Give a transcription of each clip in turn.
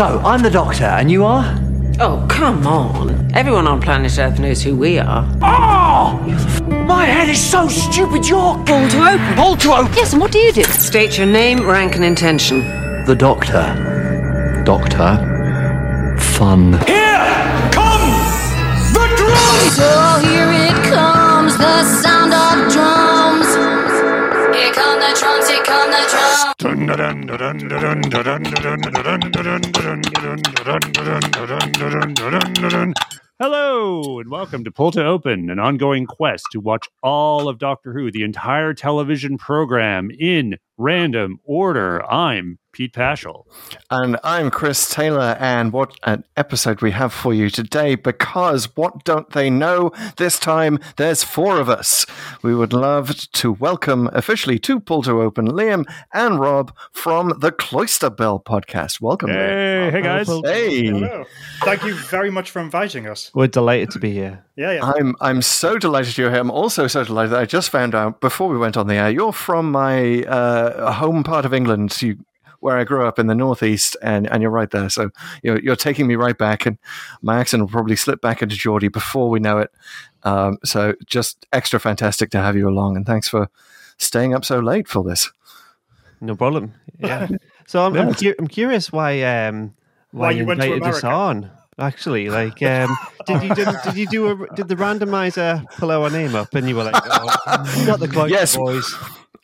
So, I'm the doctor, and you are? Oh, come on. Everyone on planet Earth knows who we are. Oh! My head is so stupid, you're. Pull to open. Pull to open! Yes, and what do you do? State your name, rank, and intention. The doctor. Doctor. Fun. Here come the drums! So here it Hello, and welcome to Pull to Open, an ongoing quest to watch all of Doctor Who, the entire television program in random order. I'm Pete Paschal. And I'm Chris Taylor, and what an episode we have for you today because what don't they know? This time there's four of us. We would love to welcome officially to Pull to Open Liam and Rob from the Cloister Bell podcast. Welcome. Hey, hey guys. Hey. Hello. Thank you very much for inviting us. We're delighted to be here. Yeah, yeah. I'm I'm so delighted you're here. I'm also so delighted that I just found out before we went on the air you're from my uh, home part of England. You where I grew up in the northeast, and, and you're right there. So you're, you're taking me right back, and my accent will probably slip back into Geordie before we know it. Um, so just extra fantastic to have you along, and thanks for staying up so late for this. No problem. Yeah. So I'm, I'm, cu- I'm curious why um, why, Why you you went to invited us on. Actually, like, um, did you did, did you do a did the randomizer pull our name up and you were like, oh, not the Cloister Yes. boys?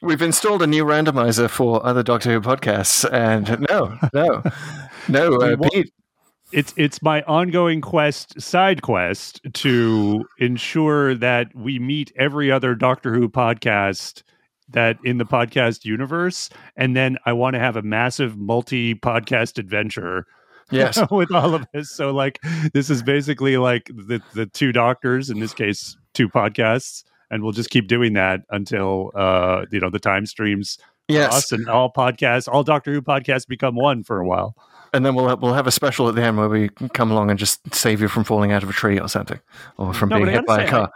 We've installed a new randomizer for other Doctor Who podcasts, and no, no, no, uh, wa- Pete. It's it's my ongoing quest, side quest, to ensure that we meet every other Doctor Who podcast that in the podcast universe, and then I want to have a massive multi-podcast adventure Yes, with all of us. So like this is basically like the the two doctors in this case, two podcasts, and we'll just keep doing that until uh you know the time streams yes, and all podcasts, all Doctor Who podcasts become one for a while. and then we'll have, we'll have a special at the end where we come along and just save you from falling out of a tree or something, or from No, being hit by gotta a car.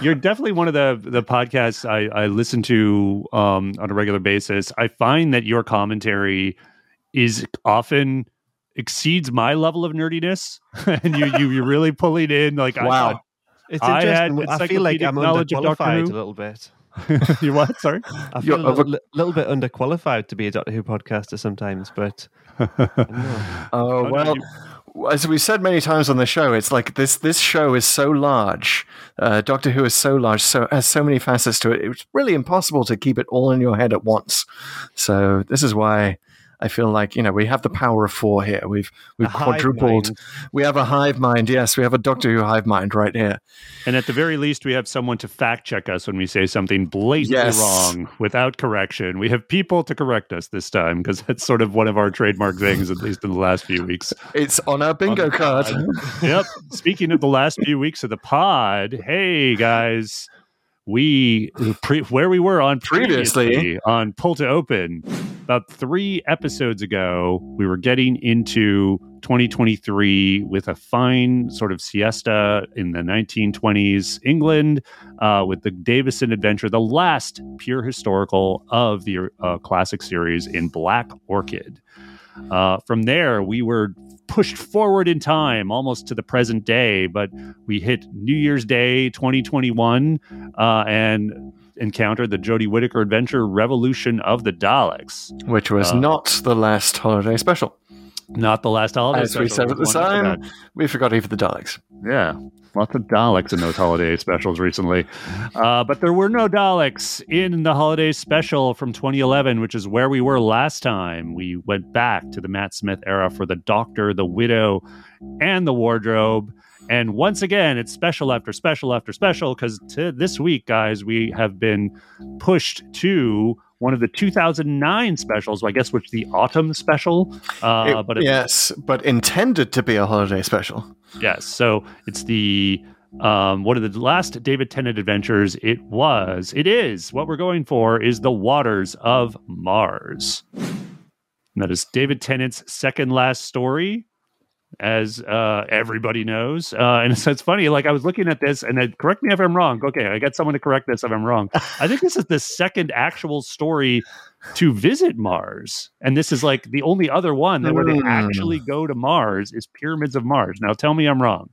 You're definitely one of the the podcasts I, I listen to um, on a regular basis. I find that your commentary is often exceeds my level of nerdiness, and you you you're really pulling in like I Wow. thought- It's I had interesting. I, feel like I'm knowledge of underqualified a little bit. you what? Sorry. I You're feel a over- little, little bit underqualified to be a Doctor Who podcaster sometimes, but Oh no, well, as we've said many times on the show, it's like this. This show is so large. Uh, Doctor Who is so large, so has so many facets to it. It's really impossible to keep it all in your head at once. So this is why I feel like you know we have the power of four here. We've we've quadrupled. mind. We have a hive mind. Yes, we have a Doctor Who hive mind right here. And at the very least, we have someone to fact check us when we say something blatantly Yes. wrong without correction. We have people to correct us this time because that's sort of one of our trademark things, at least in the last few weeks. It's on our bingo card. yep. Speaking of the last few weeks of the pod, hey guys, we pre- where we were on Previously. previously on Pull to Open about three episodes ago, we were getting into 2023 with a fine sort of siesta in the 1920s England uh, with the Davison Adventure, the last pure historical of the uh, classic series in Black Orchid. Uh, from there, we were pushed forward in time almost to the present day, but we hit New Year's Day 2021 uh, and encountered the Jodie Whittaker adventure Revolution of the Daleks. Which was Uh, not the last holiday special. Not the last holiday. As we special, said at the time, we forgot Eve of the Daleks. Yeah, lots of Daleks in those holiday specials recently. Uh, but there were no Daleks in the holiday special from 2011, which is where we were last time. We went back to the Matt Smith era for the Doctor, the Widow, and the Wardrobe. And once again, it's special after special after special because this week, guys, we have been pushed to one of the 2009 specials, I guess, which the autumn special. Uh, It- but it, yes, but intended to be a holiday special. Yes. So it's the um, one of the last David Tennant adventures. It was. It is. What we're going for is the Waters of Mars. And that is David Tennant's second last story. As uh, everybody knows. Uh, and so it's funny. Like I was looking at this, and it, correct me if I'm wrong. Okay, I got someone to correct this if I'm wrong. I think this is the second actual story to visit Mars, and this is like the only other one that where they Hmm. actually go to Mars is Pyramids of Mars. Now tell me I'm wrong.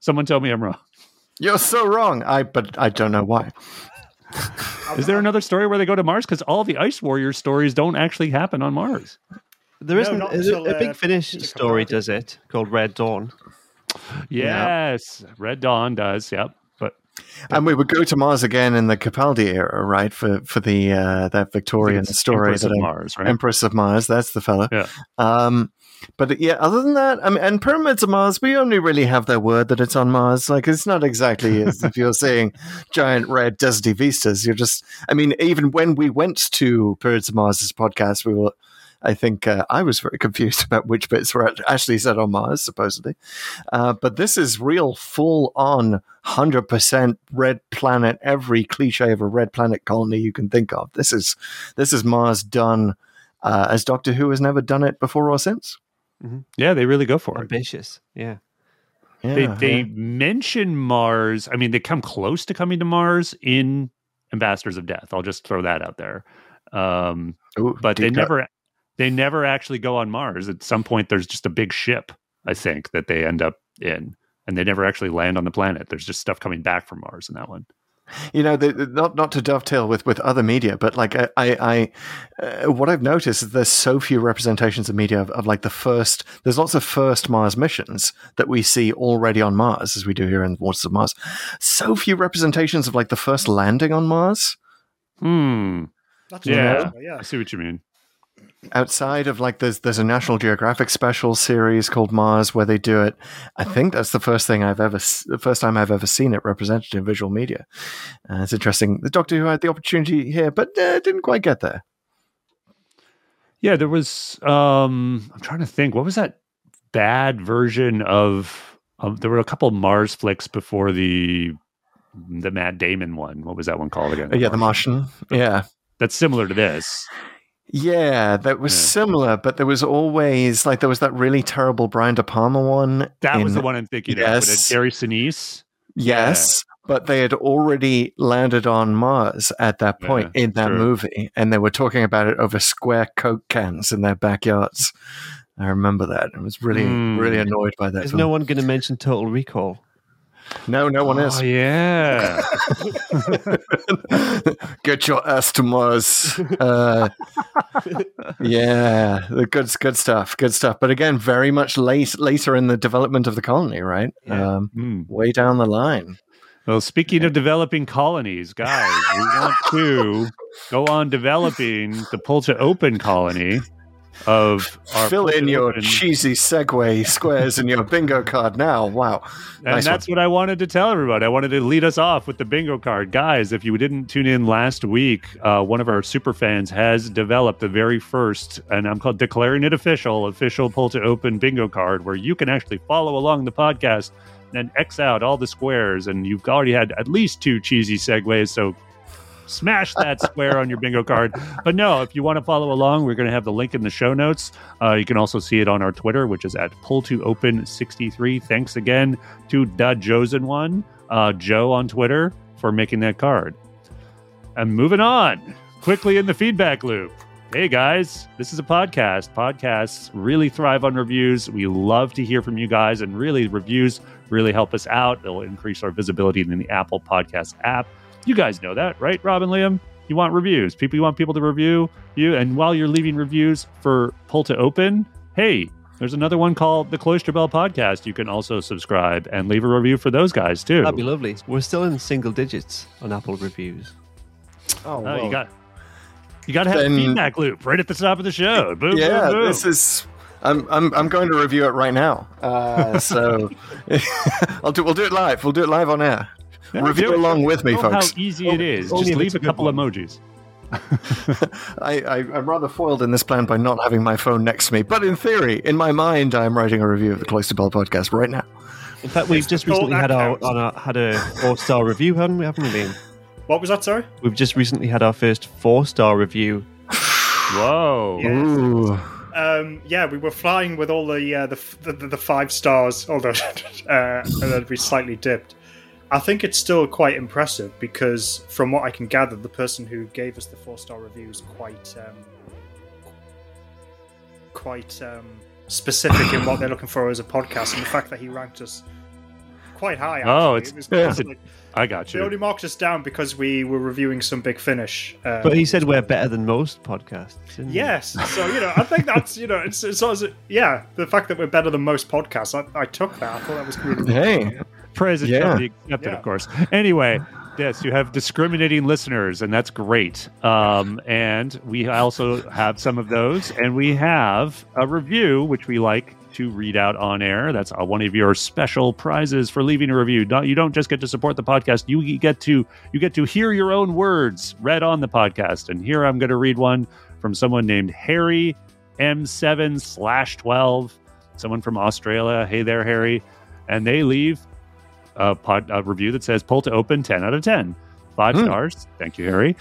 Someone tell me I'm wrong. You're so wrong. I but I don't know why. Is there another story where they go to Mars? Because all the Ice Warrior stories don't actually happen on Mars. There No, isn't a, until, a uh, big Finish story Capaldi. does it called Red Dawn. Yes, Red Dawn does. Yep, but And we would go to Mars again in the Capaldi era, right? For for the uh, that Victorian it's story Empress that of I- Mars, right? Empress of Mars. That's the fella. Yeah. Um, but yeah, other than that, I mean, and pyramids of Mars, we only really have their word that it's on Mars. Like, it's not exactly as if you're seeing giant red deserty vistas. You're just, I mean, even when we went to Pyramids of Mars' as podcast, we were. I think uh, I was very confused about which bits were actually set on Mars, supposedly. Uh, but this is real, full on, 100% red planet, every cliche of a red planet colony you can think of. This is this is Mars done uh, as Doctor Who has never done it before or since. yeah, they really go for it. Ambitious, yeah. Yeah, they they yeah. mention Mars. I mean, they come close to coming to Mars in Ambassadors of Death. I'll just throw that out there. Um, Ooh, but they deep cut. never they never actually go on Mars. At some point, there's just a big ship. I think that they end up in, and they never actually land on the planet. There's just stuff coming back from Mars in that one. You know, the, the- not not to dovetail with, with other media, but like I, I, I uh, what I've noticed is there's so few representations of media of, of like the first. There's lots of first Mars missions that we see already on Mars, as we do here in the Waters of Mars. So few representations of like the first landing on Mars. Hmm. That's Yeah. yeah. I see what you mean. Outside of like there's there's a National Geographic special series called Mars where they do it. I think that's the first thing I've ever the first time I've ever seen it represented in visual media. Uh, it's interesting. The Doctor Who had the opportunity here, but uh, didn't quite get there. Yeah, there was. Um, I'm trying to think. What was that bad version of? of there were a couple Mars flicks before the the Matt Damon one. What was that one called again? Uh, yeah, The Martian. Yeah. That's similar to this. Yeah, that was Yeah. similar, but there was always like there was that really terrible Brian De Palma one. That was the one I'm thinking Yes. of. With Gary Sinise. Yes, but they had already landed on Mars at that Yeah, point in that true. movie, and they were talking about it over square Coke cans in their backyards. I remember that. I was really, Hmm. really annoyed by that. Is film. no one going to mention Total Recall? No, no one Oh is. yeah. Get your ass to Mars. Uh, yeah, the good, good stuff. Good stuff. But again, very much late, later in the development of the colony, right? Yeah. Um, Hmm. way down the line. Well, speaking of developing colonies, guys, we want to go on developing the pull to open colony of our Fill in your Open- cheesy segue squares in your bingo card now. Wow. And Nice that's what I wanted to tell everybody. I wanted to lead us off with the bingo card. Guys, if you didn't tune in last week, uh, one of our super fans has developed the very first, and I'm called declaring it official, official pull to open bingo card where you can actually follow along the podcast and X out all the squares. And you've already had at least two cheesy segues. So smash that square on your bingo card. But no, if you want to follow along, we're going to have the link in the show notes. Uh, you can also see it on our Twitter, which is at pull to open 63. Thanks again to the chosen one, uh, Joe on Twitter, for making that card. And moving on quickly in the feedback loop. Hey guys, this is a podcast. Podcasts really thrive on reviews. We love to hear from you guys, and really, reviews really help us out. It'll increase our visibility in the Apple Podcast app. You guys know that, right, Rob and Liam? You want reviews. People, you want people to review you. And while you're leaving reviews for Pull to Open, hey, there's another one called the Cloister Bell Podcast. You can also subscribe and leave a review for those guys too. That'd be lovely. We're still in single digits on Apple reviews. Oh, Oh, you got you got to have Then- a feedback loop right at the top of the show. Boom, yeah, boom, boom. this is. I'm, I'm I'm going to review it right now. Uh, so I'll do we'll do it live. We'll do it live on air. Yeah, review it. along with me, Know folks. How easy it is. only Just leave a a couple one. emojis. I, I I'm rather foiled in this plan by not having my phone next to me. But in theory, in my mind, I'm writing a review of the Cloister Bell podcast right now. In fact, we've just recently had our, counts. on our had a four star review, haven't we? Haven't we? Liam? What was that, sorry? We've just recently had our first four star review. Whoa. Yeah. Ooh, Um, yeah, we were flying with all the uh, the, the the five stars, although uh, and then we slightly dipped. I think it's still quite impressive because, from what I can gather, the person who gave us the four star review is quite um, quite um, specific in what they're looking for as a podcast, and the fact that he ranked us quite high. Actually. Oh, it's- it was yeah. quite like- I got they you. only marked us down because we were reviewing some Big Finish. Uh, But he said we're better than most podcasts. didn't he? Yes, so you know, I think that's you know, it's it's also, yeah, the fact that we're better than most podcasts. I, I took that. I thought that was really Hey, Praise it Yeah. shall be accepted, Yeah. of course. Anyway, yes, you have discriminating listeners, and that's great. Um, and we also have some of those, and we have a review which we like to read out on air. That's uh, one of your special prizes for leaving a review. Not, you don't just get to support the podcast; you get to you get to hear your own words read on the podcast. And here I'm going to read one from someone named Harry M7 slash 12, someone from Australia. Hey there, Harry. And they leave a, pod, a review that says pull to open 10 out of 10. Five Hmm. stars. Thank you, Harry.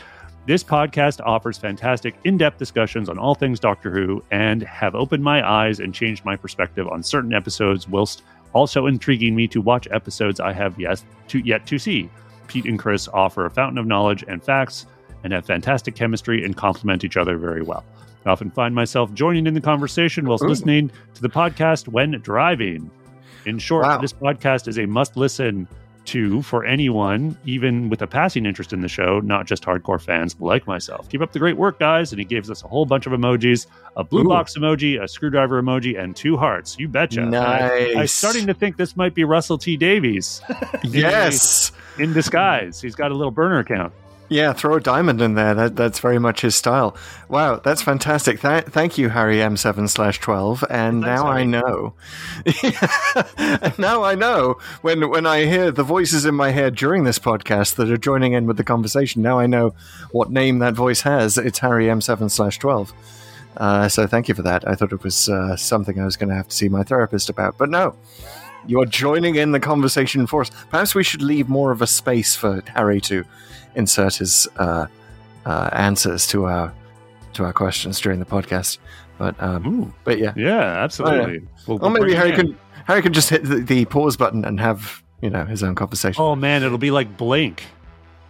This podcast offers fantastic in depth discussions on all things Doctor Who and have opened my eyes and changed my perspective on certain episodes, whilst also intriguing me to watch episodes I have yet to, yet to see. Pete and Chris offer a fountain of knowledge and facts and have fantastic chemistry and complement each other very well. I often find myself joining in the conversation whilst Ooh. listening to the podcast when driving. In short, Wow. this podcast is a must listen to for anyone, even with a passing interest in the show, not just hardcore fans like myself. Keep up the great work, guys. And he gives us a whole bunch of emojis a blue Ooh. box emoji, a screwdriver emoji, and two hearts. You betcha. And I, I'm starting to think this might be Russell T Davies yes. in disguise. He's got a little burner account. Yeah, throw a diamond in there. That that's very much his style. Wow, that's fantastic. Th- thank you, Harry M7 slash twelve. And Thanks, now I know. and now I know when when I hear the voices in my head during this podcast that are joining in with the conversation. Now I know what name that voice has. It's Harry M7 slash twelve. Uh, so thank you for that. I thought it was uh, something I was going to have to see my therapist about, but no. You're joining in the conversation for us. Perhaps we should leave more of a space for Harry to insert his uh, uh, answers to our to our questions during the podcast. But um, Ooh, but yeah, yeah, absolutely. We'll- or we'll maybe Harry can Harry could just hit the, the pause button and have you know his own conversation. Oh man, it'll be like Blink,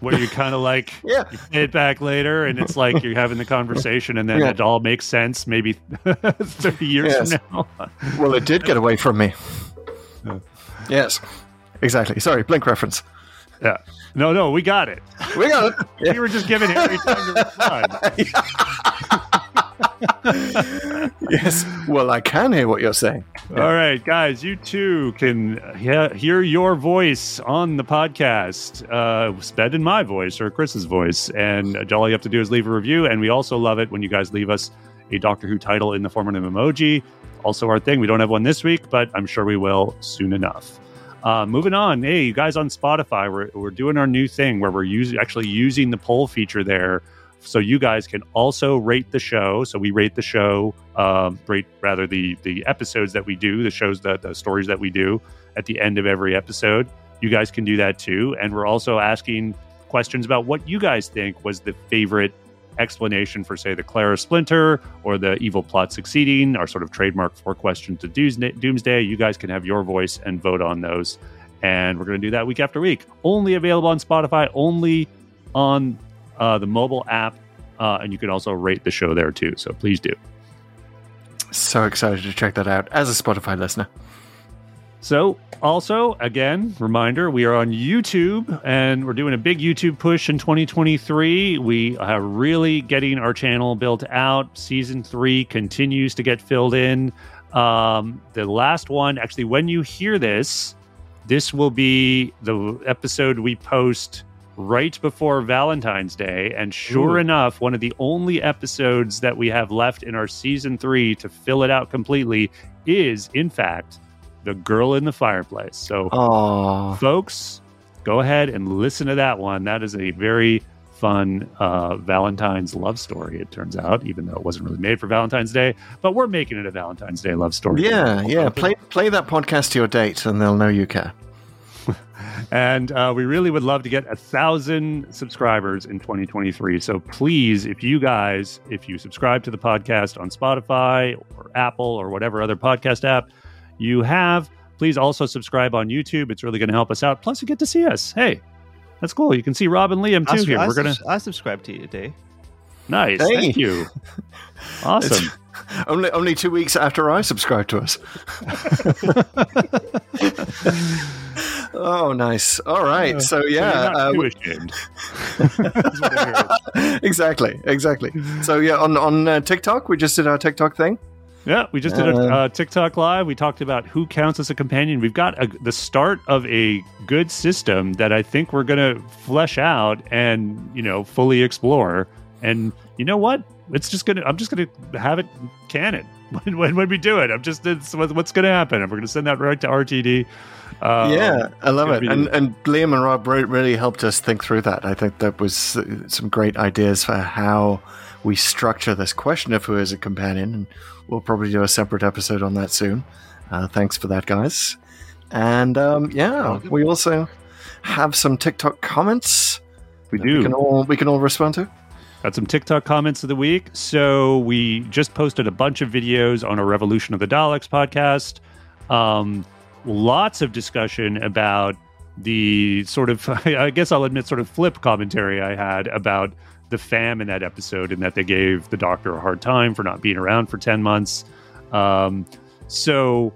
where you kind of like Yeah. you play it back later, and it's like you're having the conversation, and then Yeah. it all makes sense. Maybe thirty years Yes. from now. Well, it did get away from me. Yes, exactly. Sorry, blink reference. yeah. No, no, we got it. We got it. We were just giving Harry time to respond. yes. Well, I can hear what you're saying. All right, guys, you too can he- hear your voice on the podcast, uh, sped in my voice or Chris's voice. And all you have to do is leave a review. And we also love it when you guys leave us a Doctor Who title in the form of an emoji. Also, our thing. We don't have one this week, but I'm sure we will soon enough. Uh, moving on, hey, you guys on Spotify, we're, we're doing our new thing where we're using actually using the poll feature there, so you guys can also rate the show. So we rate the show, um, rate rather the the episodes that we do, the shows that the stories that we do at the end of every episode. You guys can do that too, and we're also asking questions about what you guys think was the favorite explanation for, say, the Clara Splinter or the evil plot succeeding, our sort of trademark four questions to Doomsday. You guys can have your voice and vote on those. And we're going to do that week after week. Only available on Spotify, only on uh, the mobile app. Uh, and you can also rate the show there too. So please do. So excited to check that out as a Spotify listener. So, also, again, reminder we are on YouTube and we're doing a big YouTube push in 2023. We are really getting our channel built out. Season three continues to get filled in. Um, the last one, actually, when you hear this, this will be the episode we post right before Valentine's Day. And sure Ooh. enough, one of the only episodes that we have left in our season three to fill it out completely is, in fact, The Girl in the Fireplace. So, Oh, folks, go ahead and listen to that one. That is a very fun uh, Valentine's love story, it turns out, even though it wasn't really made for Valentine's Day. But we're making it a Valentine's Day love story. yeah, yeah. Play play that podcast to your date, and they'll know you care. and uh, we really would love to get a thousand subscribers in 2023. So please, if you guys, if you subscribe to the podcast on Spotify or Apple or whatever other podcast app you have, please also subscribe on YouTube. It's really going to help us out. Plus, you get to see us. Hey, that's cool. You can see Rob and Liam too su- here. I We're gonna I subscribe to you today. nice. Hey. Thank you. Awesome. only only two weeks after I subscribed to us. oh, nice. All right. So So yeah, you're not uh, too ashamed. That's what I heard. exactly, exactly. So yeah, on on uh, TikTok, we just did our TikTok thing. Yeah, we just did a Uh, uh, TikTok live. We talked about who counts as a companion. We've got a, the start of a good system that I think we're going to flesh out and you know fully explore. And you know what? It's just gonna. I'm just gonna have it canon when, when, when we do it. I'm just. It's what's going to happen. And we're going to send that right to RTD. Um, yeah, I love it. And and Liam and Rob really helped us think through that. I think that was uh, some great ideas for how we structure this question of who is a companion, and we'll probably do a separate episode on that soon. Uh, thanks for that, guys. And um, yeah, we also have some TikTok comments. we do. We can all we can all respond to. Got some TikTok comments of the week. So we just posted a bunch of videos on our Revolution of the Daleks podcast. Um, lots of discussion about the sort of, I guess I'll admit, sort of flip commentary I had about the fam in that episode and that they gave the doctor a hard time for not being around for 10 months. Um, so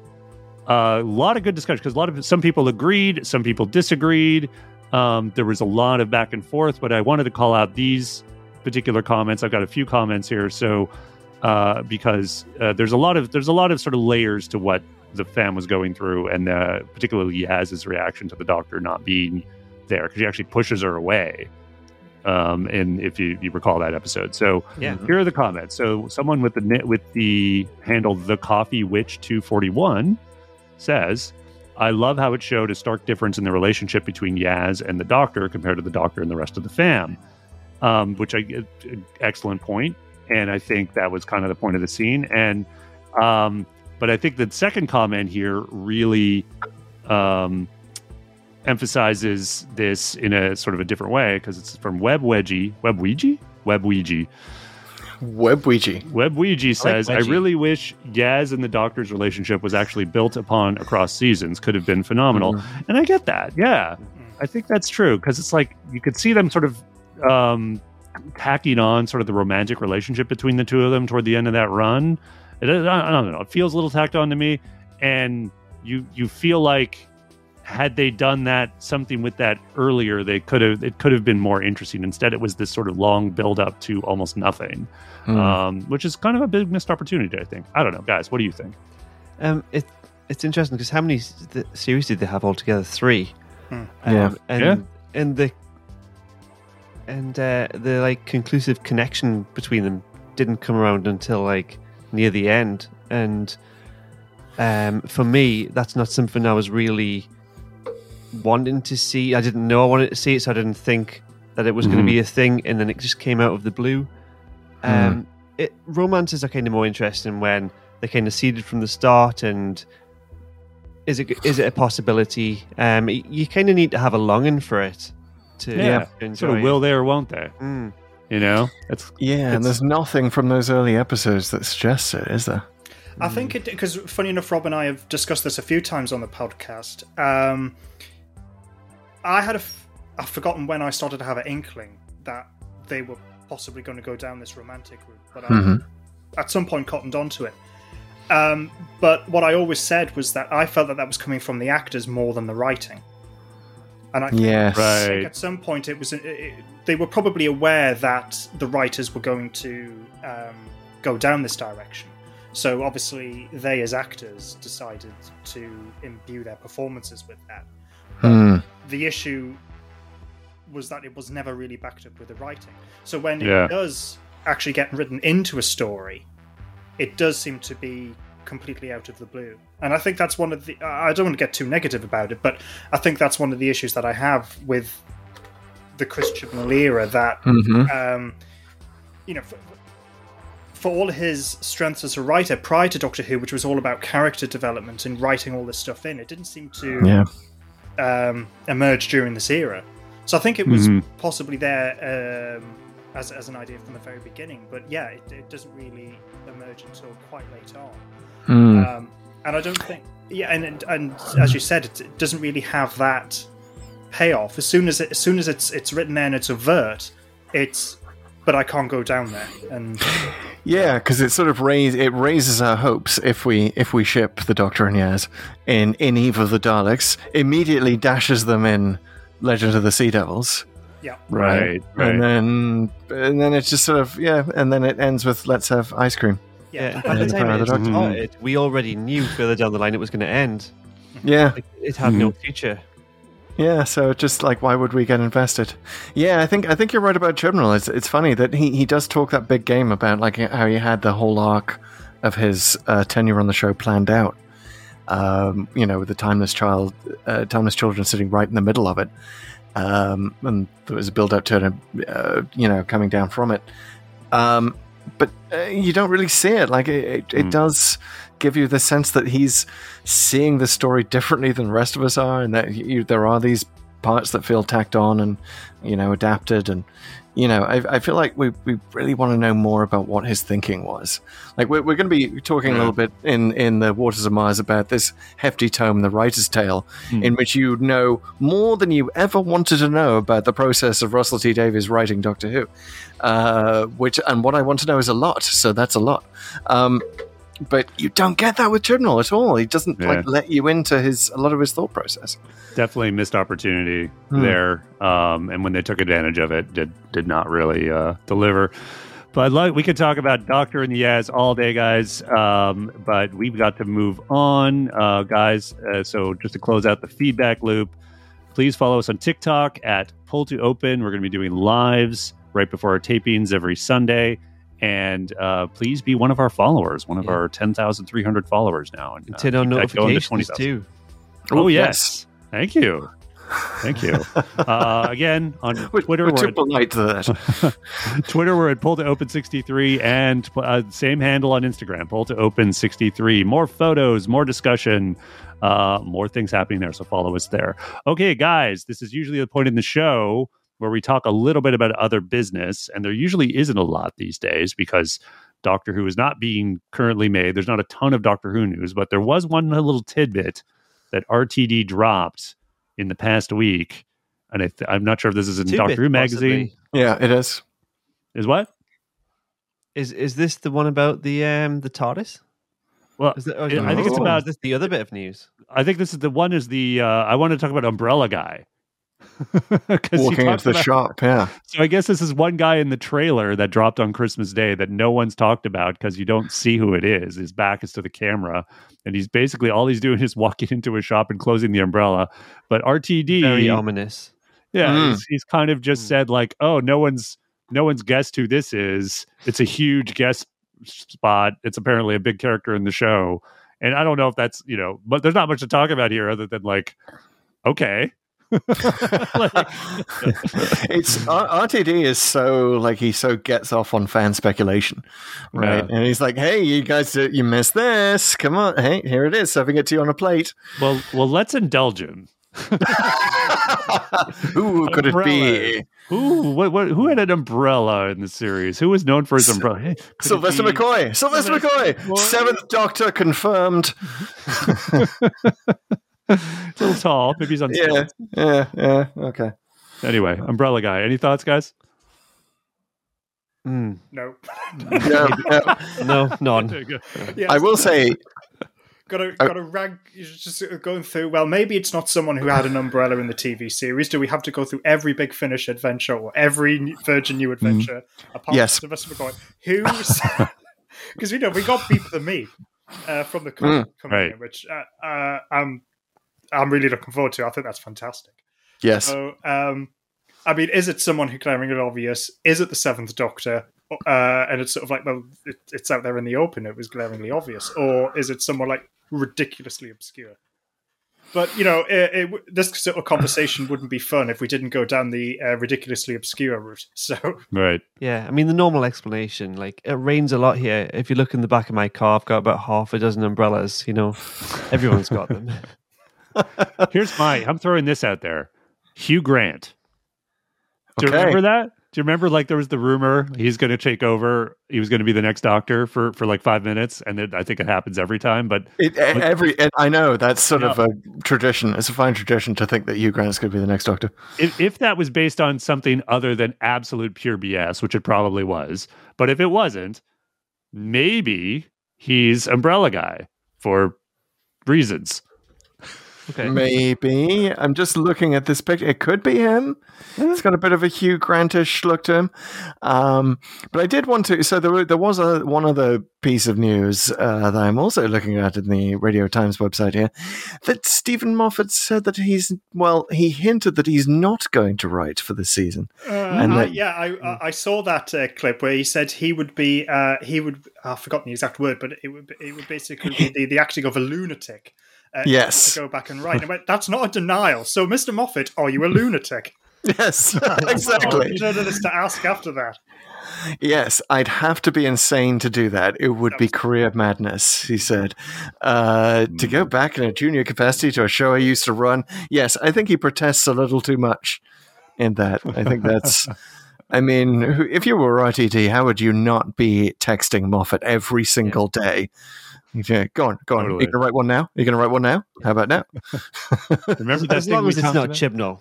uh, a lot of good discussion because a lot of some people agreed, some people disagreed. Um, there was a lot of back and forth, but I wanted to call out these particular comments. I've got a few comments here, so uh, because uh, there's a lot of there's a lot of sort of layers to what the fam was going through, and uh, particularly Yaz's reaction to the doctor not being there because he actually pushes her away. Um, and if you, you recall that episode, so Yeah. here are the comments. So someone with the ni- with the handle the Coffee Witch two forty one says, "I love how it showed a stark difference in the relationship between Yaz and the Doctor compared to the Doctor and the rest of the fam." Um, which I excellent point, and I think that was kind of the point of the scene. And um, but I think the second comment here really um, emphasizes this in a sort of a different way because it's from Web Wedgie, Web Ouija, Web Ouija. Web Ouija. Web Ouija says, I, Wedgie. really wish Yaz and the Doctor's relationship was actually built upon across seasons. Could have been phenomenal. And I get that. Yeah. I think that's true because it's like you could see them sort of um, tacking on sort of the romantic relationship between the two of them toward the end of that run. It, I, I don't know. It feels a little tacked on to me. And you you feel like had they done that something with that earlier, they could have it could have been more interesting. Instead, it was this sort of long build up to almost nothing Hmm. um, which is kind of a big missed opportunity. I think. I don't know, guys. What do you think? Um, it it's interesting because how many s- series did they have altogether? Three. Hmm. Yeah. and Yeah. and the and uh, the like conclusive connection between them didn't come around until like near the end, and um, for me, that's not something I was really wanting to see. I didn't know I wanted to see it, so I didn't think that it was going Mhm. to be a thing, and then it just came out of the blue. Um, it romances are kind of more interesting when they're kind of seeded from the start, and is it is it a possibility? Um, you kind of need to have a longing for it to Yeah. to enjoy. Sort of will they or won't they? Mm. You know, that's Yeah, It's- and there's nothing from those early episodes that suggests it, is there? I think it because funny enough, Rob and I have discussed this a few times on the podcast. Um, I had a, f- I've forgotten when I started to have an inkling that they were possibly going to go down this romantic route, but I, Mhm. at some point cottoned onto it. Um, but what I always said was that I felt that that was coming from the actors more than the writing, and I think Yes. Right. at some point it was it, it- they were probably aware that the writers were going to um, go down this direction. So obviously they, as actors, decided to imbue their performances with that. Hmm. The issue was that it was never really backed up with the writing. So when Yeah. it does actually get written into a story, it does seem to be completely out of the blue. And I think that's one of the. I don't want to get too negative about it, but I think that's one of the issues that I have with the Christian era. That Mhm. um, you know, for, for all his strengths as a writer prior to Doctor Who, which was all about character development and writing all this stuff in, it didn't seem to Yeah. Um, emerged during this era. So I think it was Mhm. possibly there um, as, as an idea from the very beginning. But yeah, it, it doesn't really emerge until quite late on. Hmm. Um, and I don't think, yeah, and and, and as you said, it, it doesn't really have that payoff. As soon as it, as soon as it's it's written there and it's overt, it's but I can't go down there. And uh, Yeah, because it sort of raise it raises our hopes if we if we ship the Doctor and Yaz in in Eve of the Daleks, immediately dashes them in Legend of the Sea Devils, yeah, Right, right. and then and then it's just sort of yeah, and then it ends with let's have ice cream. Yeah, yeah, by the And time Power it the Doctor. started, we already knew further down the line it was going to end. Yeah, Like, it had no hmm. future. Yeah. So just like why would we get invested? Yeah, I think I think you're right about Chibnall. It's it's funny that he he does talk that big game about like how he had the whole arc of his uh, tenure on the show planned out. Um, you know, with the timeless child, uh, timeless children sitting right in the middle of it, um, and there was a build up to it, uh, you know, coming down from it. Um, but uh, you don't really see it. Like it, it, it does give you the sense that he's seeing the story differently than the rest of us are, and that you, there are these parts that feel tacked on and you know adapted. And you know I, I feel like we, we really want to know more about what his thinking was. Like we're, we're going to be talking a little bit in in the waters of mars about this hefty tome the writer's tale in which you know more than you ever wanted to know about the process of russell t davies writing doctor who uh, which and what i want to know is a lot so that's a lot. Um, but you don't get that with Chibnall at all. He doesn't Yeah. like let you into his a lot of his thought process. definitely missed opportunity Hmm. there. Um, and when they took advantage of it, did did not really uh, deliver. But like we could talk about Doctor and the Yaz all day, guys. Um, but we've got to move on, uh, guys. Uh, so just to close out the feedback loop, please follow us on TikTok at Pull to Open. We're going to be doing lives right before our tapings every Sunday. And uh, please be one of our followers, one of Yeah. our 10,300 followers now. And, And uh, turn on keep that going to notifications too. Oh, Oh, yes. Thank you. Thank you. Uh, again, on We're, Twitter, we're we're, too at, polite to that. Twitter, we're at Pull to Open 63 and uh, same handle on Instagram, Pull to Open 63. More photos, more discussion, uh, more things happening there. So follow us there. Okay, guys, this is usually the point in the show where we talk a little bit about other business, and there usually isn't a lot these days because Doctor Who is not being currently made. There's not a ton of Doctor Who news, but there was one little tidbit that RTD dropped in the past week. And I th- I'm not sure if this is in Tidbit, Doctor Who magazine. possibly. yeah, it is. Is what? Is is this the one about the um the TARDIS? Well, Is that, or I think it's oh, about- is this the other bit of news. I think this is the one is the uh, I want to talk about Umbrella Guy. 'Cause he Walking talks into the about- shop, yeah. So I guess this is one guy in the trailer that dropped on Christmas Day that no one's talked about because you don't see who it is. His back is to the camera, and he's basically all he's doing is walking into a shop and closing the umbrella. But RTD, Very ominous. yeah, Mm. he's, he's kind of just Mm. said like, "Oh, no one's no one's guessed who this is. It's a huge guest spot. It's apparently a big character in the show." And I don't know if that's you know, but there's not much to talk about here other than like, okay, Like- it's RTD is so like he so gets off on fan speculation, right? Yeah. And he's like, "Hey, you guys, uh, you missed this. Come on, hey, here it is, serving it to you on a plate. well, well, let's indulge him. Who could it be? Who what, what who had an umbrella in the series? Who was known for his umbrella? Hey, Sylvester McCoy. Sylvester Sylvester McCoy. McCoy. Seventh Doctor confirmed. It's a little tall. Maybe he's on. Yeah, stilts. yeah, yeah. Okay. Anyway, umbrella guy. Any thoughts, guys? Mm, no, Yeah, yeah. no, none. yeah, I will say, Got a got a rank. you're Just going through. Well, maybe it's not someone who had an umbrella in the TV series. Do we have to go through every Big Finish adventure or every Virgin New adventure? Apart Yes. from Sylvester McCoy, who's because we know we got Beep the Meep uh, from the comic coming right. in, which uh, uh, I'm I'm really looking forward to. I think that's fantastic. yes. So, um, I mean, is it someone who glaringly obvious? Is it the Seventh Doctor? Uh, and it's sort of like, well, it, it's out there in the open. It was glaringly obvious, or is it someone like ridiculously obscure? But you know, it, it, this sort of conversation wouldn't be fun if we didn't go down the uh, ridiculously obscure route. So, Right. Yeah, I mean the normal explanation. Like it rains a lot here. If you look in the back of my car, I've got about half a dozen umbrellas. You know, everyone's got them. Here's my. I'm throwing this out there. Hugh Grant. Do you remember that? Do you remember like there was the rumor he's going to take over? He was going to be the next Doctor for for like five minutes, and it, I think it happens every time. But It, e- every I know that's sort of a tradition. It's a fine tradition to think that Hugh Grant's going to be the next Doctor. if, if that was based on something other than absolute pure BS, which it probably was, but if it wasn't, maybe he's Umbrella Guy for reasons. Okay. Maybe I'm just looking at this picture. It could be him. It's got a bit of a Hugh Grantish look to him. Um, but I did want to. So there, there was a one other piece of news uh, that I'm also looking at in the Radio Times website here. That Steven Moffat said that he's well, he hinted that he's not going to write for this season. Uh, And I, yeah, I, I I saw that uh, clip where he said he would be uh, he would I've forgotten the exact word, but it would it would basically be the, the acting of a lunatic. Uh, Yes. to go back and write. I went, That's not a denial. So, Mr. Moffat, are you a lunatic? Yes, exactly. you know, this to ask after that. Yes, I'd have to be insane to do that. It would be career madness, he said. Uh, to go back in a junior capacity to a show I used to run, yes, I think he protests a little too much in that. I think that's. I mean, if you were RTD, how would you not be texting Moffat every single day? Yeah, go on, go on. Totally. You can write one now. You can write one now. How about now? Remember that As thing long we as it's not? Chibnall.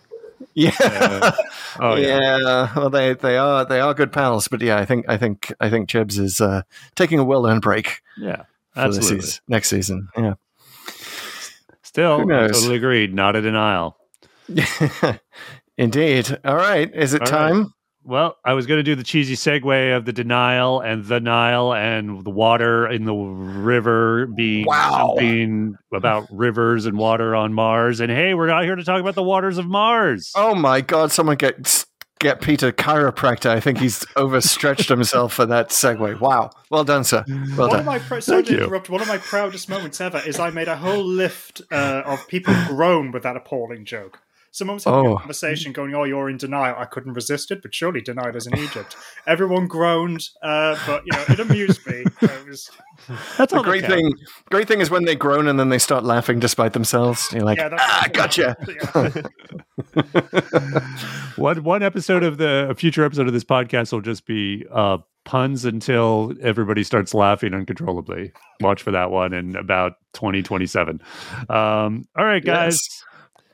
Yeah. Oh yeah. yeah. Well, they they are they are good pals, but yeah, I think I think I think Chibs is uh, taking a well earned break Yeah, for the absolutely. season, next season. Yeah. Still, Who I totally agreed. Not a denial. Indeed. All right. Is it All right. Time? Well, I was going to do the cheesy segue of the denial and the Nile and the water in the river being Wow. something about rivers and water on Mars. And hey, we're out here to talk about the waters of Mars. Oh my God! Someone get get Peter chiropractor. I think he's overstretched himself for that segue. Wow. Well done, sir. Well One done. of my pr- Thank you. interrupt. One of my proudest moments ever is I made a whole lift uh, of people groan with that appalling joke. Someone was having Oh. a conversation going, "Oh, you're in denial." I couldn't resist it, but surely denied is in Egypt. Everyone groaned, uh, but you know it amused me. It was, That's The all that great thing, great thing is when they groan and then they start laughing despite themselves. You're like, yeah, ah, gotcha. Yeah. One one episode of the a future episode of this podcast will just be uh, puns until everybody starts laughing uncontrollably. Watch for that one in about twenty twenty seven. Um, all right, guys. Yes.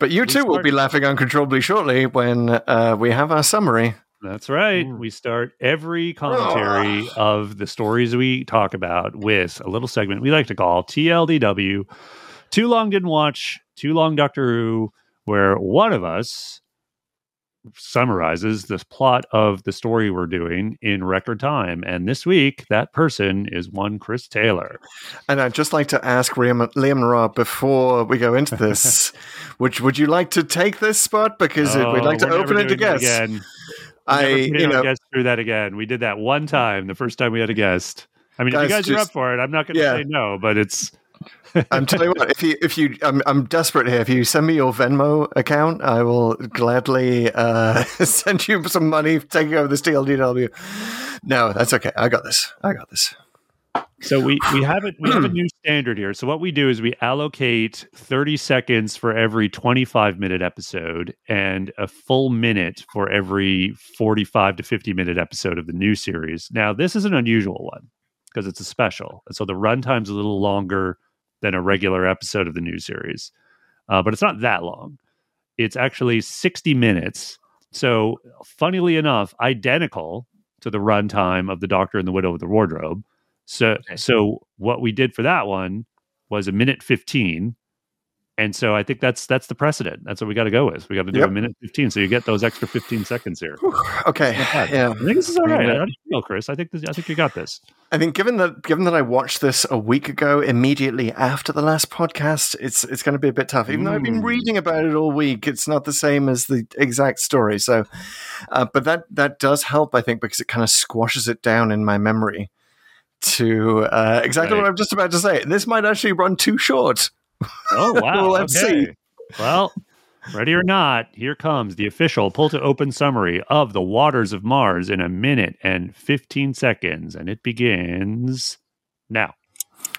But you too will be laughing uncontrollably shortly when uh, we have our summary. That's right. We start every commentary of the stories we talk about with a little segment we like to call TLDW. Too long didn't watch, too long Doctor Who, where one of us summarizes the plot of the story we're doing in record time. And this week, that person is one Chris Taylor. And I'd just like to ask Liam, Liam and Rob before we go into this, would would you like to take this spot because Oh, we'd like to oh, open it to guests? Again. I, you know, guests through that again. We did that one time, the first time we had a guest. I mean, if you guys are up for it, I'm not going to Yeah. say no, but it's I'm telling you what, if you if you I'm I'm desperate here. If you send me your Venmo account, I will gladly uh, send you some money taking over this TLDW. No, that's okay. I got this. I got this. So we we have it. We have a new standard here. So what we do is we allocate thirty seconds for every twenty-five minute episode, and a full minute for every forty-five to fifty minute episode of the new series. Now this is an unusual one because it's a special, and so the runtime's a little longer than a regular episode of the new series, uh, but it's not that long. It's actually sixty minutes. So funnily enough, identical to the runtime of the Doctor and the Widow of the Wardrobe. So so what we did for that one was a minute 15. And so I think that's that's the precedent. That's what we got to go with. We got to do Yep. a minute 15 so you get those extra 15 seconds here. Okay. Yeah. I think this is all right. How do you feel, Chris? I think this, I think you got this. I think given that given that I watched this a week ago, immediately after the last podcast, it's it's going to be a bit tough. Even though I've been Mm. reading about it all week, it's not the same as the exact story. So, uh, but that that does help, I think, because it kind of squashes it down in my memory to uh, exactly Right. what I'm just about to say. This might actually run too short. Oh wow. Let's okay. see. Well, ready or not, here comes the official pull to open summary of the waters of Mars in a minute and 15 seconds and it begins now.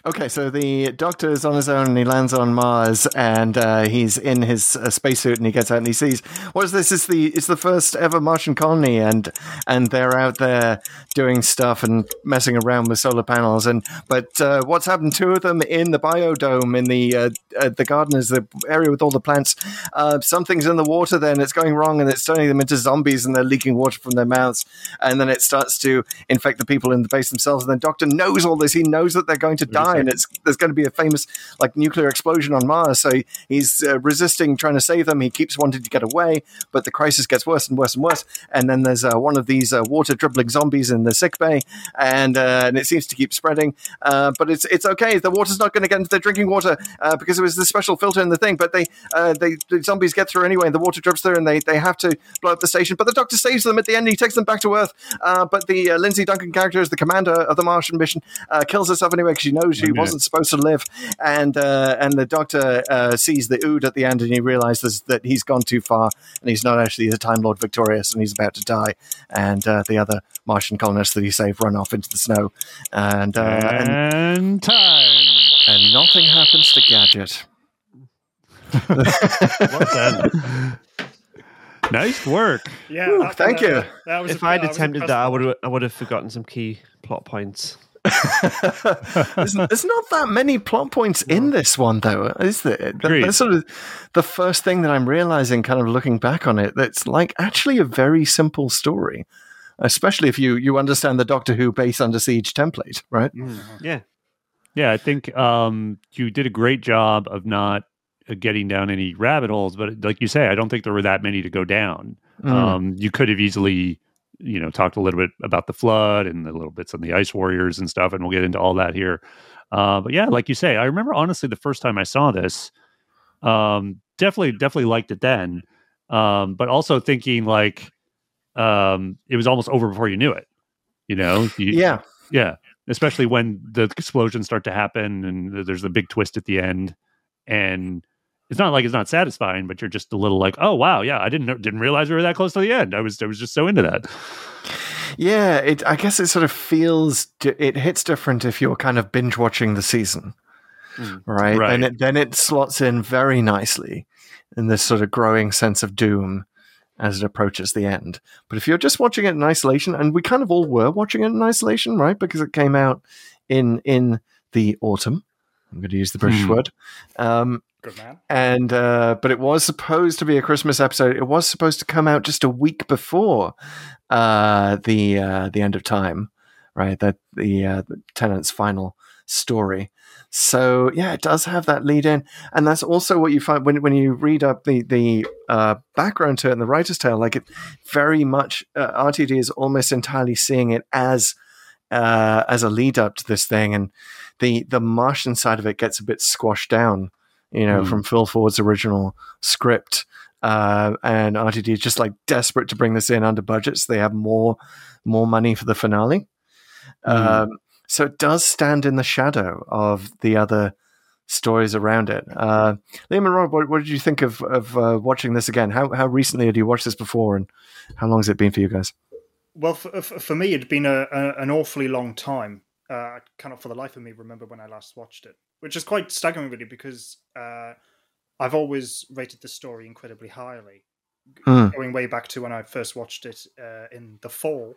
Okay, so the doctor is on his own and he lands on Mars and uh, he's in his uh, spacesuit and he gets out and he sees what is this? It's the it's the first ever Martian colony and and they're out there doing stuff and messing around with solar panels and but uh, what's happened? Of them in the biodome in the uh, uh, the gardeners, the area with all the plants. Uh, something's in the water then it's going wrong and it's turning them into zombies and they're leaking water from their mouths and then it starts to infect the people in the base themselves and the doctor knows all this. He knows that they're going to die and it's there's going to be a famous like nuclear explosion on Mars. So he's uh, resisting trying to save them. He keeps wanting to get away, but the crisis gets worse and worse and worse. And then there's uh, one of these uh, water dribbling zombies in the sick bay, and uh, and it seems to keep spreading. Uh, but it's it's okay. The water's not going to get into the drinking water uh, because it was the special filter in the thing. But they they the zombies get through anyway, and the water drips through, and they they have to blow up the station. But the Doctor saves them at the end. He takes them back to Earth. but the Lindsay Duncan character is the commander of the Martian mission. kills herself anyway because she knows she wasn't supposed to live. And uh, and the doctor uh, sees the Ood at the end, and he realizes that he's gone too far, and he's not actually the Time Lord Victorious, and he's about to die. And uh, the other Martian colonists that he saved run off into the snow, and and, and time. and nothing happens to Gadget. What's that? nice work. Yeah, Ooh, that- thank that- you. that was If a- I'd I was attempted impressed that, I would I would have forgotten some key plot points. there's, there's not that many plot points in this one, though, is there? That- that's sort of the first thing that I'm realizing, kind of looking back on it. That's like actually a very simple story, especially if you you understand the Doctor Who base under siege template, right? Yeah. Yeah, I think um, you did a great job of not uh, getting down any rabbit holes. But like you say, I don't think there were that many to go down. Mm. Um, you could have easily, you know, talked a little bit about the flood and the little bits on the ice warriors and stuff, and we'll get into all that here. Uh, but yeah, like you say, I remember honestly the first time I saw this, um, definitely, definitely liked it then. Um, but also thinking like um, it was almost over before you knew it. You know, you, yeah, yeah, especially when the explosions start to happen and there's the big twist at the end, and it's not like it's not satisfying, but you're just a little like, oh wow, yeah, I didn't know, didn't realize we were that close to the end. I was I was just so into that. yeah. It I guess it sort of feels it hits different if you're kind of binge watching the season, right? Right. Then it then it slots in very nicely in this sort of growing sense of doom as it approaches the end. But if you're just watching it in isolation, and we kind of all were watching it in isolation, right? Because it came out in in the autumn. I'm going to use the British Hmm. word. Um, Good man. and uh, but it was supposed to be a Christmas episode. It was supposed to come out just a week before uh, the uh, the end of time, right? That the, uh, the Tennant's final story. So yeah, it does have that lead in, and that's also what you find when when you read up the the uh, background to it and the writer's tale. Like it very much, uh, RTD is almost entirely seeing it as uh, as a lead up to this thing, and the the Martian side of it gets a bit squashed down, you know, Mm. from Phil Ford's original script. Uh, and RTD is just like desperate to bring this in under budget, so they have more more money for the finale. Um, so it does stand in the shadow of the other stories around it. Uh, Liam and Rob, what, what did you think of of uh, watching this again? How how recently had you watched this before, and how long has it been for you guys? Well, for, for for me, it'd been a, a, an awfully long time. Uh, I cannot for the life of me remember when I last watched it, which is quite staggering, really, because uh, I've always rated the story incredibly highly, Hmm. going way back to when I first watched it uh, in the fall,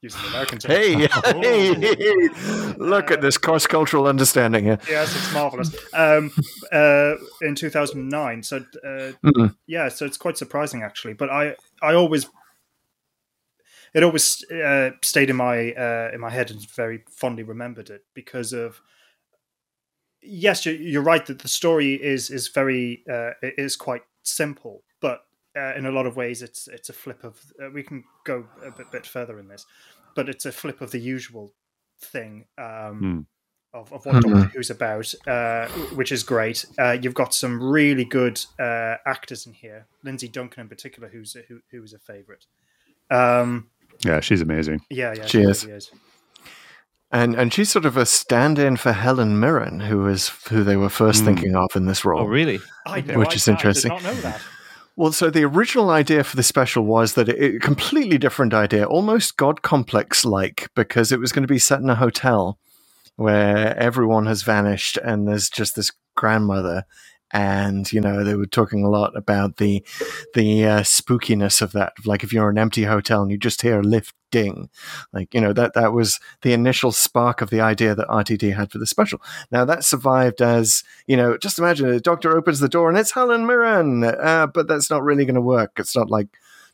using the American term. Hey, hey, look at this cross cultural understanding here. Yes, it's marvelous. Um, uh, in 2009, so uh, Mm. yeah, so it's quite surprising actually. But I, I always, it always uh, stayed in my uh, in my head and very fondly remembered it because of. Yes, you're, you're right that the story is is very uh, it is quite simple, but uh, in a lot of ways it's it's a flip of. Uh, we can go a bit, bit further in this, but it's a flip of the usual thing. Um, Hmm. of, of what Doctor Who's about, uh, which is great. Uh, you've got some really good uh, actors in here. Lindsay Duncan, in particular, who's a, who who is a favourite. Um, Yeah, she's amazing. yeah, yeah, She is. really is. And and she's sort of a stand-in for Helen Mirren, who is who they were first Mm. thinking of in this role. Oh, really? I know, Which I- is I interesting. did not know that. Well, so the original idea for the special was that it, a completely different idea, almost God complex like, because it was going to be set in a hotel, where everyone has vanished and there's just this grandmother and you know they were talking a lot about the the uh, spookiness of that. Like if you're an empty hotel and you just hear a lift ding like you know that that was the initial spark of the idea that rtd had for the special. Now that survived as you know just imagine a doctor opens the door and it's helen mirren uh, but that's not really going to work. It's not like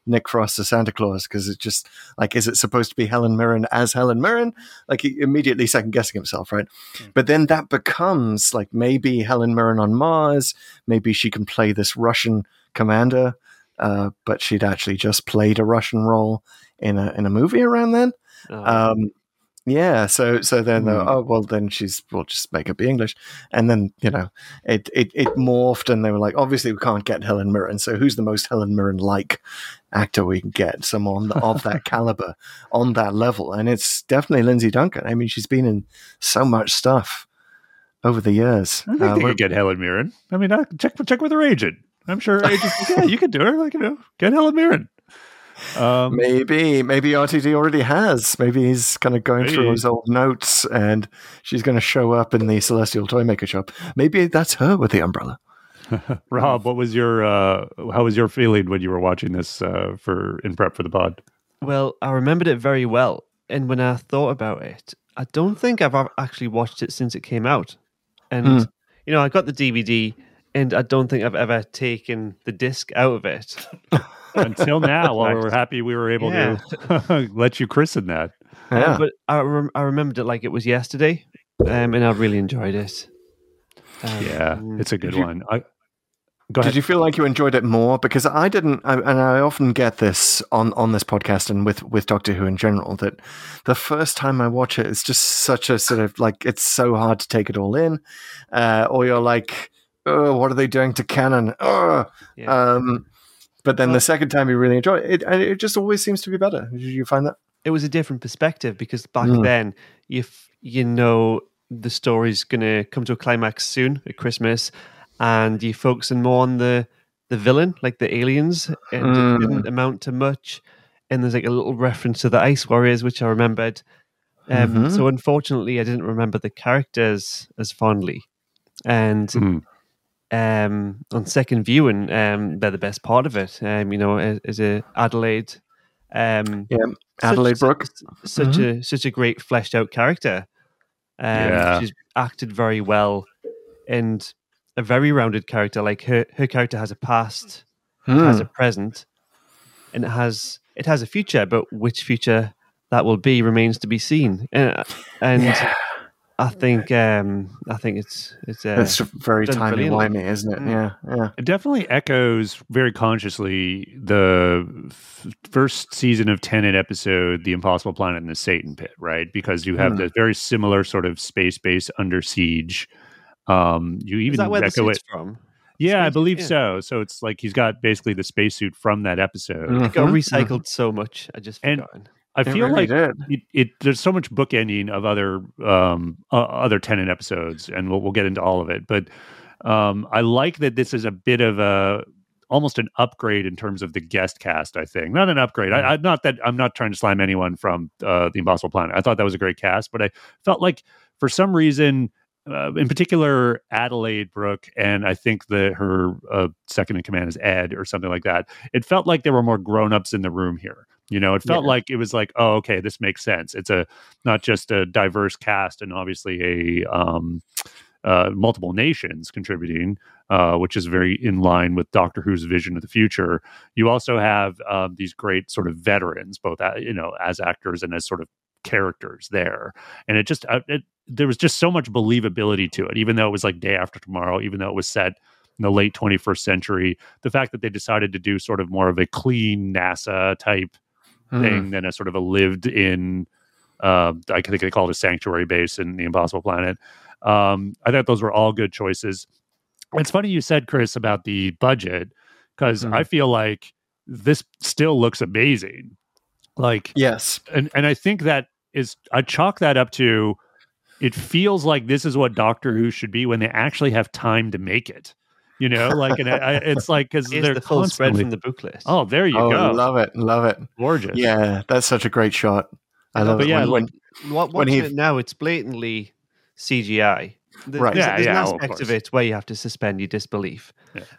Nick Frost as Santa Claus because it's just like, is it supposed to be Helen Mirren as Helen Mirren? Like he immediately second guessing himself, right? Mm. But then that becomes like maybe Helen Mirren on Mars, maybe she can play this Russian commander, uh, but she'd actually just played a Russian role in a in a movie around then. Oh. Um, yeah, so so then mm. oh well then she's we'll just make her be English, and then you know it, it it morphed, and they were like obviously we can't get Helen Mirren, so who's the most Helen Mirren like actor we can get, someone of that caliber on that level, and it's definitely Lindsay Duncan. I mean she's been in so much stuff over the years. I think uh, they could get Helen Mirren. I mean, uh, check check with her agent. I'm sure yeah, you could do her. Like you know, get Helen Mirren. Um, maybe, maybe RTD already has. Maybe he's kind of going maybe. through his old notes, and she's going to show up in the Celestial Toy Maker shop. Maybe that's her with the umbrella. Rob, what was your uh, how was your feeling when you were watching this uh, for in prep for the pod? Well, I remembered it very well, and when I thought about it, I don't think I've actually watched it since it came out. And mm. you know, I got the DVD, and I don't think I've ever taken the disc out of it. until now. well, we're happy we were able yeah. to let you christen that. Yeah, but I, rem- I remembered it like it was yesterday, um, and I really enjoyed it. Um, yeah, it's a good you, one. I, Did you feel like you enjoyed it more? Because I didn't, I, and I often get this on, on this podcast and with, with Doctor Who in general that the first time I watch it, it's just such a sort of like it's so hard to take it all in, uh, or you're like, oh, what are they doing to canon? Oh, yeah. um, but then well, the second time you really enjoy it, it, it just always seems to be better. Did you find that? It was a different perspective because back mm. then, if you know the story's going to come to a climax soon at Christmas, and you're focusing more on the the villain, like the aliens, and mm. it didn't amount to much. And there's like a little reference to the Ice Warriors, which I remembered. Um, mm-hmm. So unfortunately, I didn't remember the characters as fondly, and mm um, on second viewing, um, they're the best part of it. Um, you know, as, as a Adelaide, um, yeah, Adelaide such, Brooke, such mm-hmm. a such a great fleshed out character. Um, yeah. she's acted very well, and a very rounded character. Like her, her character has a past, mm. has a present, and it has it has a future. But which future that will be remains to be seen. And, and yeah. I think um, I think it's it's uh, it's very timely wimey, isn't it? Mm. Yeah, yeah. It definitely echoes very consciously the f- first season of Tennant episode, "The Impossible Planet and the Satan Pit," right? Because you have mm. the very similar sort of space base under siege. Um, you even Is that where echo the it from. Yeah, space, I believe yeah. so. So it's like he's got basically the spacesuit from that episode. Mm-hmm. It got recycled mm-hmm. so much. I just forgotten. And, I it feel really like it, it, there's so much bookending of other um, uh, other Tennant episodes, and we'll, we'll get into all of it. But um, I like that this is a bit of a almost an upgrade in terms of the guest cast. I think not an upgrade. I, I not that I'm not trying to slime anyone from uh, the Impossible Planet. I thought that was a great cast, but I felt like for some reason. Uh, in particular, Adelaide Brooke, and I think that her uh, second in command is Ed or something like that. It felt like there were more grown ups in the room here. You know, it felt yeah. like it was like, oh, okay, this makes sense. It's a not just a diverse cast and obviously a um, uh, multiple nations contributing, uh, which is very in line with Doctor Who's vision of the future. You also have um, these great sort of veterans, both you know as actors and as sort of characters there, and it just uh, it, there was just so much believability to it, even though it was like day after tomorrow, even though it was set in the late 21st century. The fact that they decided to do sort of more of a clean NASA type mm. thing than a sort of a lived in uh, I think they call it a sanctuary base in the Impossible Planet. Um, I thought those were all good choices. It's funny you said, Chris, about the budget because mm. I feel like this still looks amazing. Like yes, and and I think that is I chalk that up to it feels like this is what Doctor Who should be when they actually have time to make it. You know, like and I, it's like because they're the full spread from the booklet. Oh, there you oh, go. Love it, love it. Gorgeous. Yeah, that's such a great shot. I love but it. Yeah, when, when, when he, it now, it's blatantly CGI. There- Right. There's, Yeah, there's yeah, an of aspect course. of it where you have to suspend your disbelief.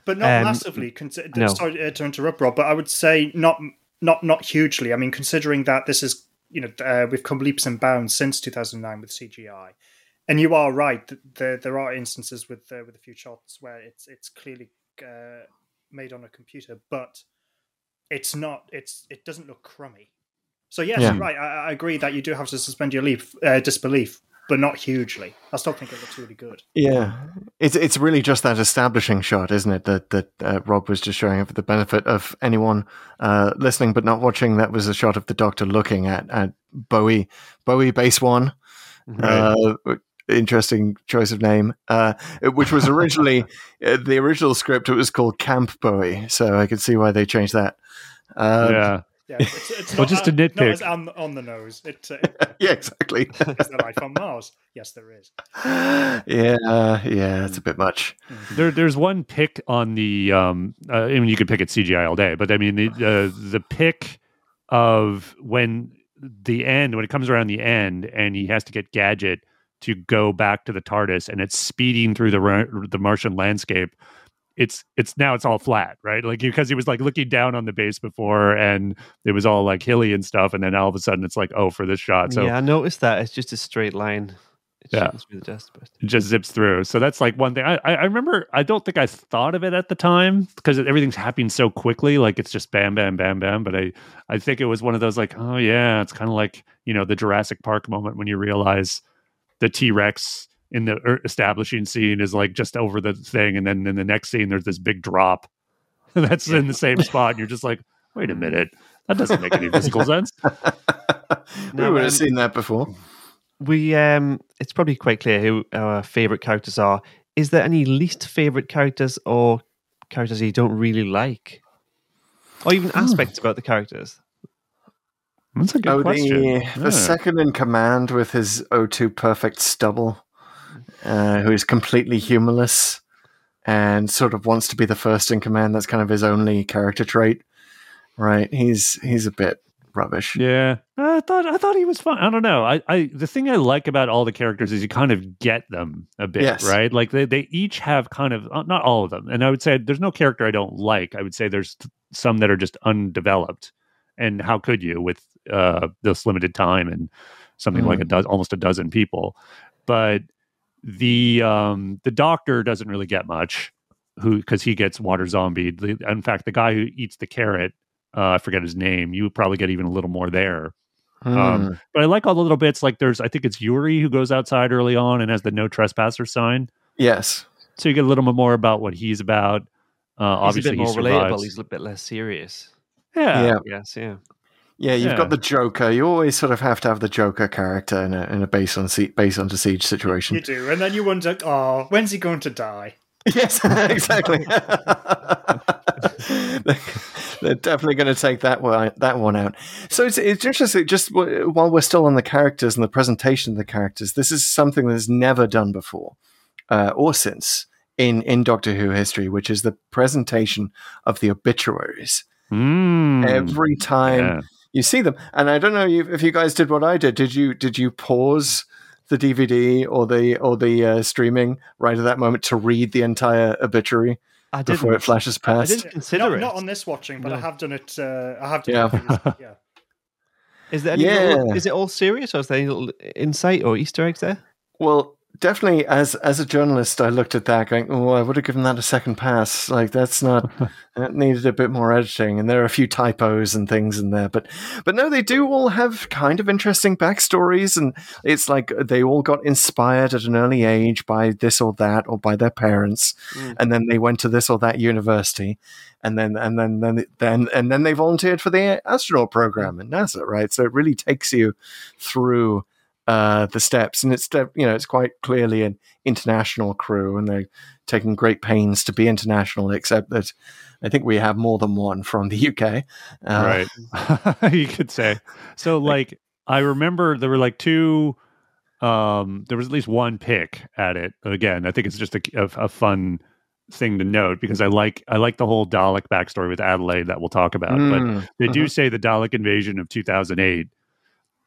but not Um, massively. Consi- no. Sorry uh, to interrupt, Rob, but I would say not not not hugely. I mean, considering that this is you know uh, we've come leaps and bounds since 2009 with CGI, and you are right. th- There there are instances with uh, with a few shots where it's it's clearly uh, made on a computer, but it's not. It's it doesn't look crummy. So yes, Yeah. right. I, I agree that you do have to suspend your leaf, uh, disbelief, but not hugely. I still think it looks really good. Yeah, it's it's really just that establishing shot, isn't it? That that uh, Rob was just showing it for the benefit of anyone uh, listening but not watching. That was a shot of the Doctor looking at at Bowie Bowie Base One. Uh, interesting choice of name, uh, which was originally uh, the original script. It was called Camp Bowie, so I could see why they changed that. Uh, yeah. Yeah, it's, it's Well, not, just to uh, Not nitpick. as on, on the nose. It, uh, it, yeah, exactly. is there life on Mars? Yes, there is. yeah, yeah, it's a bit much. There, there's one pick on the. Um, uh, I mean, you could pick at CGI all day, but I mean the uh, the pick of when the end when it comes around the end and he has to get Gadget to go back to the TARDIS and it's speeding through the the Martian landscape. It's it's now it's all flat, right? Like because he was like looking down on the base before and it was all like hilly and stuff, and then all of a sudden it's like oh for this shot, so yeah, I noticed that. It's just a straight line. It Yeah. through the dust, but it just zips through. So that's like one thing. I, I I remember. I don't think I thought of it at the time because everything's happening so quickly. Like it's just bam, bam, bam, bam. But I I think it was one of those like, oh yeah, it's kind of like you know the Jurassic Park moment when you realize the T Rex in the er- establishing scene is like just over the thing, and then in the next scene there's this big drop that's in the same spot, and you're just like, wait a minute, that doesn't make any physical sense. we No, would have um, seen that before. we um it's probably quite clear who our favorite characters are. Is there any least favorite characters or characters you don't really like? Or even aspects about the characters? That's a good oh, question. the, Yeah. the second in command with his O2 perfect stubble, uh, who is completely humorless and sort of wants to be the first in command. That's kind of his only character trait, right? He's he's a bit rubbish. Yeah, I thought I thought he was fun. I don't know. I, I the thing I like about all the characters is you kind of get them a bit, Yes. right? Like they they each have kind of uh, not all of them, and I would say there's no character I don't like. I would say there's some that are just undeveloped, and how could you with uh, this limited time and something like a dozen, almost a dozen people, but the um the doctor doesn't really get much who because he gets water zombied the, in fact the guy who eats the carrot uh, i forget his name you would probably get even a little more there Hmm. um, but i like all the little bits like there's i think it's yuri who goes outside early on and has the no trespasser sign yes. so you get a little bit more about what he's about uh He's obviously a bit more he relatable. He's a bit less serious. yeah, Yeah. Yes, yeah. Yeah, you've Yeah. got the Joker. You always sort of have to have the Joker character in a in a base on se- base under siege situation. You do, and then you wonder, oh, when's he going to die? Yes, exactly. They're definitely going to take that one that one out. So it's it's interesting. Just w- while we're still on the characters and the presentation of the characters, this is something that's never done before uh, or since in in Doctor Who history, which is the presentation of the obituaries. Mm, Every time yeah. You see them, and I don't know if you guys did what I did. Did you did you pause? The DVD or the or the uh, streaming right at that moment to read the entire obituary I didn't. before it flashes past. I didn't consider not, it. not on this watching, but I have done it. Uh, I have done Yeah. it. yeah. Is there any Yeah. little, is it all serious or is there any little insight or Easter eggs there? Well, definitely as as a journalist, I looked at that going, "Oh, I would have given that a second pass. Like that's not that needed a bit more editing." And there are a few typos and things in there, but but no, they do all have kind of interesting backstories, and it's like they all got inspired at an early age by this or that, or by their parents, mm. and then they went to this or that university. And then, and then, then, then, and then they volunteered for the astronaut program in NASA, right? So it really takes you through uh, the steps, and it's you know it's quite clearly an international crew, and they're taking great pains to be international. Except that I think we have more than one from the UK. Uh, right you could say so like i remember there were like two um there was at least one pick at it again i think it's just a, a, a fun thing to note because i like i like the whole dalek backstory with adelaide that we'll talk about but Mm, they do mhm. say the dalek invasion of 2008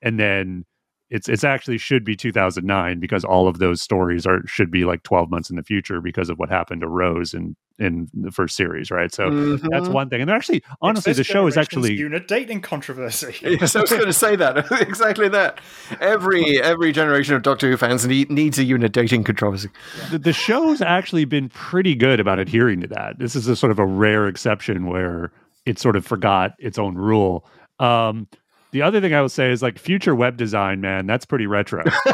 and then it's it's actually should be 2009 because all of those stories are should be like 12 months in the future because of what happened to Rose in in the first series, right? So that's Mhm. one thing. And they're actually honestly the show is generation's actually UNIT dating controversy. Yes, I was going to say that exactly that. Every every generation of Doctor Who fans need, needs a UNIT dating controversy. the, the show's actually been pretty good about adhering to that. This is a sort of a rare exception where it sort of forgot its own rule. Um, the other thing I will say is like future web design, man, that's pretty retro.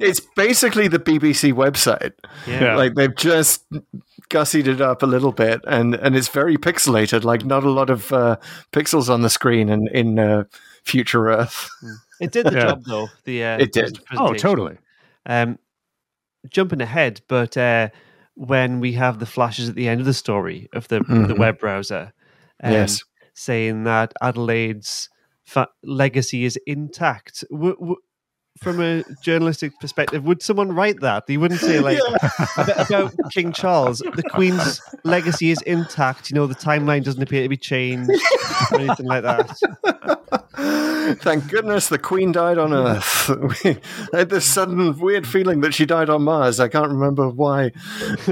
it's basically the BBC website. Yeah. Like they've just gussied it up a little bit, and and it's very pixelated. Like not a lot of uh, pixels on the screen in in uh, future Earth. It did the Yeah. job though. The uh, It did. oh, totally. Um, jumping ahead, but uh, when we have the flashes at the end of the story of the the Mhm. web browser, um, Yes. saying that Adelaide's fa- legacy is intact. W- w- from a journalistic perspective, would someone write that? You wouldn't say like about, about King Charles. The Queen's legacy is intact. You know, the timeline doesn't appear to be changed or anything like that. Thank goodness the Queen died on Earth. I had this sudden weird feeling that she died on Mars. I can't remember why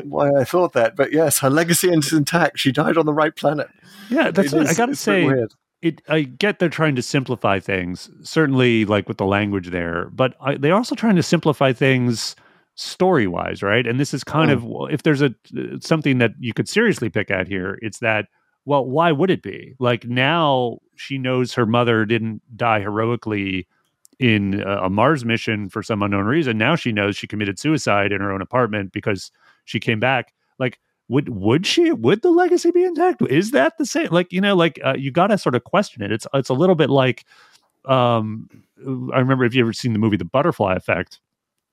why I thought that, but yes, her legacy is intact. She died on the right planet. Yeah, that's It what, I gotta it's pretty say. weird. It, I get they're trying to simplify things, certainly like with the language there, but I, they're also trying to simplify things story wise, right? And this is kind Mm. of if there's a something that you could seriously pick at here, it's that well, why would it be like now she knows her mother didn't die heroically in a, a Mars mission for some unknown reason. Now she knows she committed suicide in her own apartment because she came back. Like would would she would the legacy be intact? Is that the same like you know like uh, you got to sort of question it. It's it's a little bit like um i remember if you ever seen the movie the butterfly effect?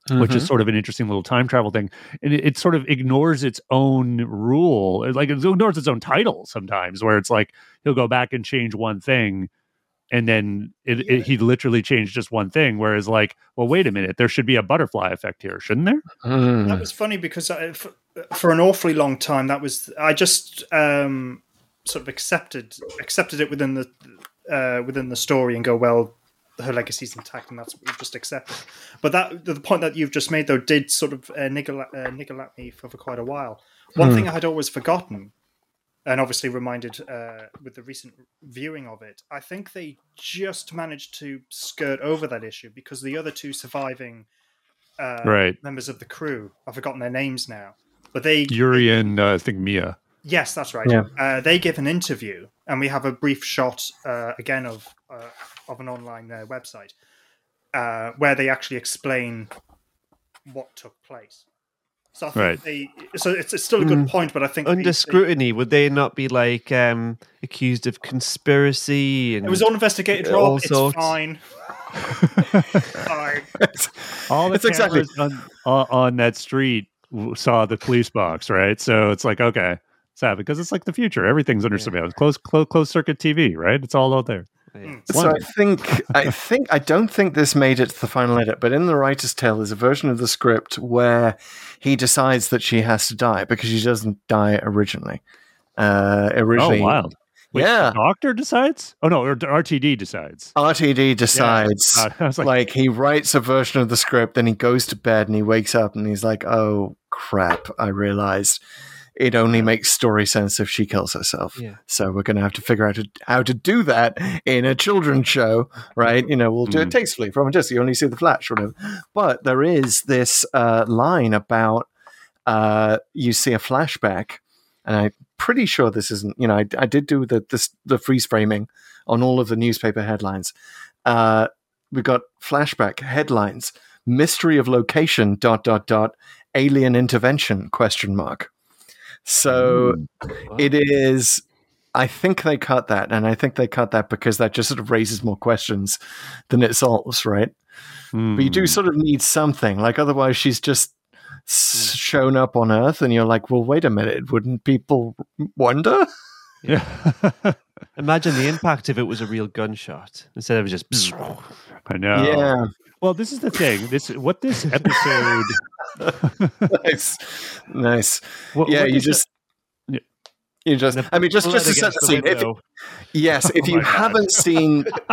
Which is sort of an interesting little time travel thing and it, it sort of ignores its own rule. Like it ignores its own title sometimes where it's like he'll go back and change one thing and then it, it, he literally changed just one thing whereas like well wait a minute there should be a butterfly effect here shouldn't there? Mm. That was funny because I, for, for an awfully long time, that was I just um, sort of accepted accepted it within the uh, within the story and go, well, her legacy's intact, and that's what we've just accepted. But that the point that you've just made though did sort of uh, niggle, at- uh, niggle at me for, for quite a while. One thing I had always forgotten, and obviously reminded uh, with the recent viewing of it, I think they just managed to skirt over that issue because the other two surviving uh, Right. members of the crew. I've forgotten their names now, but they yuri and uh, i think mia yes, that's right. Yeah. Uh, they give an interview, and we have a brief shot uh, again of uh, of an online uh, website uh, where they actually explain what took place. So I think Right. they, so it's, it's still a good point, but I think Under they- scrutiny, would they not be like um, accused of conspiracy? And it was all investigated, Yeah, Rob. all it's sorts. fine. fine. all the It's exactly- cameras on, on, on that street w- saw the police box, right? So it's like, okay, it's happening because it's like the future. Everything's under surveillance. Close, close, closed circuit TV, right? It's all out there. So I think I think I don't think this made it to the final edit, but in the writer's tale, there's a version of the script where he decides that she has to die because she doesn't die originally. Uh, originally, oh, wild. Wait, Yeah. the doctor decides? Oh no, or RTD decides. RTD decides, Uh, like, like, he writes a version of the script, then he goes to bed and he wakes up and he's like, "Oh crap! I realized it only makes story sense if she kills herself. Yeah. So we're going to have to figure out how to do that in a children's show, right? You know, we'll do it tastefully from a distance. You only see the flash, or whatever. But there is this uh, line about uh, you see a flashback, and I'm pretty sure this isn't. You know, I, I did do the this, the freeze framing on all of the newspaper headlines. Uh, we got flashback headlines: mystery of location dot dot dot alien intervention question mark. So it is. I think they cut that, and I think they cut that because that just sort of raises more questions than it solves, right? But you do sort of need something, like otherwise she's just shown up on Earth, and you're like, well, wait a minute, wouldn't people wonder? yeah. Imagine the impact if it was a real gunshot instead of just. bzz. I know. Yeah, Well, this is the thing. This what this episode. nice, nice. What, yeah, what you just You just, I mean, just just to set the scene. If, yes, if Oh you God. haven't seen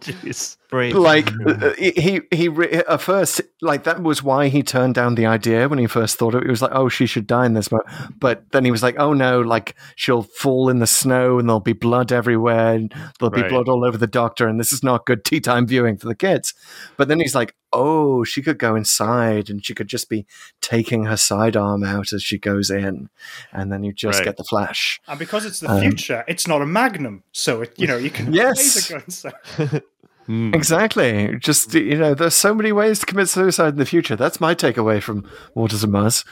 Jeez. Brave. like uh, he he re- at first like that was why he turned down the idea when he first thought of it. He was like, oh, she should die in this, but but then he was like, oh no, like she'll fall in the snow and there'll be blood everywhere and there'll be Right. blood all over the doctor and this is not good tea time viewing for the kids. But then he's like, oh, she could go inside and she could just be taking her sidearm out as she goes in, and then you just Right. get the flash. And because it's the Um, future, it's not a magnum, so it you know you can Yes. laser gun. So. Hmm. Exactly. Just you know, there's so many ways to commit suicide in the future. That's my takeaway from Waters of Mars.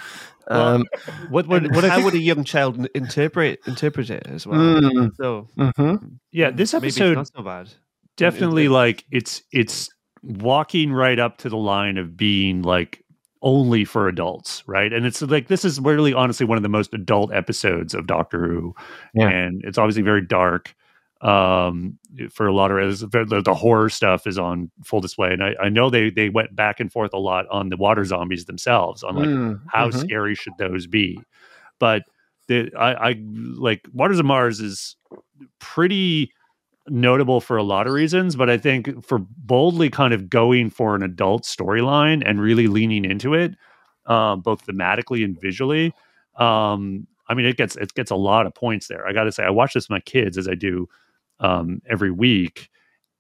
Um, What what And what how would a young child interpret interpret it as well? Mm. So mhm. yeah, this maybe it's episode not so bad. definitely like it's it's walking right up to the line of being like only for adults, right? And it's like this is really honestly one of the most adult episodes of Doctor Who, Yeah. and it's obviously very dark. Um, for a lot of the, the horror stuff is on full display, and I, I know they they went back and forth a lot on the water zombies themselves, on like Mm, how mhm. scary should those be but the I, I like waters of mars is pretty notable for a lot of reasons but i think for boldly kind of going for an adult storyline and really leaning into it um, both thematically and visually um, i mean it gets it gets a lot of points there. I gotta say i watch this with my kids as i do um, every week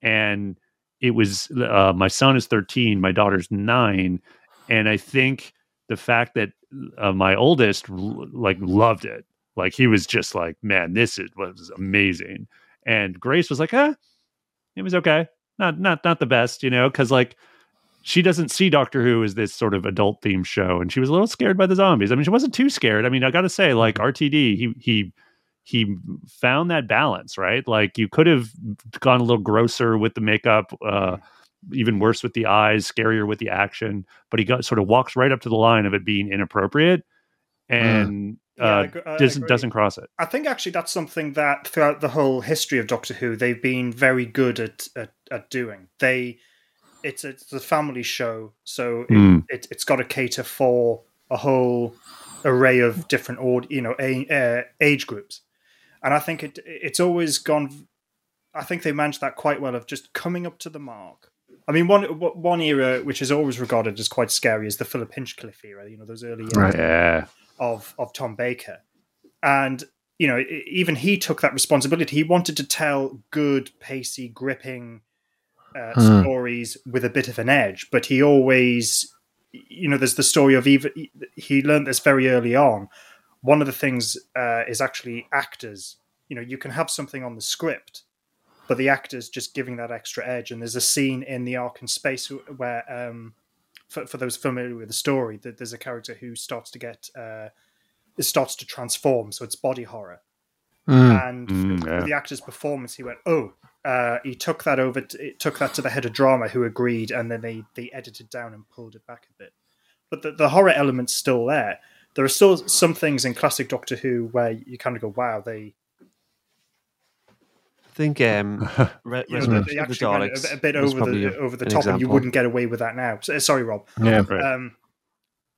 and it was uh, my son is 13 my daughter's 9 and i think the fact that uh, my oldest like loved it. Like he was just like man this is, was amazing and grace was like ah it was okay. Not not not the best you know because like she doesn't see doctor who as this sort of adult themed show and she was a little scared by the zombies. I mean she wasn't too scared. I mean i gotta say like rtd he he he found that balance right? Like you could have gone a little grosser with the makeup uh even worse with the eyes scarier with the action but he got sort of walks right up to the line of it being inappropriate. And Yeah, I uh agree- I doesn't agree. doesn't cross it I think actually that's something that throughout the whole history of Doctor Who they've been very good at at, at doing. They it's it's a family show, so it, Mm. it, it's got to cater for a whole array of different aud- you know a, uh, age groups, and I think it it's always gone. I think they managed that quite well of just coming up to the mark. I mean, one one era which is always regarded as quite scary is the Philip Hinchcliffe era. You know, those early years Right. yeah of of Tom Baker, and you know even he took that responsibility. He wanted to tell good, pacey, gripping uh, Hmm. stories with a bit of an edge, but he always, you know, there's the story of even he learned this very early on. One of the things uh, is actually actors. You know, you can have something on the script, but the actors just giving that extra edge. And there's a scene in the Ark in Space where, um, for, for those familiar with the story, that there's a character who starts to get uh, it starts to transform, so it's body horror. Mm. And Mm, yeah. the actor's performance, he went, "Oh." Uh, he took that over. To, it took that to the head of drama, who agreed, and then they they edited down and pulled it back a bit. But the, the horror element's still there. There are still some things in classic Doctor Who where you kind of go, "Wow, they I think um, Re- you know, Resurrection of the actually Daleks a, a bit over the a- over the an top, and you wouldn't get away with that now." So, sorry, Rob. Yeah. right. Um,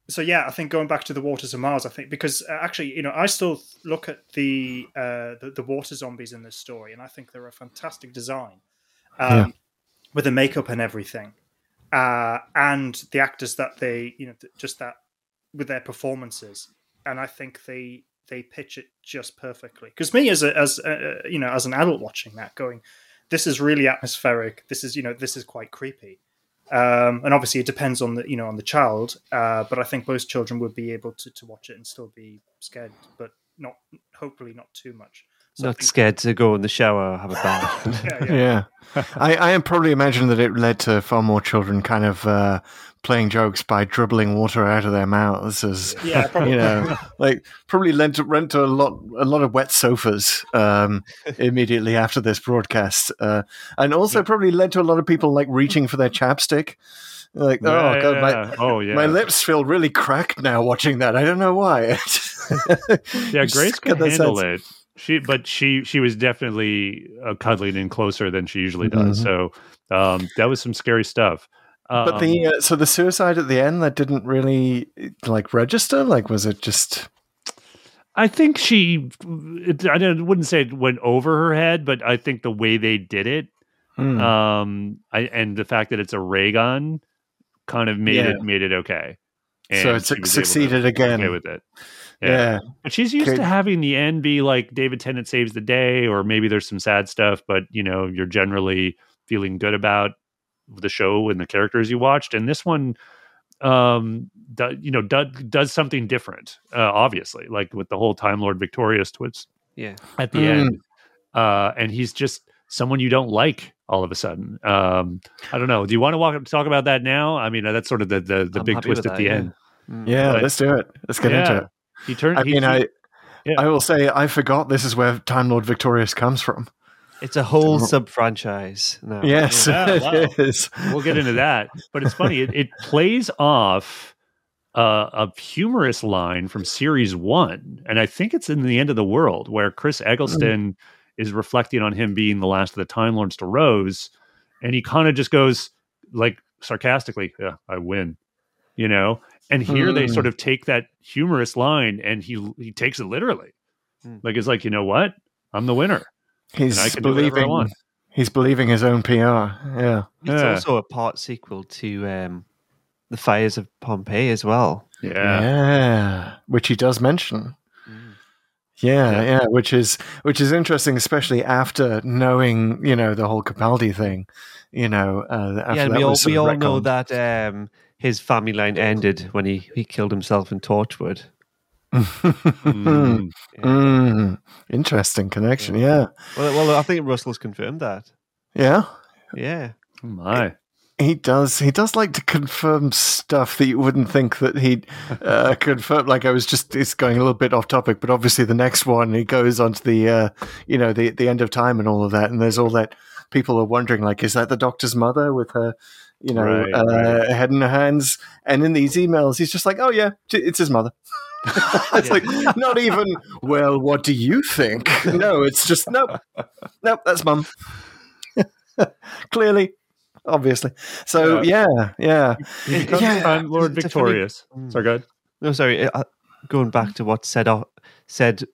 so yeah, I think going back to the waters of Mars, I think because uh, actually, you know, I still look at the, uh, the the water zombies in this story, and I think they're a fantastic design, um, Yeah. with the makeup and everything, uh, and the actors that they, you know, th- just that with their performances, and I think they they pitch it just perfectly. Because me, as a as a, you know, as an adult watching that, going, this is really atmospheric. This is you know, this is quite creepy um, and obviously it depends on the you know on the child uh, but i think most children would be able to, to watch it and still be scared but not hopefully not too much So Not think- scared to go in the shower or have a bath. yeah, yeah. Yeah, I, I probably imagine that it led to far more children kind of uh, playing jokes by dribbling water out of their mouths, as Yeah, probably. you know, like probably led to rent to a lot a lot of wet sofas um, immediately after this broadcast, uh, and also probably led to a lot of people like reaching for their chapstick. Like, oh Yeah, god, yeah. my oh yeah my lips feel really cracked now watching that. I don't know why. yeah grace can handle sense. it she but she she was definitely uh, cuddling in closer than she usually does Mhm. so um that was some scary stuff um, But the uh, so the suicide at the end that didn't really like register. Like, was it just? I think she, it, I wouldn't say it went over her head, but I think the way they did it, Hmm. um, I, and the fact that it's a ray gun, kind of made Yeah. it made it okay. So And it's she was able to succeeded again. Okay with it. Yeah. But she's used Could- to having the end be like David Tennant saves the day, or maybe there's some sad stuff, but you know, you're generally feeling good about the show and the characters you watched. And this one, um, do, you know, does does something different, uh, obviously, like with the whole Time Lord Victorious twist Yeah. at the Mm. end. Uh, and he's just someone you don't like all of a sudden. Um, I don't know. Do you want to walk talk about that now? I mean, that's sort of the the, the big twist with at that, the yeah. end. Mm. Yeah, But- let's do it. Let's get Yeah. into it. He turned. I he- mean, he- I yeah. I will say I forgot this is where Time Lord Victorious comes from. It's a whole sub franchise now. Yes, Yeah, it wow. is. we'll get into that. But it's funny. It, it plays off uh, a humorous line from series one, and I think it's in the end of the world where Chris Eccleston is reflecting on him being the last of the Time Lords to Rose, and he kind of just goes like sarcastically, "Yeah, I win," you know. And here they Mm. sort of take that humorous line, and he he takes it literally. Mm. Like it's like you know what, I'm the winner. He's I can do whatever I believing. want. He's believing his own PR. Yeah. It's Yeah. also a part sequel to um, The Fires of Pompeii as well. Yeah, Yeah, which he does mention. Yeah, Yeah. yeah, which is which is interesting, especially after knowing you know the whole Capaldi thing. You know, uh, after yeah, that we all we of all know that um, his family line ended when he, he killed himself in Torchwood. Mm. Mm, interesting connection. Yeah, Well, well, I think Russell's confirmed that. yeah. Yeah, Oh my. He does. He does like to confirm stuff that you wouldn't think that he'd uh, confirm. Like I was just, it's going a little bit off topic, but obviously the next one he goes on to the, uh, you know, the the end of time and all of that, and there's all that people are wondering, like, is that the Doctor's mother with her, you know, Right, uh, right. head in her hands? And in these emails, he's just like, oh yeah, it's his mother. it's like not even. Well, what do you think? No, it's just nope, nope. That's mum. Clearly, obviously. So yeah, yeah. Yeah. Time Lord It's a funny- Victorious. Mm. Sorry, go ahead. no, sorry. Uh, going back to what's said off, said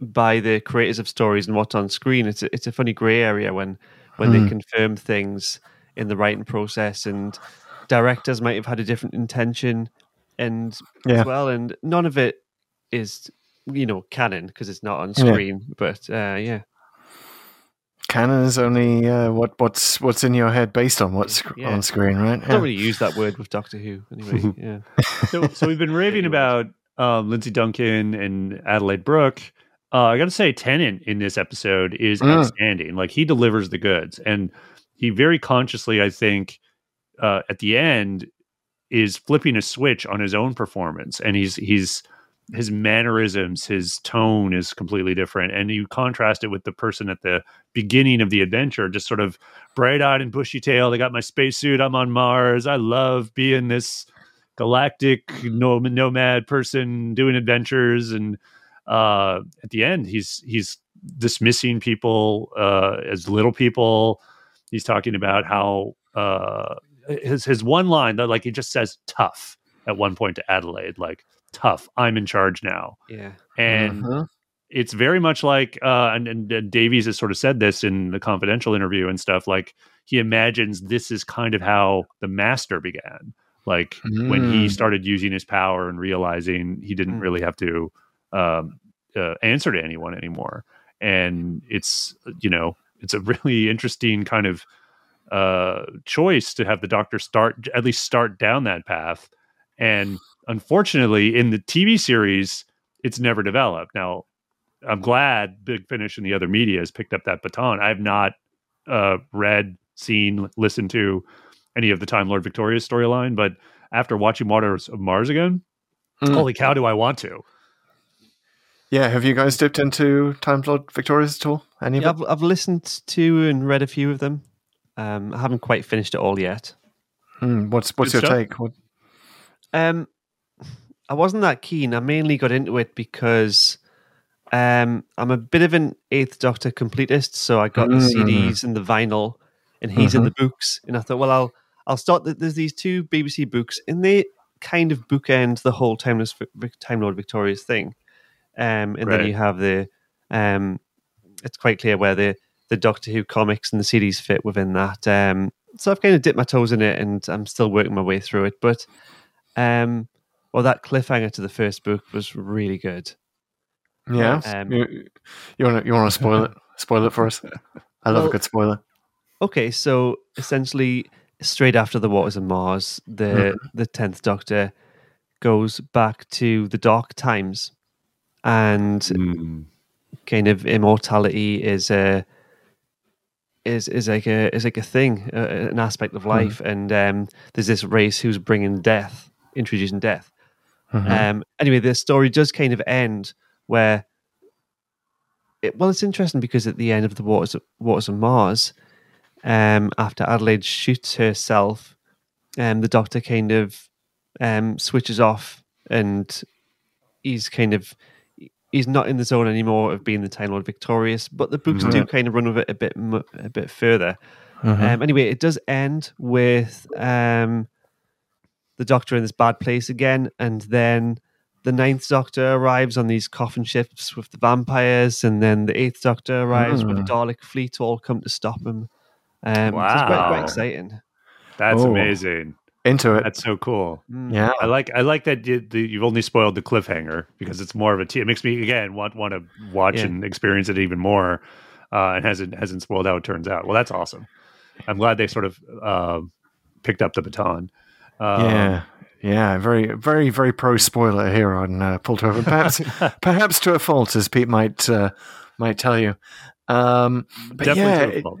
by the creators of stories and what's on screen, it's a, it's a funny grey area when when Hmm. they confirm things in the writing process, and directors might have had a different intention, and Yeah. as well, and none of it is you know canon because it's not on Yeah. screen. But uh, yeah, Canon is only uh, what what's what's in your head based on what's Yeah. on screen, right? I don't really use that word with Doctor Who anyway. yeah. So, so we've been raving about um, Lindsay Duncan and Adelaide Brooke. Uh, I got to say, Tennant in this episode is Mm. outstanding. Like he delivers the goods, and he very consciously, I think, uh, at the end, is flipping a switch on his own performance, and he's he's his mannerisms, his tone is completely different, and you contrast it with the person at the beginning of the adventure, just sort of bright eyed and bushy tailed. I got my spacesuit. I'm on Mars. I love being this galactic nom- nomad person doing adventures and uh at the end he's he's dismissing people uh as little people he's talking about how uh his his one line that like he just says tough at one point to Adelaide like tough I'm in charge now Yeah. and Mhm. it's very much like uh and, and, and davies has sort of said this in the confidential interview and stuff like he imagines this is kind of how the master began like when he Mm. started using his power and realizing he didn't Mm. really have to um, uh, answer to anyone anymore and it's you know it's a really interesting kind of uh choice to have the doctor start at least start down that path. And unfortunately in the tv series it's never developed. Now i'm glad big finish and the other media has picked up that baton. I've not uh read seen listened to any of the time lord victorious storyline but after watching waters of mars again Mm. holy cow do i want to Yeah, have you guys dipped into Time Lord Victorious at all? Any Yeah. I've, I've listened to and read a few of them. Um, I haven't quite finished it all yet. Hmm, what's what's Good your stuff. take? What, Um, I wasn't that keen. I mainly got into it because um, I'm a bit of an Eighth Doctor completist, so I got the Mm. CDs and the vinyl, and he's in the books. And I thought, well, I'll I'll start. The, there's these two BBC books, and they kind of bookend the whole Timeless Vic- Time Lord Victorious thing. Um, and Right. then you have the. Um, it's quite clear where the the Doctor Who comics and the series fit within that. Um, so I've kind of dipped my toes in it, and I'm still working my way through it. But, um, well, that cliffhanger to the first book was really good. Yeah. Um, you, you want to you want to spoil it? Spoil it for us. I love Well- a good spoiler. Okay, so essentially, straight after the Waters of Mars, the the tenth Doctor goes back to the dark times, and Mm. kind of immortality is a is is like a is like a thing, uh, an aspect of life, and um, there's this race who's bringing death, introducing death. Um, anyway, the story does kind of end where. It, well, it's interesting because at the end of the Waters of, Waters of Mars, um, after Adelaide shoots herself, um, the Doctor kind of um, switches off, and he's kind of he's not in the zone anymore of being the Time Lord victorious. But the books do kind of run with it a bit a bit further. Um, anyway, it does end with um, the Doctor in this bad place again, and then the Ninth Doctor arrives on these coffin ships with the vampires, and then the Eighth Doctor arrives with the Dalek fleet all come to stop him. Um, so it's quite, quite exciting. That's Oh. amazing. Into it. That's so cool. yeah. I like I like that you, the, you've only spoiled the cliffhanger because it's more of a te- it makes me again want want to watch Yeah. and experience it even more, uh, and hasn't hasn't spoiled how it turns out. Well, that's awesome. I'm glad they sort of uh, picked up the baton. Um, yeah. Yeah, very, very, very pro spoiler here on uh, Pull to Perhaps, perhaps to a fault, as Pete might uh, might tell you. Um, but definitely yeah, to a it- fault.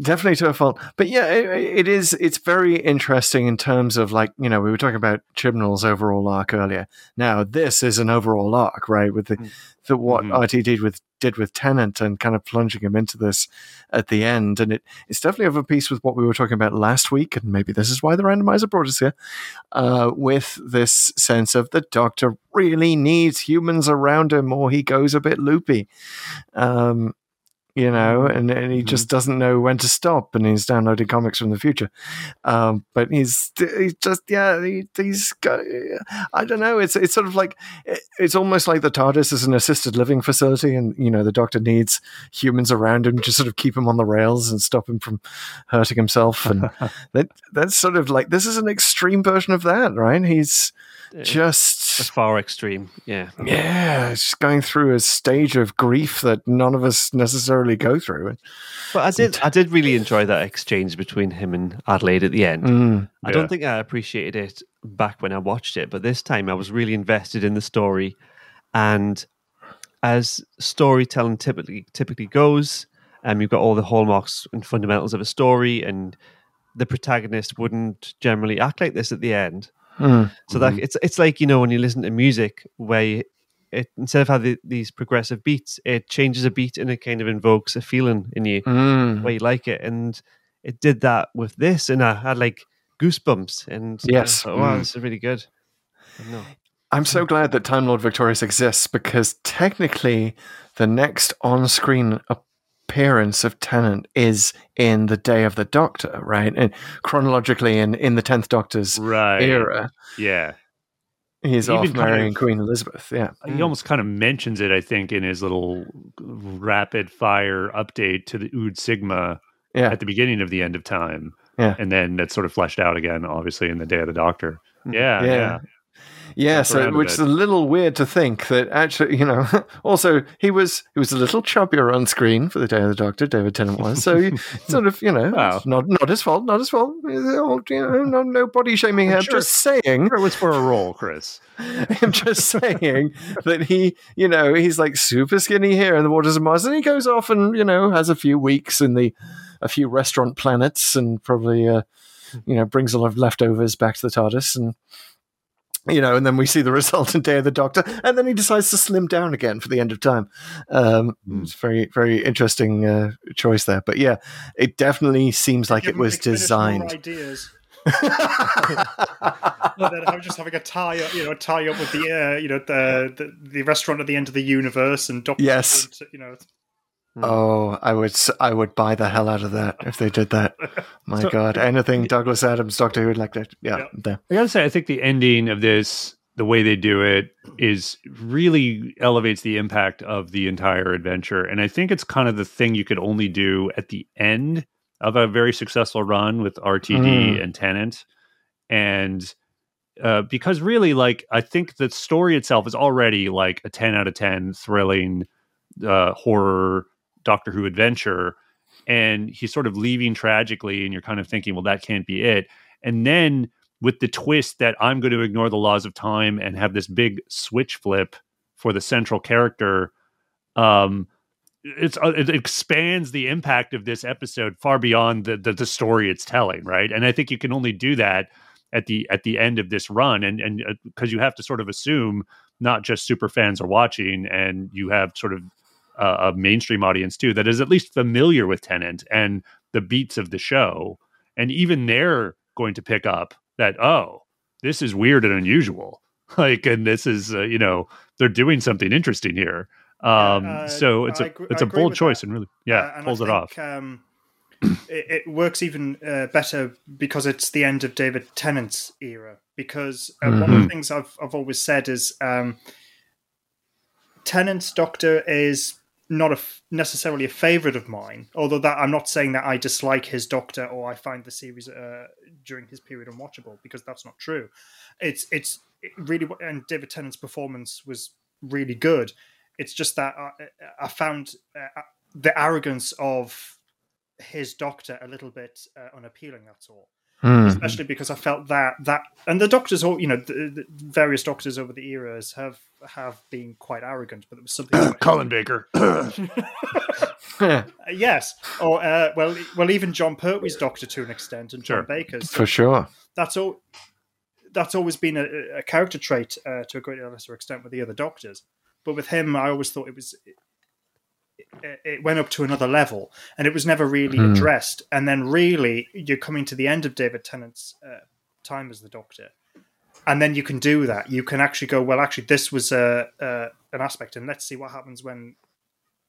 definitely to a fault. But yeah, it, it is. It's very interesting in terms of like you know we were talking about Chibnall's overall arc earlier. Now this is an overall arc, right? With the, Mm. the what Mhm. RT did with did with Tennant and kind of plunging him into this at the end, and it it's definitely of a piece with what we were talking about last week, and maybe this is why the randomizer brought us here. Uh, with this sense of the Doctor really needs humans around him, or he goes a bit loopy. Um, you know, and, and he just doesn't know when to stop, and he's downloading comics from the future. Um, but he's he's just yeah, he, he's got, I don't know. It's it's sort of like it- it's almost like the TARDIS is an assisted living facility, and you know the Doctor needs humans around him to sort of keep him on the rails and stop him from hurting himself, and that that's sort of like this is an extreme version of that, right? He's A just far extreme, yeah. yeah, just going through a stage of grief that none of us necessarily go through. But I did, I did really enjoy that exchange between him and Adelaide at the end. Mm, I don't think I appreciated it back when I watched it, but this time I was really invested in the story. And as storytelling typically typically goes, um, you've got all the hallmarks and fundamentals of a story, and the protagonist wouldn't generally act like this at the end. Mm, So that it's it's like you know when you listen to music where you, it instead of having these progressive beats, it changes a beat and it kind of invokes a feeling in you mm. where you like it, and it did that with this, and I had like goosebumps, and Yes. thought, wow, Mm. this is really good. No. I'm so glad that Time Lord Victorious exists because technically the next on screen appearance of Tennant is in the Day of the Doctor, right? And chronologically in, in the 10th Doctor's Right. era, Yeah. he's He off marrying of- Queen Elizabeth. Yeah. He almost kind of mentions it, I think, in his little rapid fire update to the Ood Sigma Yeah. at the beginning of the end of time. Yeah. And then that's sort of fleshed out again, obviously, in the Day of the Doctor. Hmm. Yeah. Yeah. Yeah. Yeah, so which is a little weird to think that actually, you know, also he was he was a little chubbier on screen for the Day of the Doctor. David Tennant was, so he sort of, you know, Wow. not not his fault, not his fault. You know, no, no body shaming here. sure- Just saying, It was for a role, Chris. I'm just saying that he, you know, he's like super skinny here in the waters of Mars, and he goes off and you know has a few weeks in the a few restaurant planets, and probably uh, you know brings a lot of leftovers back to the TARDIS, and you know, and then we see the result in Day of the Doctor, and then he decides to slim down again for the end of time. Um, Hmm. It's very very interesting uh, choice there, but yeah, it definitely seems like Give it was designed. Ideas. and then I'm just having a tie up, you know, tie up with the, uh, you know, the, the the restaurant at the end of the universe and Doctor, Yes. Who, you know, Oh, I would s- I would buy the hell out of that if they did that. My God, anything Douglas Adams, Doctor Who, would like that. Yeah, Yeah. there. I gotta say, I think the ending of this the way they do it is really elevates the impact of the entire adventure. And I think it's kind of the thing you could only do at the end of a very successful run with RTD Mm. and Tennant. And uh, because really, like, I think the story itself is already like a 10 out of 10 thrilling uh, horror Doctor Who adventure. And he's sort of leaving tragically, and you're kind of thinking, well, that can't be it. And then with the twist that I'm going to ignore the laws of time and have this big switch flip for the central character, um, it's uh, it expands the impact of this episode far beyond the, the the story it's telling, right? And I think you can only do that at the at the end of this run, and and because you have to sort of assume not just super fans are watching, and you have sort of uh, a mainstream audience too that is at least familiar with Tennant and the beats of the show, and even they're going to pick up that oh, this is weird and unusual, like, and this is uh, you know they're doing something interesting here. Um, uh, so it's I a agree- it's a bold choice that. and really yeah Uh, and pulls I it off. Um, it, it works even uh, better because it's the end of David Tennant's era. Because uh, one of the things I've I've always said is um, Tennant's Doctor is not a f- necessarily a favorite of mine. Although that I'm not saying that I dislike his Doctor or I find the series uh, during his period unwatchable because that's not true. It's it's it really and David Tennant's performance was really good. It's just that I, I found uh, the arrogance of his doctor a little bit uh, unappealing. That's all. Hmm. Especially because I felt that that and the doctors, all you know, the, the various doctors over the eras have have been quite arrogant. But there was something. about Colin Baker. Uh, yes, or uh, well, well, even Jon Pertwee's doctor to an extent, and John Sure. Baker's. For sure. That's all. That's always been a, a character trait uh, to a greater or lesser extent with the other doctors. But with him, I always thought it was it, went up to another level, and it was never really Hmm. addressed. And then, really, you're coming to the end of David Tennant's uh, time as the Doctor, and then you can do that. You can actually go, well, actually, this was a, a an aspect, and let's see what happens when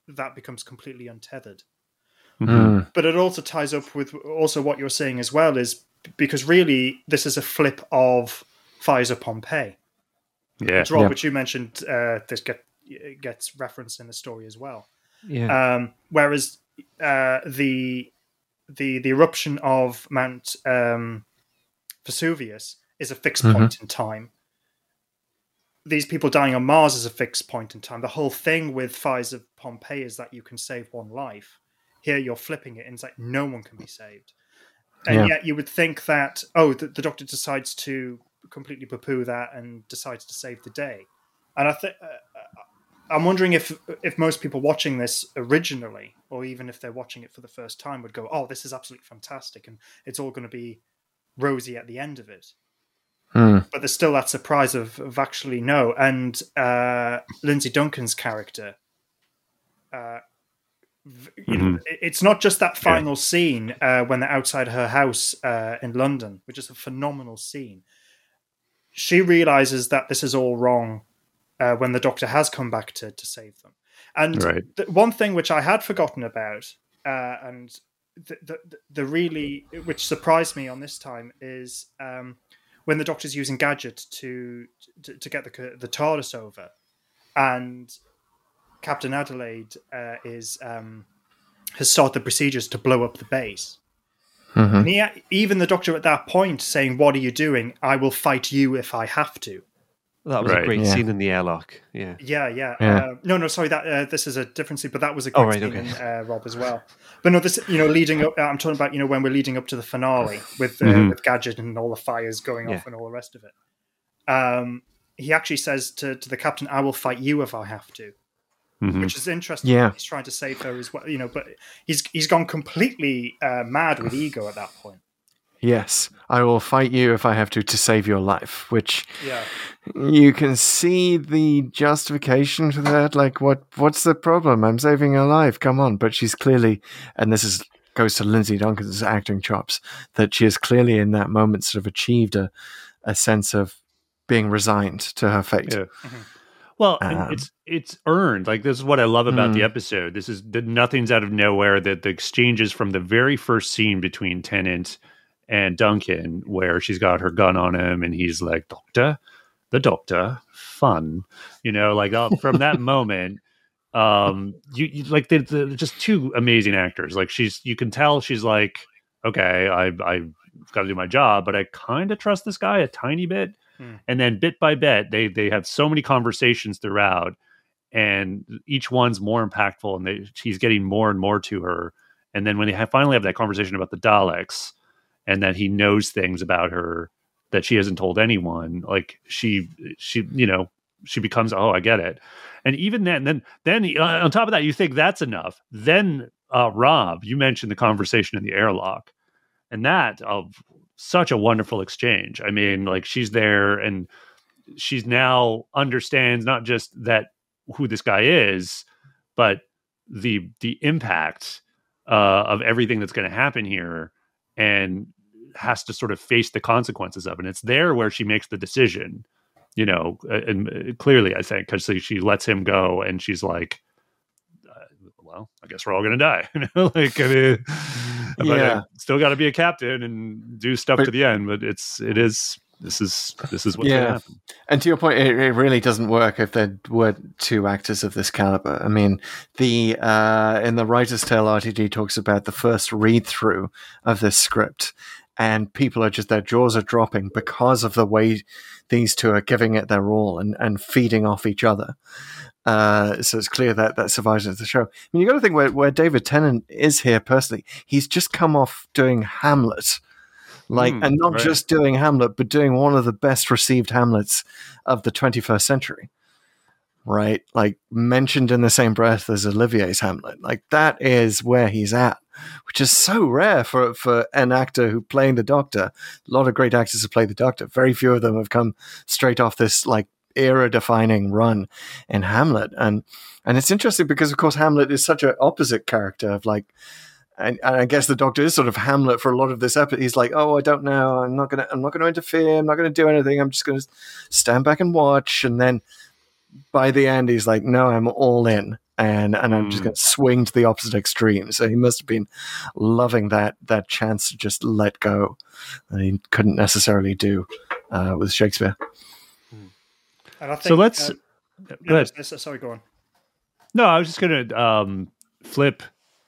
that becomes completely untethered Hmm. but it also ties up with also what you're saying as well is because really this is a flip of Fires of Pompeii. Yeah. Which, Rob, Yeah. which you mentioned, uh, this get gets referenced in the story as well. Yeah. Um, whereas uh, the the the eruption of Mount um, Vesuvius is a fixed Mhm. point in time. These people dying on Mars is a fixed point in time. The whole thing with fires of Pompeii is that you can save one life. Here you're flipping it, and it's like no one can be saved. And Yeah. yet you would think that oh, the, the doctor decides to completely poo-poo that and decides to save the day. And I think uh, I'm wondering if if most people watching this originally, or even if they're watching it for the first time, would go, "Oh, this is absolutely fantastic," and it's all going to be rosy at the end of it. Hmm. But there's still that surprise of, of actually no. And uh, Lindsay Duncan's character, uh, you know, it- it's not just that final scene uh, when they're outside her house uh, in London, which is a phenomenal scene. She realizes that this is all wrong uh, when the doctor has come back to, to save them. And Right. the one thing which I had forgotten about, uh, and the, the, the really which surprised me on this time is um, when the doctor's using gadget to to, to get the the TARDIS over, and Captain Adelaide uh, is um, has started the procedures to blow up the base. Mhm. And he, even the doctor at that point saying, "What are you doing? I will fight you if I have to." That was right. a great Yeah. scene in the airlock. Yeah. Yeah, yeah. Yeah. Uh, no, no, sorry. That uh, this is a different scene, but that was a great Oh, right, scene, okay. in, uh, Rob, as well. But no, this you know, leading up. I'm talking about you know when we're leading up to the finale with uh, Mhm. with Gadget and all the fires going off and all the rest of it. Um, he actually says to to the captain, "I will fight you if I have to," Mhm. which is interesting. Yeah. he's trying to save her as well. You know, but he's he's gone completely uh, mad with ego at that point. Yes, I will fight you if I have to to save your life. Which Yeah. you can see the justification for that. Like, what? What's the problem? I'm saving her life. Come on! But she's clearly, and this is goes to Lindsay Duncan's acting chops, that she has clearly in that moment sort of achieved a a sense of being resigned to her fate. Yeah. Well, Um, it's it's earned. Like this is what I love about the Mm. episode. This is that nothing's out of nowhere. That the exchanges from the very first scene between Tennant and Duncan, where she's got her gun on him, and he's like, "Doctor," the Doctor, fun. You know, like uh, from that moment, um, you, you like they're, they're just two amazing actors. Like she's, you can tell she's like, okay, I I've got to do my job, but I kind of trust this guy a tiny bit. Hmm. And then bit by bit, they they have so many conversations throughout, and each one's more impactful, and they, she's getting more and more to her. And then when they have, finally have that conversation about the Daleks, and that he knows things about her that she hasn't told anyone, like she she you know she becomes oh I get it, and even then then then uh, on top of that you think that's enough. Then uh, Rob, you mentioned the conversation in the airlock, and that of such a wonderful exchange. I mean, like she's there and she's now understands not just that who this guy is, but the the impact uh, of everything that's going to happen here, and has to sort of face the consequences of it. And it's there where she makes the decision, you know, uh, and uh, clearly I think because she lets him go, and she's like, uh, "Well, I guess we're all going to die." you know, like I mean, but Yeah. I still got to be a captain and do stuff But- to the end. But it's it is this is this is what's Yeah. going to happen. And to your point, it, it really doesn't work if there were two actors of this caliber. I mean, the uh, in the writer's tale, RTD talks about the first read through of this script, and people are just their jaws are dropping because of the way these two are giving it their all and, and feeding off each other. Uh, so it's clear that that survives as the show. I mean, you got to think where, where David Tennant is here personally. He's just come off doing Hamlet, like, Hmm, and not right. just doing Hamlet, but doing one of the best received Hamlets of the 21st century. Right, like mentioned in the same breath as Olivier's Hamlet. Like that is where he's at, which is so rare for for an actor who playing the Doctor. A lot of great actors have played the Doctor. Very few of them have come straight off this like era defining run in Hamlet. And and it's interesting because of course Hamlet is such an opposite character of like and, and I guess the doctor is sort of Hamlet for a lot of this episode. He's like, "Oh, I don't know. I'm not gonna. I'm not gonna interfere. I'm not gonna do anything. I'm just gonna stand back and watch." And then by the end, he's like, "No, I'm all in, and and I'm just Mm. gonna swing to the opposite extreme." So he must have been loving that that chance to just let go that he couldn't necessarily do uh, with Shakespeare. And I think, So let's uh, go no, ahead. s- s- sorry, go on. No, I was just gonna um, flip.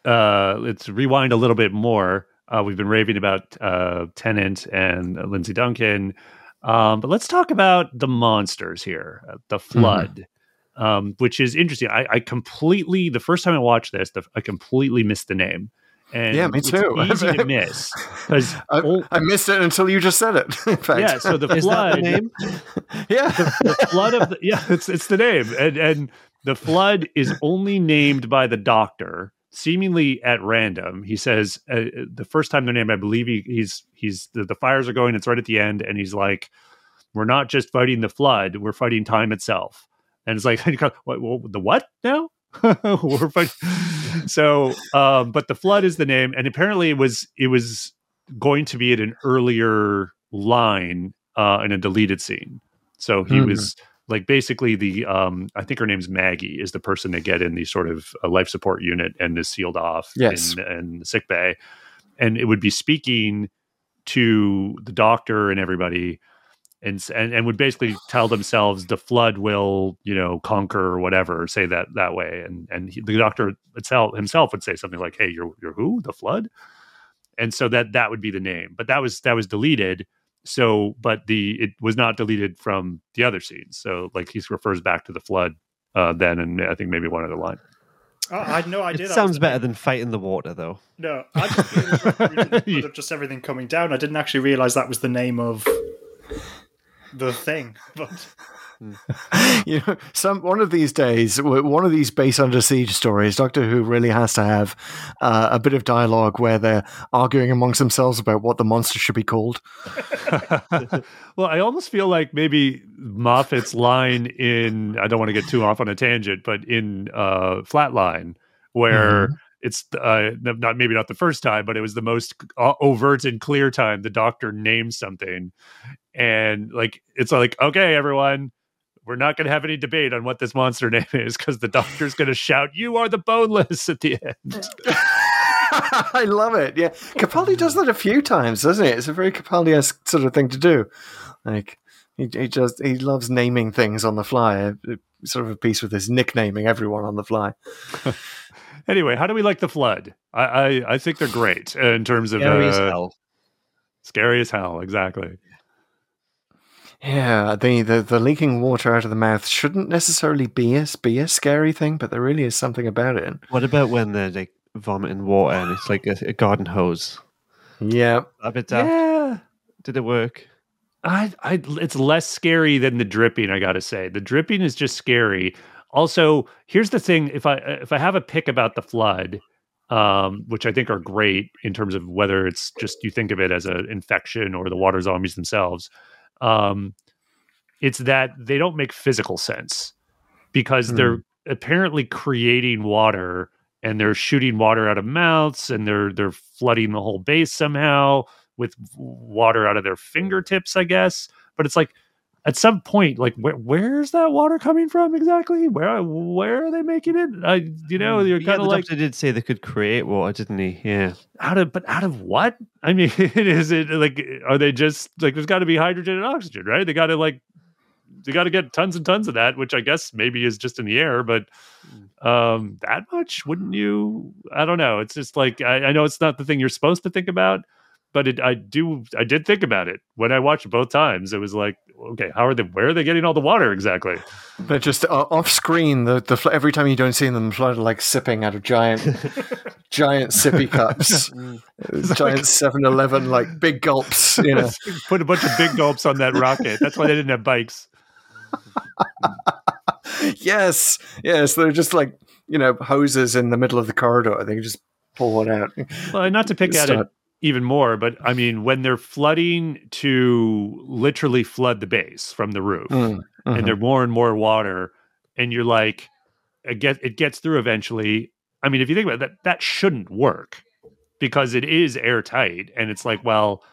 Uh, let's rewind a little bit more. Uh, we've been raving about uh, Tennant and uh, Lindsay Duncan, um, but let's talk about the monsters here. Uh, the flood, um, which is interesting. I, I completely the first time I watched this, the, I completely missed the name. And Yeah, me it's too. easy to miss because I, I missed it until you just said it. In fact, yeah. So the Is that flood, the name? yeah, the flood of the, yeah, it's it's the name, and and the flood is only named by the doctor, seemingly at random. He says uh, the first time they're named, I believe he, he's he's the, the fires are going. It's right at the end, and he's like, "We're not just fighting the flood; we're fighting time itself." And it's like, what, what, the what now? we're fighting. So, um, but the flood is the name, and apparently it was it was going to be at an earlier line uh, in a deleted scene. So he Hmm. was like basically the um, I think her name's Maggie is the person they get in the sort of uh, life support unit and is sealed off Yes. in, in the sick bay, and it would be speaking to the doctor and everybody. And, and and would basically tell themselves the flood will you know conquer or whatever say that that way. And and he, the doctor itself himself would say something like hey you're you're who? The flood? And so that that would be the name. But that was that was deleted so but the it was not deleted from the other scenes so like he refers back to the flood uh then and i think maybe one other line Oh, I had no idea. It sounds better name. than fighting the water, though. No, I just knew it was originally of just everything coming down. I didn't actually realize that was the name of the thing. But you know, some one of these days, one of these base under siege stories, Doctor Who really has to have uh, a bit of dialogue where they're arguing amongst themselves about what the monster should be called. well i almost feel like maybe moffat's line in i don't want to get too off on a tangent but in uh flatline where it's uh not maybe not the first time but it was the most overt and clear time the doctor named something and like it's like okay everyone we're not going to have any debate on what this monster name is because the doctor's going to shout you are the boneless at the end I love it. Yeah, Capaldi does that a few times, doesn't it? It's a very Capaldi-esque sort of thing to do. Like, He, he just he loves naming things on the fly. uh, Sort of a piece with his nicknaming everyone on the fly. Anyway, how do we like the flood? I I, I think they're great uh, in terms of Scary as uh, hell. scary as hell. Exactly. Yeah, the, the the leaking water out of the mouth shouldn't necessarily be a be a scary thing, but there really is something about it. What about when they're like vomiting water and it's like a, a garden hose? Yeah, A bit daft. Yeah. Did it work? I, I, it's less scary than the dripping. I got to say, the dripping is just scary. Also, here's the thing: if I if I have a pick about the flood, um, which I think are great in terms of whether it's just you think of it as an infection or the water zombies themselves, um, it's that they don't make physical sense because Hmm. they're apparently creating water and they're shooting water out of mouths and they're they're flooding the whole base somehow with water out of their fingertips, I guess. But it's like at some point, like where where's that water coming from exactly? Where where are they making it? I you know you're Yeah, kind the of like doctor did say they could create water, didn't he? Yeah. out of but out of what? I mean, is it like are they just like there's got to be hydrogen and oxygen, right? They got to like they got to get tons and tons of that, which I guess maybe is just in the air, but um that much wouldn't you? I don't know. It's just like I, I know it's not the thing you're supposed to think about, but it, I do I did think about it when I watched both times. It was like, okay, how are they? Where are they getting all the water exactly? they're just uh, off screen. The the fl- every time you don't see them, the flood are like sipping out of giant giant sippy cups, Uh, giant Seven Eleven like big gulps. You know, Put a bunch of big gulps on that rocket. That's why they didn't have bikes. yes, yes, they're just like you know hoses in the middle of the corridor. They can just pull one out. Well, not to pick at it Start. Even more, but I mean, when they're flooding to literally flood the base from the roof, Mm, mhm. and there's more and more water, and you're like, it gets it gets through eventually. I mean, if you think about it, that, that shouldn't work because it is airtight, and it's like, well,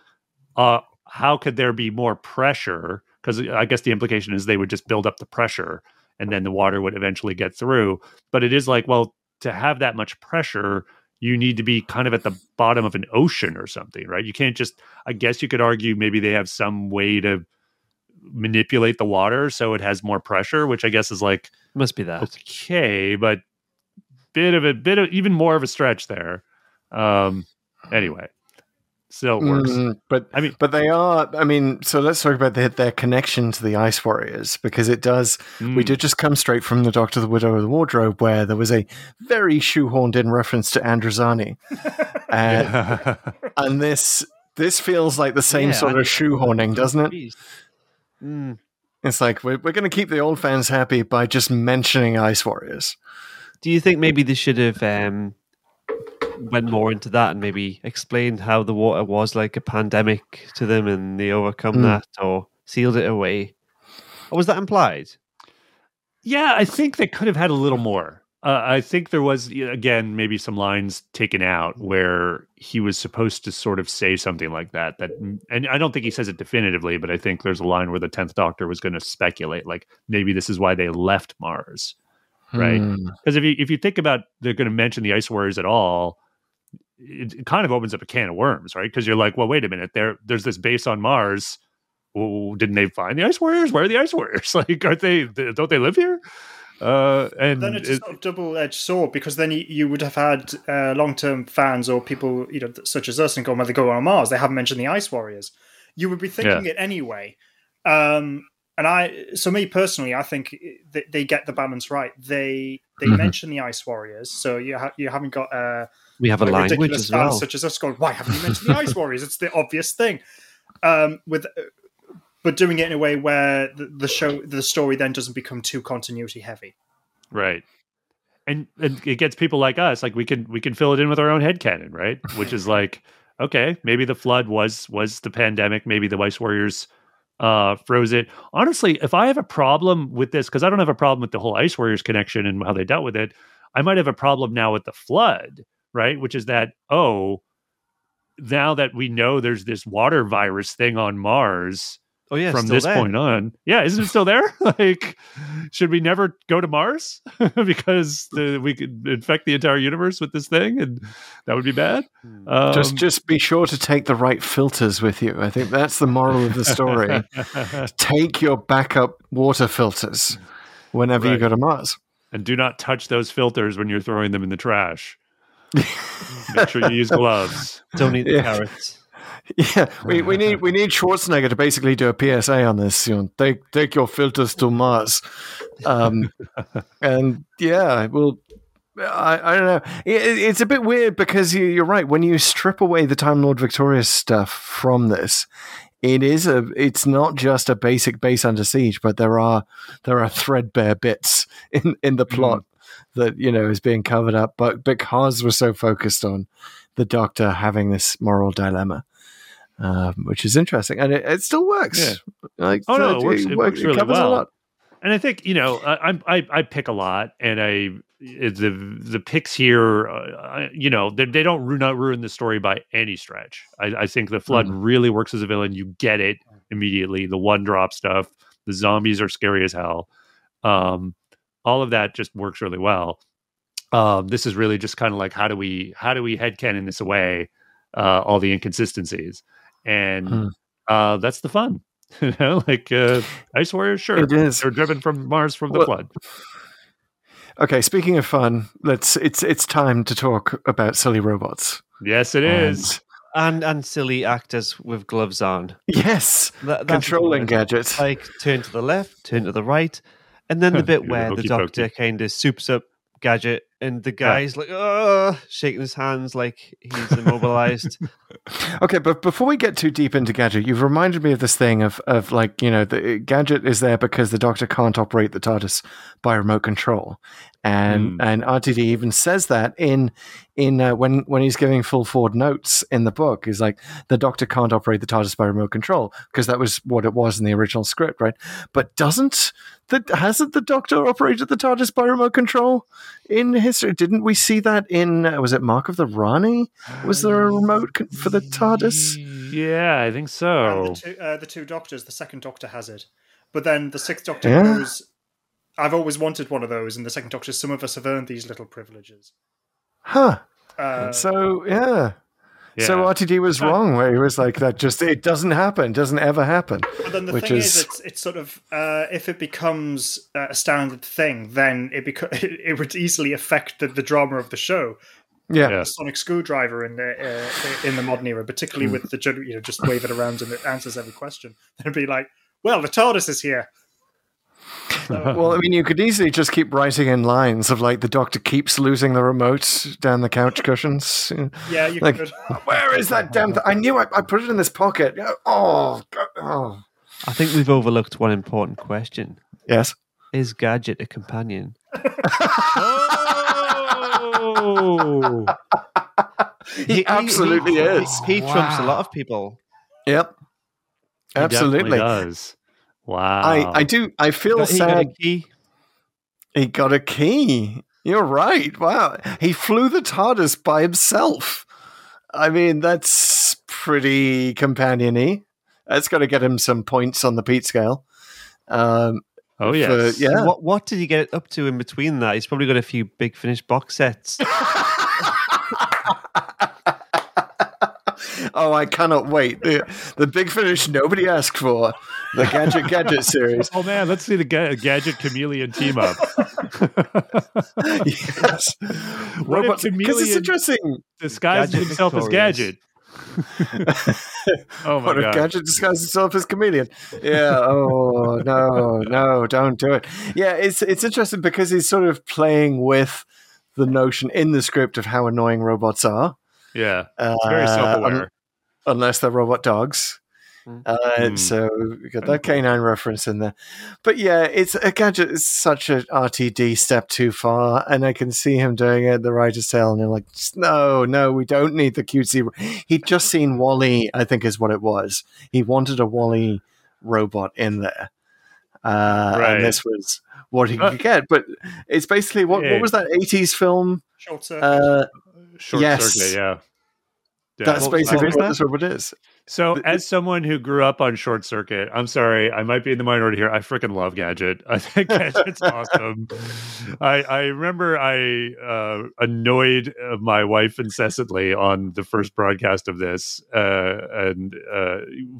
uh, how could there be more pressure? Because I guess the implication is they would just build up the pressure, and then the water would eventually get through. But it is like, well, to have that much pressure, you need to be kind of at the bottom of an ocean or something, right? You can't just. I guess you could argue maybe they have some way to manipulate the water so it has more pressure, which I guess is like Must be that. okay, but bit of a bit of even more of a stretch there. Um, anyway, still works. Mm, but I mean- but they are. I mean, so let's talk about their, their connection to the Ice Warriors because it does. We Mm. did just come straight from the Doctor, the Widow, of the Wardrobe, where there was a very shoehorned in reference to Androzani, uh, and this this feels like the same Yeah, sort I- of shoehorning, doesn't it? Mm. It's like we're we're going to keep the old fans happy by just mentioning Ice Warriors. Do you think maybe they should have um, went more into that and maybe explained how the water was like a pandemic to them and they overcome Mm. that or sealed it away? Or was that implied? Yeah, I think they could have had a little more. Uh, I think there was again maybe some lines taken out where he was supposed to sort of say something like that. That, and I don't think he says it definitively, but I think there's a line where the tenth Doctor was going to speculate, like maybe this is why they left Mars, right? Hmm. Because if you if you think about they're going to mention the Ice Warriors at all, it, it kind of opens up a can of worms, right? Because you're like, well, wait a minute, there there's this base on Mars. Well, didn't they find the Ice Warriors? Where are the Ice Warriors? Like, aren't they? Don't they live here? Uh, and then it's a it- sort of double-edged sword because then you, you would have had uh, long-term fans or people you know such as us and going when they go on Mars they haven't mentioned the Ice Warriors. You would be thinking it anyway. Um, and I, so me personally, I think they, they get the balance right. They they Mhm. mention the Ice Warriors, so you ha- you haven't got uh, We have a like language ridiculous as fans well. such as us going, why haven't you mentioned the Ice Warriors? It's the obvious thing. Um, with but doing it in a way where the, the show the story then doesn't become too continuity heavy. right, and and it gets people like us, like we can we can fill it in with our own head canon, right? Which is like, okay, maybe the flood was was the pandemic, maybe the Ice Warriors uh froze it. Honestly, if I have a problem with this, because I don't have a problem with the whole Ice Warriors connection and how they dealt with it, I might have a problem now with the flood, right? Which is that oh, now that we know there's this water virus thing on Mars, Oh yeah, from still this there. point on. Yeah, isn't it still there? like, should we never go to Mars because the, we could infect the entire universe with this thing, and that would be bad? Um, just just be sure to take the right filters with you. I think that's the moral of the story. take your backup water filters whenever you go to Mars. and do not touch those filters when you're throwing them in the trash. Make sure you use gloves. Don't eat the Yeah. carrots. Yeah, we, we need we need Schwarzenegger to basically do a PSA on this. You know, take take your filters to Mars, um, and yeah, well, I, I don't know. It, it's a bit weird because you, you're right. When you strip away the Time Lord Victorious stuff from this, it is a. It's not just a basic base under siege, but there are there are threadbare bits in in the plot that you know is being covered up. But because we're so focused on the Doctor having this moral dilemma um, which is interesting, and it, it still works. Yeah. Like, Oh, no, uh, it works- it works really covers a well. lot. And I think you know I I, I- pick a lot, and I the the picks here, uh, you know, they, they don't ru- not ruin the story by any stretch. I, I think the flood really works as a villain. You get it immediately. The one drop stuff, the zombies are scary as hell. Um, all of that just works really well. Um, this is really just kind of like how do we how do we headcanon this away, uh, all the inconsistencies, and Hmm. uh, that's the fun. you know, like uh, Ice Warriors, sure, It is. they're driven from Mars from the Well, flood. Okay, speaking of fun, let's. It's it's time to talk about silly robots. Yes, it is. And and silly actors with gloves on. Yes, That- controlling gadgets. Like turn to the left, turn to the right, and then the bit where the doctor kind of soups up gadget, and the guy's like, oh, shaking his hands like he's immobilized. Okay, but before we get too deep into Gadget, you've reminded me of this thing of of like you know the Gadget is there because the Doctor can't operate the TARDIS by remote control, and and RTD even says that in in uh, when when he's giving full forward notes in the book, he's like the Doctor can't operate the TARDIS by remote control because that was what it was in the original script, right? But doesn't that hasn't the Doctor operated the TARDIS by remote control in history? Didn't we see that in uh, was it Mark of the Rani? Was there a remote con- for the TARDIS? Yeah, I think And so. the, two, uh, the two doctors, the second doctor has it. But then the sixth doctor Yeah. goes, I've always wanted one of those. And the second doctor, some of us have earned these little privileges. Huh. Uh, So yeah. So RTD was wrong where he was like that just it doesn't happen, doesn't ever happen. But then the which thing is- is, it's, it's sort of uh, if it becomes uh, a standard thing, then it beco- it would easily affect the, the drama of the show. Yeah. Yeah. Sonic screwdriver in the uh, in the modern era, particularly with the you know just wave it around and it answers every question. It'd be like, well, the TARDIS is here. Well, I mean, you could easily just keep writing in lines of like the doctor keeps losing the remote down the couch cushions. Yeah, you Like, could. where is that damn? Th- I knew I, I put it in this pocket. Oh, God. oh, I think we've overlooked one important question: yes. Is Gadget a companion? Oh, He absolutely he, is. He, trumps a lot of people. Yep. He Absolutely. does. Wow. I, I do. I feel He got a sad. key. He got a key. You're right. Wow. He flew the TARDIS by himself. I mean, that's pretty companion-y. That's got to get him some points on the Pete scale. Um, oh for- yeah. What what did he get up to in between that? He's probably got a few big finish box sets. oh, I cannot wait. The, the big finish nobody asked for. The Gadget Gadget series. Oh man, let's see the ga- gadget chameleon team up. yes. What if Robots- 'cause it's interesting. Disguised Gadget himself as Gadget. oh my What if god. Gadget disguises itself as chameleon? Yeah. Oh no, no, don't do it. Yeah, it's it's interesting because he's sort of playing with the notion in the script of how annoying robots are. Yeah. Uh, It's very self-aware. un- unless they're robot dogs. Uh, Hmm. So we got that canine reference in there, but yeah, it's a gadget It's such a RTD step too far, and I can see him doing it. The writer's tale, and they're like, no, no, we don't need the cutesy. He'd just seen WALL-E, I think, is what it was. He wanted a WALL-E robot in there, uh, Right. and this was what he Uh, could get. But it's basically what yeah. what was that '80s film? Short circuit. Uh, Short yes. circuit, yeah. Yeah. that's basically what was what that? this robot is. So, as someone who grew up on Short Circuit, I'm sorry, I might be in the minority here. I freaking love Gadget. I think Gadget's awesome. I, I remember I uh, annoyed uh, my wife incessantly on the first broadcast of this uh, and uh,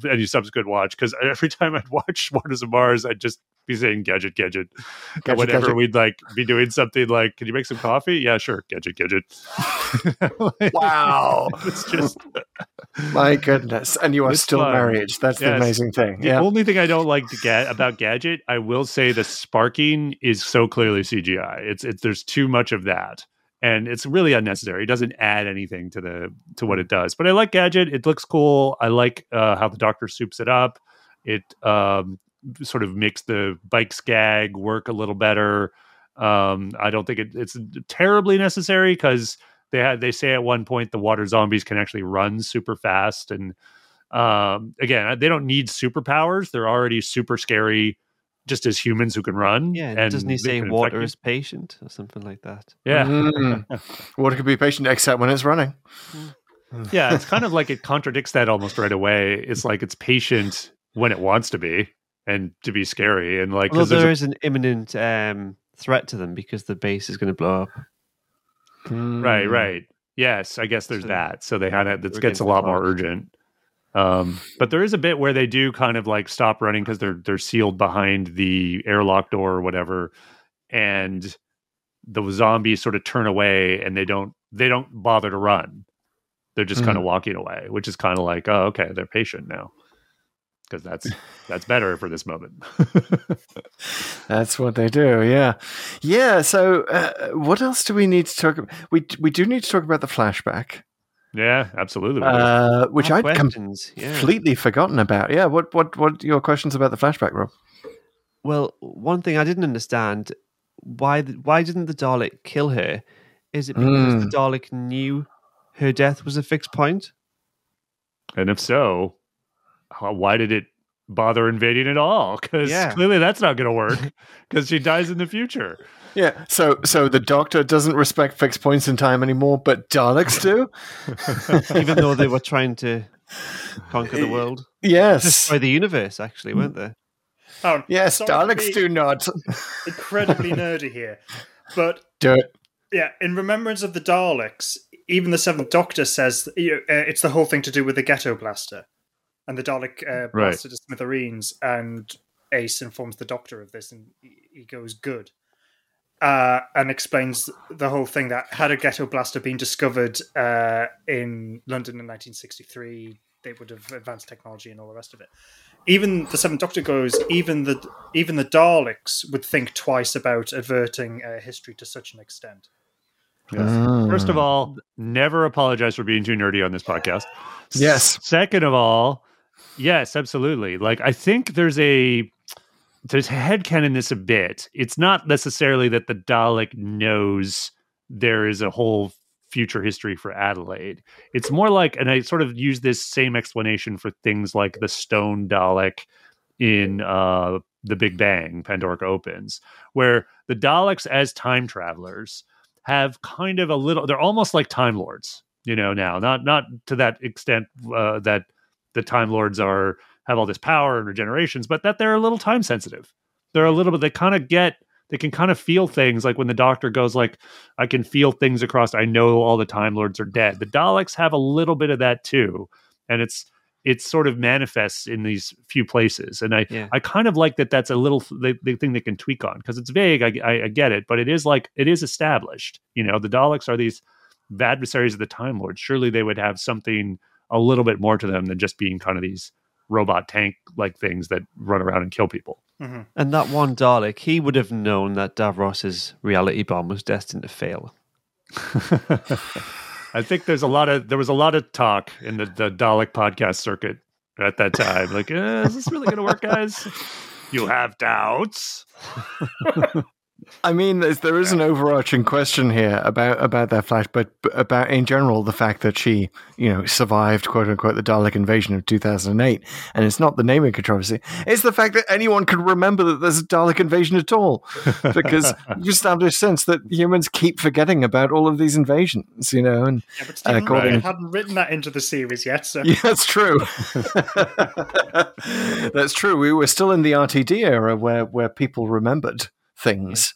any subsequent watch because every time I'd watch Waters of Mars, I'd just be saying Gadget, Gadget. Gadget, Whenever gadget. we'd like be doing something like, "Can you make some coffee?" Yeah, sure. Gadget, Gadget. Wow. it's just My goodness. And you are It's still fun. married. That's the amazing thing. The Yeah. only thing I don't like to get about Gadget, I will say the sparking is so clearly CGI. It's it's there's too much of that. And it's really unnecessary. It doesn't add anything to the to what it does. But I like Gadget. It looks cool. I like uh, how the Doctor soups it up. It um, sort of makes the bikes gag work a little better. Um, I don't think it, it's terribly necessary because they had they say at one point the water zombies can actually run super fast and um again they don't need superpowers they're already super scary just as humans who can run Yeah, and doesn't he they say water is patient or something like that? yeah Mm. Water could be patient except when it's running. yeah it's kind of like it contradicts that almost right away it's like it's patient when it wants to be and to be scary and like Although 'cause there's a- an imminent um, threat to them because the base is going to blow up. right right. Yes i guess there's So that. So they kind of it we're gets a lot more urgent. Um but there is a bit where they do kind of like stop running because they're they're sealed behind the airlock door or whatever and the zombies sort of turn away and they don't they don't bother to run. They're just kind of walking away which is kind of like oh okay they're patient now because that's that's better for this moment That's what they do. Yeah. Yeah. So, uh, what else do we need to talk about? We, we do need to talk about the flashback, yeah absolutely uh, which I'd questions, yeah. completely forgotten about. Yeah. What, what, what are your questions about the flashback, Rob? Well, one thing I didn't understand why the, why didn't the Dalek kill her? Is it because the Dalek knew her death was a fixed point? And if so, how, why did it bother invading at all? Because Yeah. clearly that's not going to work because she dies in the future. Yeah. So, so the Doctor doesn't respect fixed points in time anymore, but Daleks do. Even though they were trying to conquer the world, Yes. destroy the universe, actually, weren't they? Oh, Yes. sorry Daleks do not. Incredibly nerdy here, but Do it. yeah, in remembrance of the Daleks, even the Seventh Doctor says you know, uh, it's the whole thing to do with the Ghetto Blaster, and the Dalek uh, Right. blasted to smithereens, and Ace informs the Doctor of this, and he he goes good. Uh, and explains the whole thing that had a ghetto blaster been discovered uh, in London in 1963, they would have advanced technology and all the rest of it. Even the Seventh Doctor goes, even the even the Daleks would think twice about averting uh, history to such an extent. Yes. First of all, never apologize for being too nerdy on this podcast. Yes. Second of all, yes, absolutely. Like I think there's a there's headcanon in this a bit. It's not necessarily that the Dalek knows there is a whole future history for Adelaide. It's more like, and I sort of use this same explanation for things like the Stone Dalek in uh, the Big Bang, Pandorica opens, where the Daleks as time travelers have kind of a little. They're almost like Time Lords, you know. Now, not not to that extent uh, that the Time Lords are have all this power and regenerations, but that they're a little time sensitive. They're a little bit. They kind of get. They can kind of feel things like when the doctor goes like, "I can feel things across." I know all the Time Lords are dead. The Daleks have a little bit of that too, and it's it sort of manifests in these few places. And I Yeah. I kind of like that. That's a little the, the thing they can tweak on because it's vague. I, I I get it, but it is like it is established. You know, the Daleks are these adversaries of the Time Lords. Surely they would have something a little bit more to them than just being kind of these robot tank like things that run around and kill people. And that one Dalek, he would have known that Davros's reality bomb was destined to fail. I think there's a lot of there was a lot of talk in the, the Dalek podcast circuit at that time. Like, eh, is this really going to work, guys? You have doubts. I mean, there's, there is an overarching question here about about that flash, but but about in general the fact that she, you know, survived quote unquote the Dalek invasion of 2008, and it's not the naming controversy; it's the fact that anyone can remember that there's a Dalek invasion at all, because you establish sense that humans keep forgetting about all of these invasions, you know, and Yeah, but uh, Steven according- Moffat hadn't written that into the series yet, so yeah, that's true. that's true. We were still in the RTD era where where people remembered things.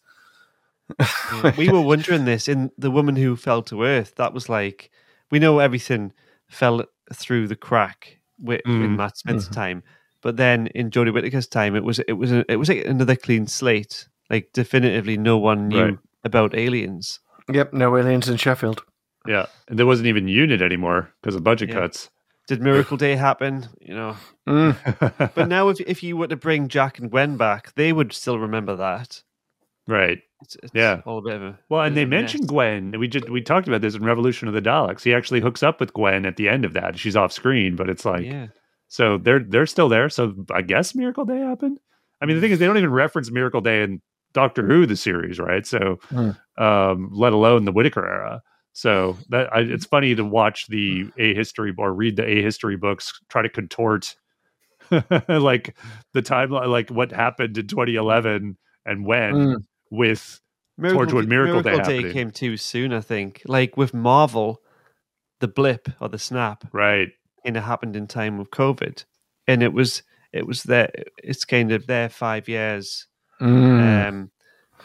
we were wondering this in the woman who fell to earth. That was like we know everything fell through the crack wi- in Mm. Matt Smith's time, but then in Jodie Whittaker's time, it was it was a, it was like another clean slate. Like definitively, no one knew Right. about aliens. Yep, no aliens in Sheffield. Yeah, and there wasn't even UNIT anymore because of budget Yeah. cuts. Did Miracle Day happen? You know, Mm. but now if if you were to bring Jack and Gwen back, they would still remember that. Right. It's, it's Yeah. all a bit of a Well, and they of a mess. mentioned Gwen. We just we talked about this in Revolution of the Daleks. He actually hooks up with Gwen at the end of that. She's off screen, but it's like yeah. so they're they're still there. So I guess Miracle Day happened. I mean, the thing is, they don't even reference Miracle Day in Doctor Who, the series, right? So, Hmm. um, let alone the Whittaker era. So that I, it's funny to watch the a history or read the a history books try to contort like the timeline, like what happened in 2011 and when Mm. With Towards when Miracle Day Day happening. came too soon, I think. Like with Marvel, the blip or the snap right. And it happened in time with COVID, and it was it was there. It's kind of their five years. Mm. Um,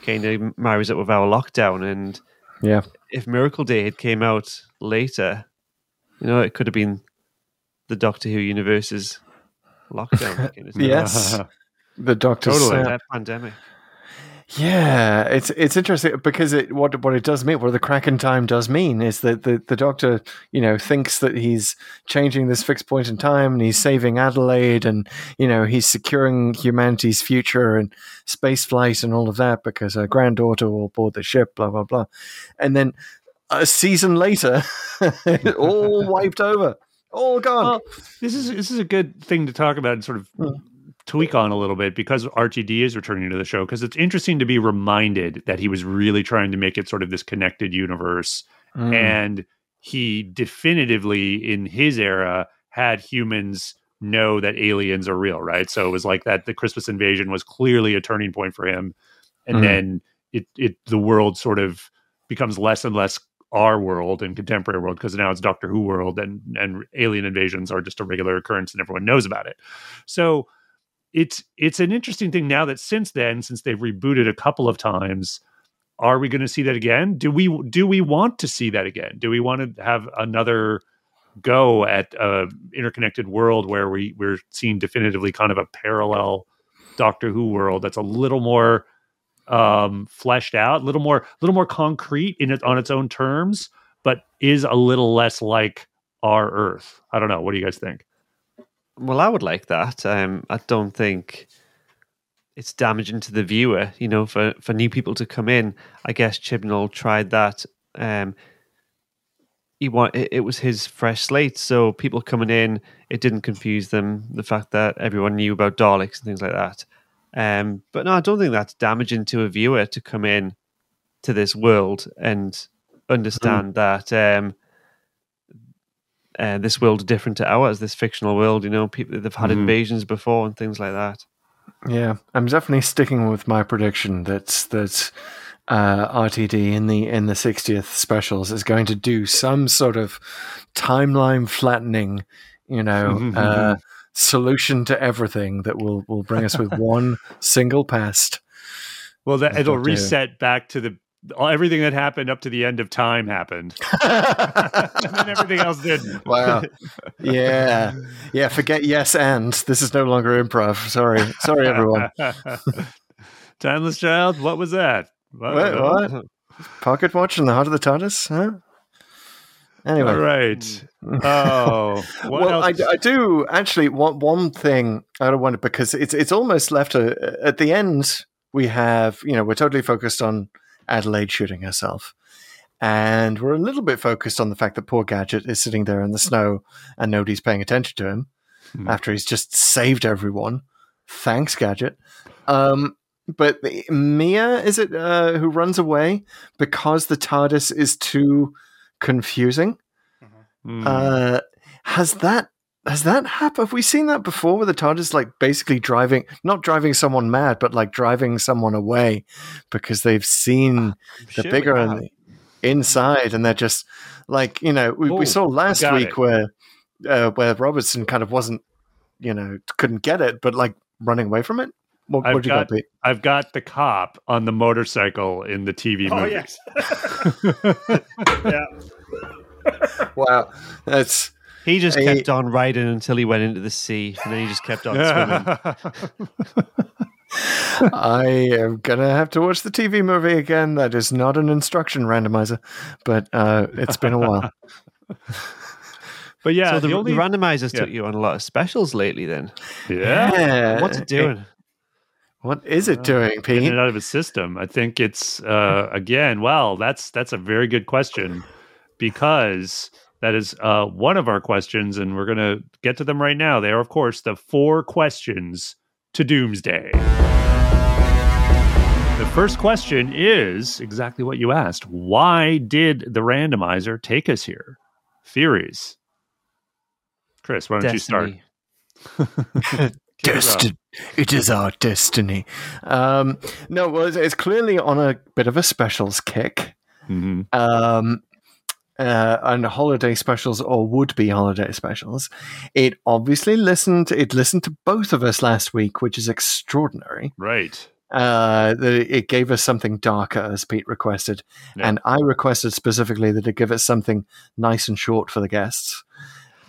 kind of marries up with our lockdown, and yeah. if Miracle Day had came out later, you know, it could have been the Doctor Who universe's lockdown. kind. Yes. The doctor's Totally. snap. That pandemic. Yeah, it's it's interesting because it what what it does mean, what the crack in time does mean, is that the, the doctor, you know, thinks that he's changing this fixed point in time and he's saving Adelaide and you know he's securing humanity's future and space flight and all of that because her granddaughter will board the ship, blah blah blah, and then a season later, all wiped over, all gone. Well, this is this is a good thing to talk about and sort of hmm. Tweak on a little bit because RTD is returning to the show because it's interesting to be reminded that he was really trying to make it sort of this connected universe Mm. and he definitively in his era had humans know that aliens are real right so it was like that the christmas invasion was clearly a turning point for him and Mhm. then it it the world sort of becomes less and less our world and contemporary world because now it's doctor who world and and alien invasions are just a regular occurrence and everyone knows about it so it's it's an interesting thing now that since then since they've rebooted a couple of times are we going to see that again? Do we do we want to see that again? Do we want to have another go at a interconnected world where we we're seeing definitively kind of a parallel doctor who world that's a little more um fleshed out a little more a little more concrete in it on its own terms but is a little less like our earth? I don't know. What do you guys think Well, I would like that. Um, I don't think it's damaging to the viewer. You know, for for new people to come in, I guess Chibnall tried that. Um, he want it, it was his fresh slate, so people coming in, it didn't confuse them. The fact that everyone knew about Daleks and things like that. Um, but no, I don't think that's damaging to a viewer to come in to this world and understand that um, uh, this world different to ours, this fictional world. You know, people they've had Mhm. invasions before and things like that. Yeah, I'm definitely sticking with my prediction that that uh, RTD in the in the 60th specials is going to do some sort of timeline flattening, you know, uh, solution to everything that will will bring us with one single past. well that it'll what they- reset back to the all- everything that happened up to the end of time happened and then everything else didn't Wow. Yeah. Yeah, forget yes and. This is no longer improv. Sorry. Sorry everyone. timeless child what was that What- What, what? Pocket watch in the heart of the TARDIS? Huh? Anyway. all right mm. oh what well, I? I do actually. One one thing I don't want to because it's it's almost left a, at the end. We have you know we're totally focused on Adelaide shooting herself, and we're a little bit focused on the fact that poor Gadget is sitting there in the snow and nobody's paying attention to him Hmm. after he's just saved everyone. Thanks, Gadget. Um, but the- Mia is it uh, who runs away because the TARDIS is too confusing? Hmm. Uh, has that has that happened? Have we seen that before? Where the TARDIS like basically driving, not driving someone mad, but like driving someone away because they've seen the sure bigger have. and the inside, and they're just like you know we, Oh, we saw last week it. where uh, where Robertson kind of wasn't you know couldn't get it, but like running away from it. What I've would you got, got- Pete? I've got the cop on the motorcycle in the TV Oh movie. yes. yeah. Wow, that's He just Hey. kept on riding until he went into the sea, and then he just kept on swimming. I am gonna have to watch the TV movie again. That is not an instruction randomizer, but uh, it's been a while. But yeah, so the, the only the randomizers yeah. took you on a lot of specials lately. Then yeah, Yeah. what's it doing? What is it doing, getting Pete? it out of his system. I think it's uh, again. Well, that's that's a very good question because that is uh, one of our questions, and we're going to get to them right now. They are, of course, the four questions to Doomsday. The first question is exactly what you asked. Why did the randomizer take us here? Theories. Chris, why don't you start? Destiny. Kick us off. Desti- it is our destiny. Um, no, well, it's, it's clearly on a bit of a specials kick. Mhm. um, uh, and holiday specials or would be holiday specials. It obviously listened. It listened to both of us last week, which is extraordinary. Right. Uh, that it gave us something darker, as Pete requested, Yeah. and I requested specifically that it give us something nice and short for the guests.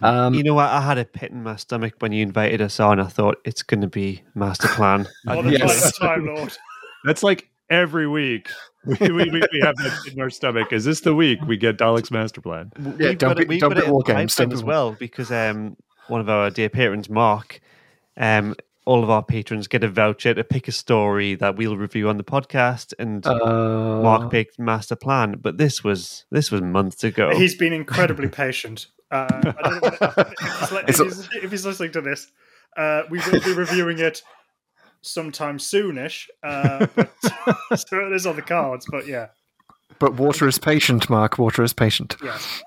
Um, you know what? I had a pit in my stomach when you invited us on. I thought it's going to be master plan. All Yes. time, Lord. That's like every week. We, we, we, we have that in our stomach. Is this the week we get Dalek's master plan? Yeah, We've don't got it- be- we've don't got be it in war the games, don't as well because um, one of our dear patrons, Mark, um, all of our patrons get a voucher to pick a story that we'll review on the podcast, and uh, Mark picked Master Plan. But this was this was months ago. He's been incredibly patient. Uh, I don't know if, he's, if, he's, if he's listening to this, uh, we will be reviewing it sometime soonish. Uh, but, so it is on the cards, but yeah, but water is patient, Mark. Water is patient. yes.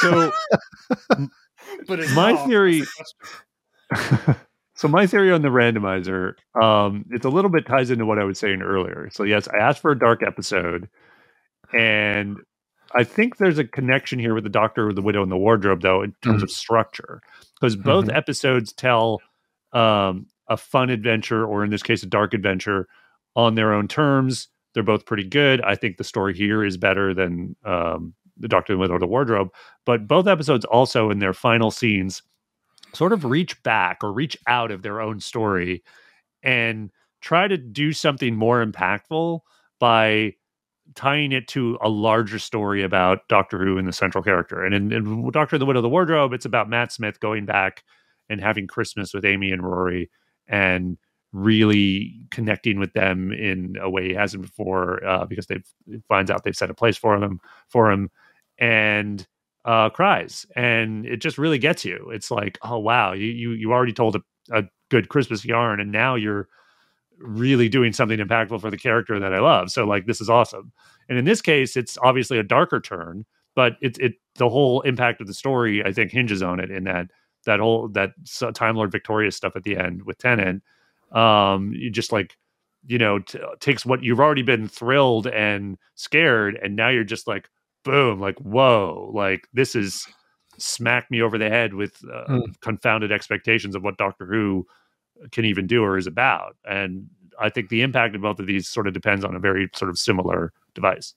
So But it's My not. theory- That's the question. so my theory on the randomizer, um, it's a little bit ties into what I was saying earlier. So yes, I asked for a dark episode, and I think there's a connection here with the Doctor, the Widow, and the Wardrobe, though, in terms of structure, because both episodes tell um, a fun adventure, or in this case, a dark adventure, on their own terms. They're both pretty good. I think the story here is better than um, the Doctor, and the Widow, the Wardrobe. But both episodes also, in their final scenes, sort of reach back or reach out of their own story and try to do something more impactful by tying it to a larger story about Doctor Who and the central character. And in, Doctor in Doctor the Widow of the Wardrobe, it's about Matt Smith going back and having Christmas with Amy and Rory and really connecting with them in a way he hasn't before uh, because they've he finds out they've set a place for him for him and uh, cries. And it just really gets you. It's like oh wow you you, you already told a, a good christmas yarn and now you're really doing something impactful for the character that i love. So like this is awesome. And in this case it's obviously a darker turn but it's it the whole impact of the story i think hinges on it in that that whole that time lord victorious stuff at the end with Tennant um you just like you know t- takes what you've already been thrilled and scared and now you're just like boom like whoa like this is smack me over the head with uh, Hmm. confounded expectations of what doctor who can even do or is about and i think the impact of both of these sort of depends on a very sort of similar device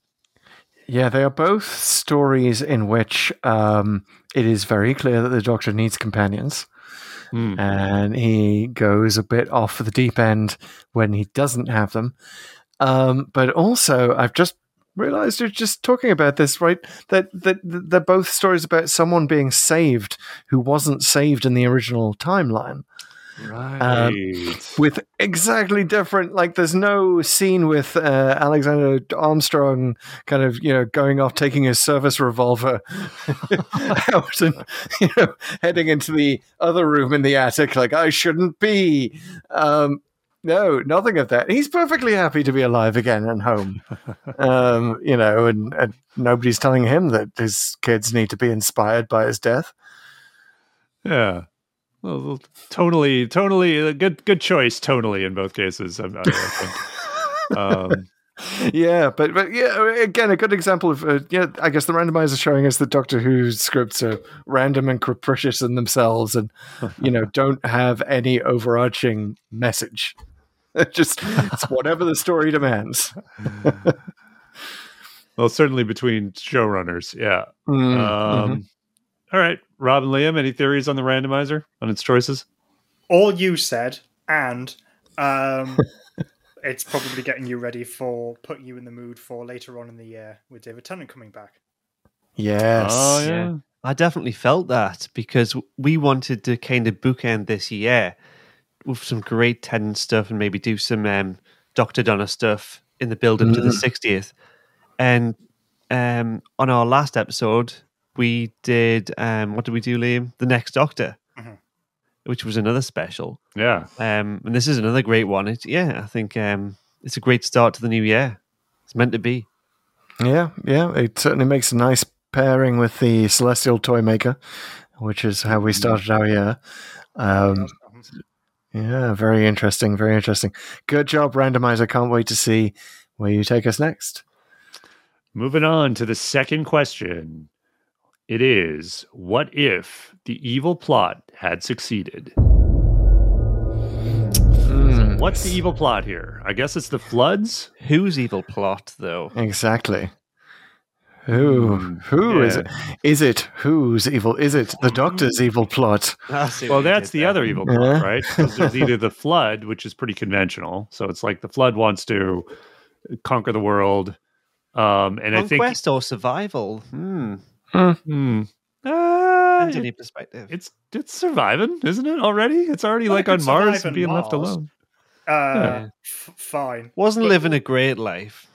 Yeah, they are both stories in which um, it is very clear that the Doctor needs companions. Hmm. and he goes a bit off the deep end when he doesn't have them. Um, but also, I've just realized you're just talking about this, right? That, that that they're both stories about someone being saved who wasn't saved in the original timeline. Right With exactly different, like there's no scene with uh, Alexander Armstrong kind of, you know, going off taking his service revolver out and, you know, heading into the other room in the attic, like I shouldn't be. Um, No, nothing of that. He's perfectly happy to be alive again and home. um, you know, and, and nobody's telling him that his kids need to be inspired by his death. Yeah. Well, tonally, tonally, good, good choice. Tonally, in both cases, I, I think. Um, yeah, but but yeah, again, a good example of uh, yeah. I guess the randomizer showing us that Doctor Who scripts are random and capricious in themselves, and you know don't have any overarching message. Just it's whatever the story demands. well, certainly between showrunners, yeah. Mm, Um, mhm. All right, Rob and Liam, any theories on the randomizer on its choices? All you said, and um, it's probably getting you ready for putting you in the mood for later on in the year with David Tennant coming back. Yes. Oh yeah. Yeah. I definitely felt that because we wanted to kind of bookend this year with some great Tennant stuff and maybe do some um, Doctor Donna stuff in the build up to the 60th. And um, on our last episode, we did, um, what did we do, Liam? The Next Doctor, Mhm. which was another special. Yeah. Um, and this is another great one. It, yeah, I think um, it's a great start to the new year. It's meant to be. Yeah, yeah. It certainly makes a nice pairing with the Celestial Toy Maker, which is how we started our year. Um, yeah, very interesting. Very interesting. Good job, randomizer. Can't wait to see where you take us next. Moving on to the second question. It is what if the evil plot had succeeded? So what's the evil plot here? I guess it's the floods. Whose evil plot, though? Exactly. Who? Hmm, Who is yeah. it? Is it whose evil? Is it the Doctor's evil plot? Well, that's the there. other evil plot, Yeah. right? 'Cause there's either the flood, which is pretty conventional. So it's like the flood wants to conquer the world. Um, and I think Conquest or survival? Hmm. Hmm. Uh, Depends it- perspective. it's it's surviving, isn't it? Already, it's already Well, like on Mars and on being left alone. Uh, Yeah. f- fine. Wasn't But- living a great life.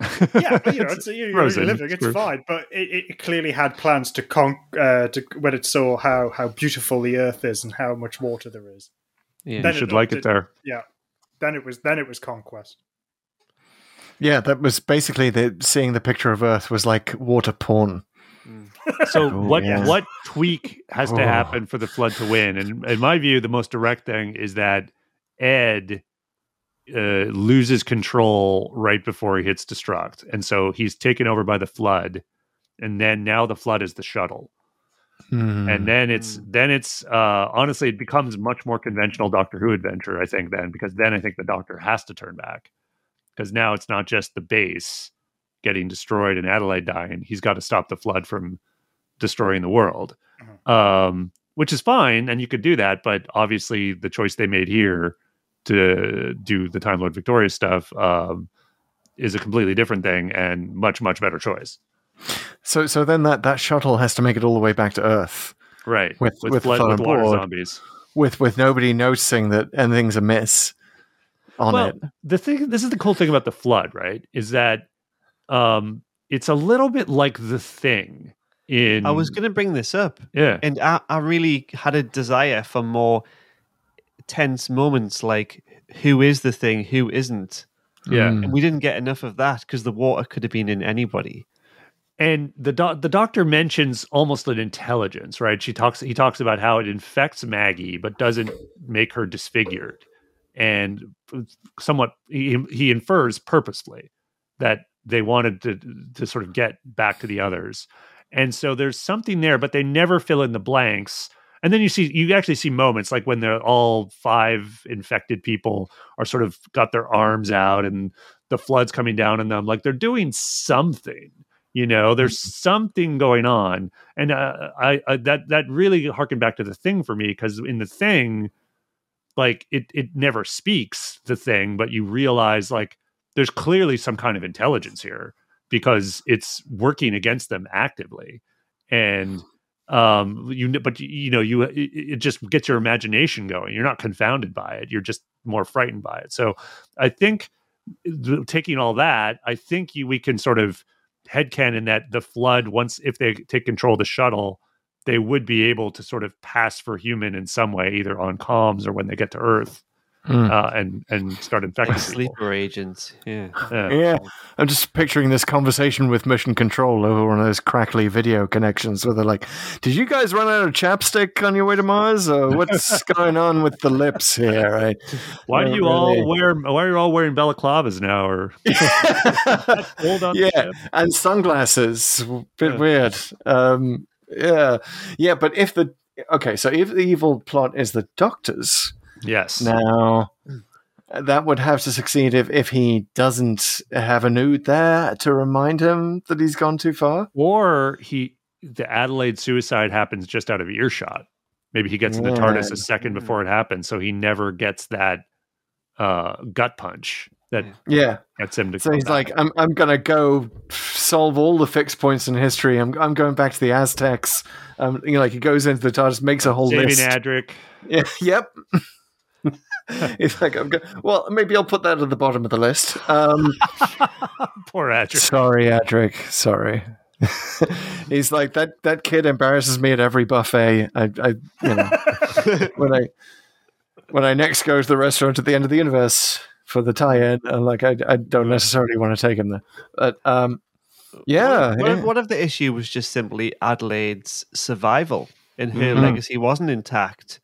yeah, but, you know, it's, you're, you're frozen. living. It's It's fine, but it, it clearly had plans to con uh, to when it saw how how beautiful the Earth is and how much water there is. Yeah. Then You should it like it opted- there. Yeah, then it was then it was conquest. Yeah, that was basically the seeing the picture of Earth was like water porn. So Oh, what yeah. what tweak has to Oh. happen for the flood to win? And in my view, the most direct thing is that Ed uh, loses control right before he hits destruct, and so he's taken over by the flood, and then now the flood is the shuttle. Hmm. and then it's then it's uh honestly it becomes much more conventional doctor who adventure i think then because then i think the doctor has to turn back because now it's not just the base getting destroyed and adelaide dying he's got to stop the flood from destroying the world um which is fine and you could do that but obviously the choice they made here to do the time lord victorious stuff um is a completely different thing and much much better choice so so then that that shuttle has to make it all the way back to Earth right With- with flood, flood with water board. zombies with with nobody noticing that anything's amiss on well, it. the thing this is the cool thing about the flood, right? Is that um it's a little bit like the thing in I was going to bring this up, yeah. and I, I really had a desire for more tense moments, like who is the thing, who isn't. Yeah. Mm. And we didn't get enough of that because the water could have been in anybody. And the doc the doctor mentions almost an intelligence, right? She talks he talks about how it infects Maggie but doesn't make her disfigured. And somewhat he, he infers purposefully that they wanted to to sort of get back to the others. And so there's something there, but they never fill in the blanks. And then you see you actually see moments like when they're all five infected people are sort of got their arms out and the flood's coming down on them. Like they're doing something. You know, there's something going on, and uh, I, I that that really harkened back to the thing for me because in the thing, like it it never speaks the thing, but you realize like there's clearly some kind of intelligence here because it's working against them actively, and um you but you, know you it, it just gets your imagination going. You're not confounded by it. You're just more frightened by it. So I think th- taking all that, I think you, we can sort of headcanon that the flood, once if they take control of the shuttle, they would be able to sort of pass for human in some way, either on comms or when they get to Earth. Mm. uh, and and start infecting Like people. sleeper agents. Yeah. Yeah. Yeah, I'm just picturing this conversation with Mission Control over one of those crackly video connections where they're like, "Did you guys run out of chapstick on your way to Mars, or what's going on with the lips here?" Right? Why do Not you all really. wear? Why are you all wearing balaclavas now? Or hold on, yeah, ship? and sunglasses. Bit Yeah. weird. Um, yeah, yeah. But if the okay, so if the evil plot is the Doctors yes. now. That would have to succeed if, if he doesn't have an Ood there to remind him that he's gone too far. Or he, the Adelaide suicide happens just out of earshot. Maybe he gets in the TARDIS a second before it happens, so he never gets that uh, gut punch that Yeah. gets him to. So he's back. like, I'm, I'm going to go solve all the fixed points in history. I'm, I'm going back to the Aztecs. Um, you know, like he goes into the TARDIS, makes a whole David list. Adric. Yeah, yep. he's like, I'm go- well, maybe I'll put that at the bottom of the list. Um, Poor Adric. sorry, Adric. Sorry. he's like that. That kid embarrasses me at every buffet. I, I you know, when I when I next go to the restaurant at the end of the universe for the tie-in, I'm like, I, I don't necessarily want to take him there. But um, yeah, What, what, yeah. if, what if the issue was just simply Adelaide's survival and her Mhm. legacy wasn't intact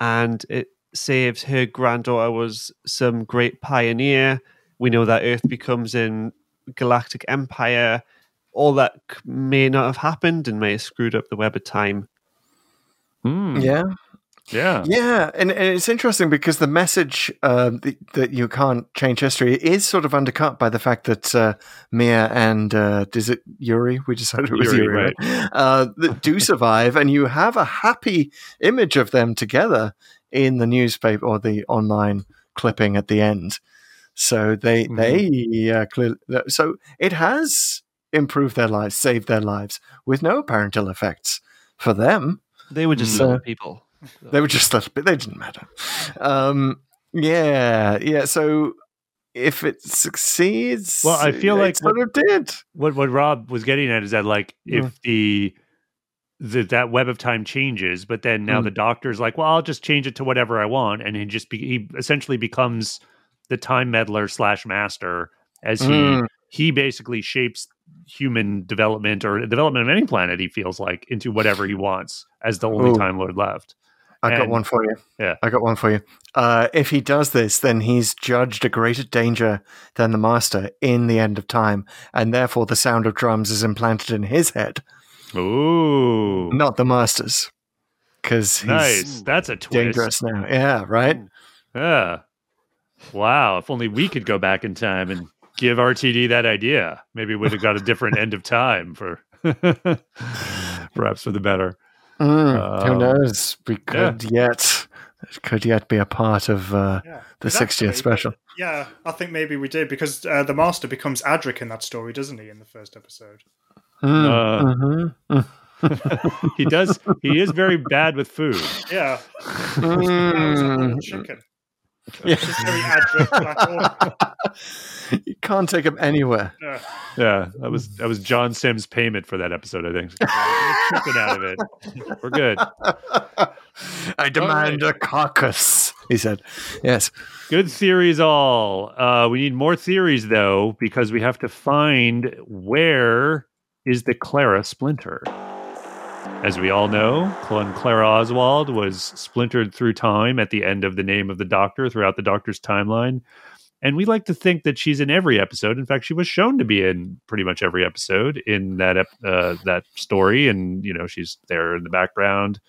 and it saves her granddaughter was some great pioneer. We know that Earth becomes an galactic empire. All that may not have happened and may have screwed up the web of time. Hmm. yeah. Yeah. Yeah, and, and it's interesting because the message um, th- that you can't change history is sort of undercut by the fact that uh, Mia and uh, is it Yuri? We decided it was Yuri, Yuri, right? Uh, that do survive, and you have a happy image of them together in the newspaper or the online clipping at the end. So they Mhm. they uh, clearly so it has improved their lives, saved their lives with no apparent ill effects for them. They were just So- little people. They were just little bit. They didn't matter. Um, yeah, yeah. So if it succeeds, Well, I feel like sort of did. What what Rob was getting at is that like if the the, that web of time changes, but then now Mm. the doctor's like, well, I'll just change it to whatever I want, and he just be, he essentially becomes the time meddler slash master as he Mm. he basically shapes human development or development of any planet. He feels like into whatever he wants as the only Ooh. Time Lord left. I got one for you. Yeah. I got one for you. Uh, if he does this, then he's judged a greater danger than the master in the end of time, and therefore the sound of drums is implanted in his head, Ooh, not the master's, because nice. That's a twist. dangerous now. Yeah, right. Yeah. Wow. If only we could go back in time and give RTD that idea. Maybe we'd have got a different end of time for perhaps for the better. Mm, who Um, knows? We could yet, it could yet be a part of uh, Yeah. the 60th special. Yeah, I think maybe we did because uh, the master becomes Adric in that story, doesn't he? In the first episode. Mm, Uh, mhm. he does he is very bad with food. Yeah. Mm. chicken. Yeah. It's very Adric. Black Orc. you can't take him anywhere. Yeah. Yeah. That was that was John Simm's payment for that episode, I think. Chicken out of it. We're good. I demand a carcass, he said. Yes. Good theories all. Uh, we need more theories though, because we have to find where is the Clara splinter. As we all know, Clara Oswald was splintered through time at the end of the name of the Doctor throughout the Doctor's timeline. And we like to think that she's in every episode. In fact, she was shown to be in pretty much every episode in that uh, that story, and you know she's there in the background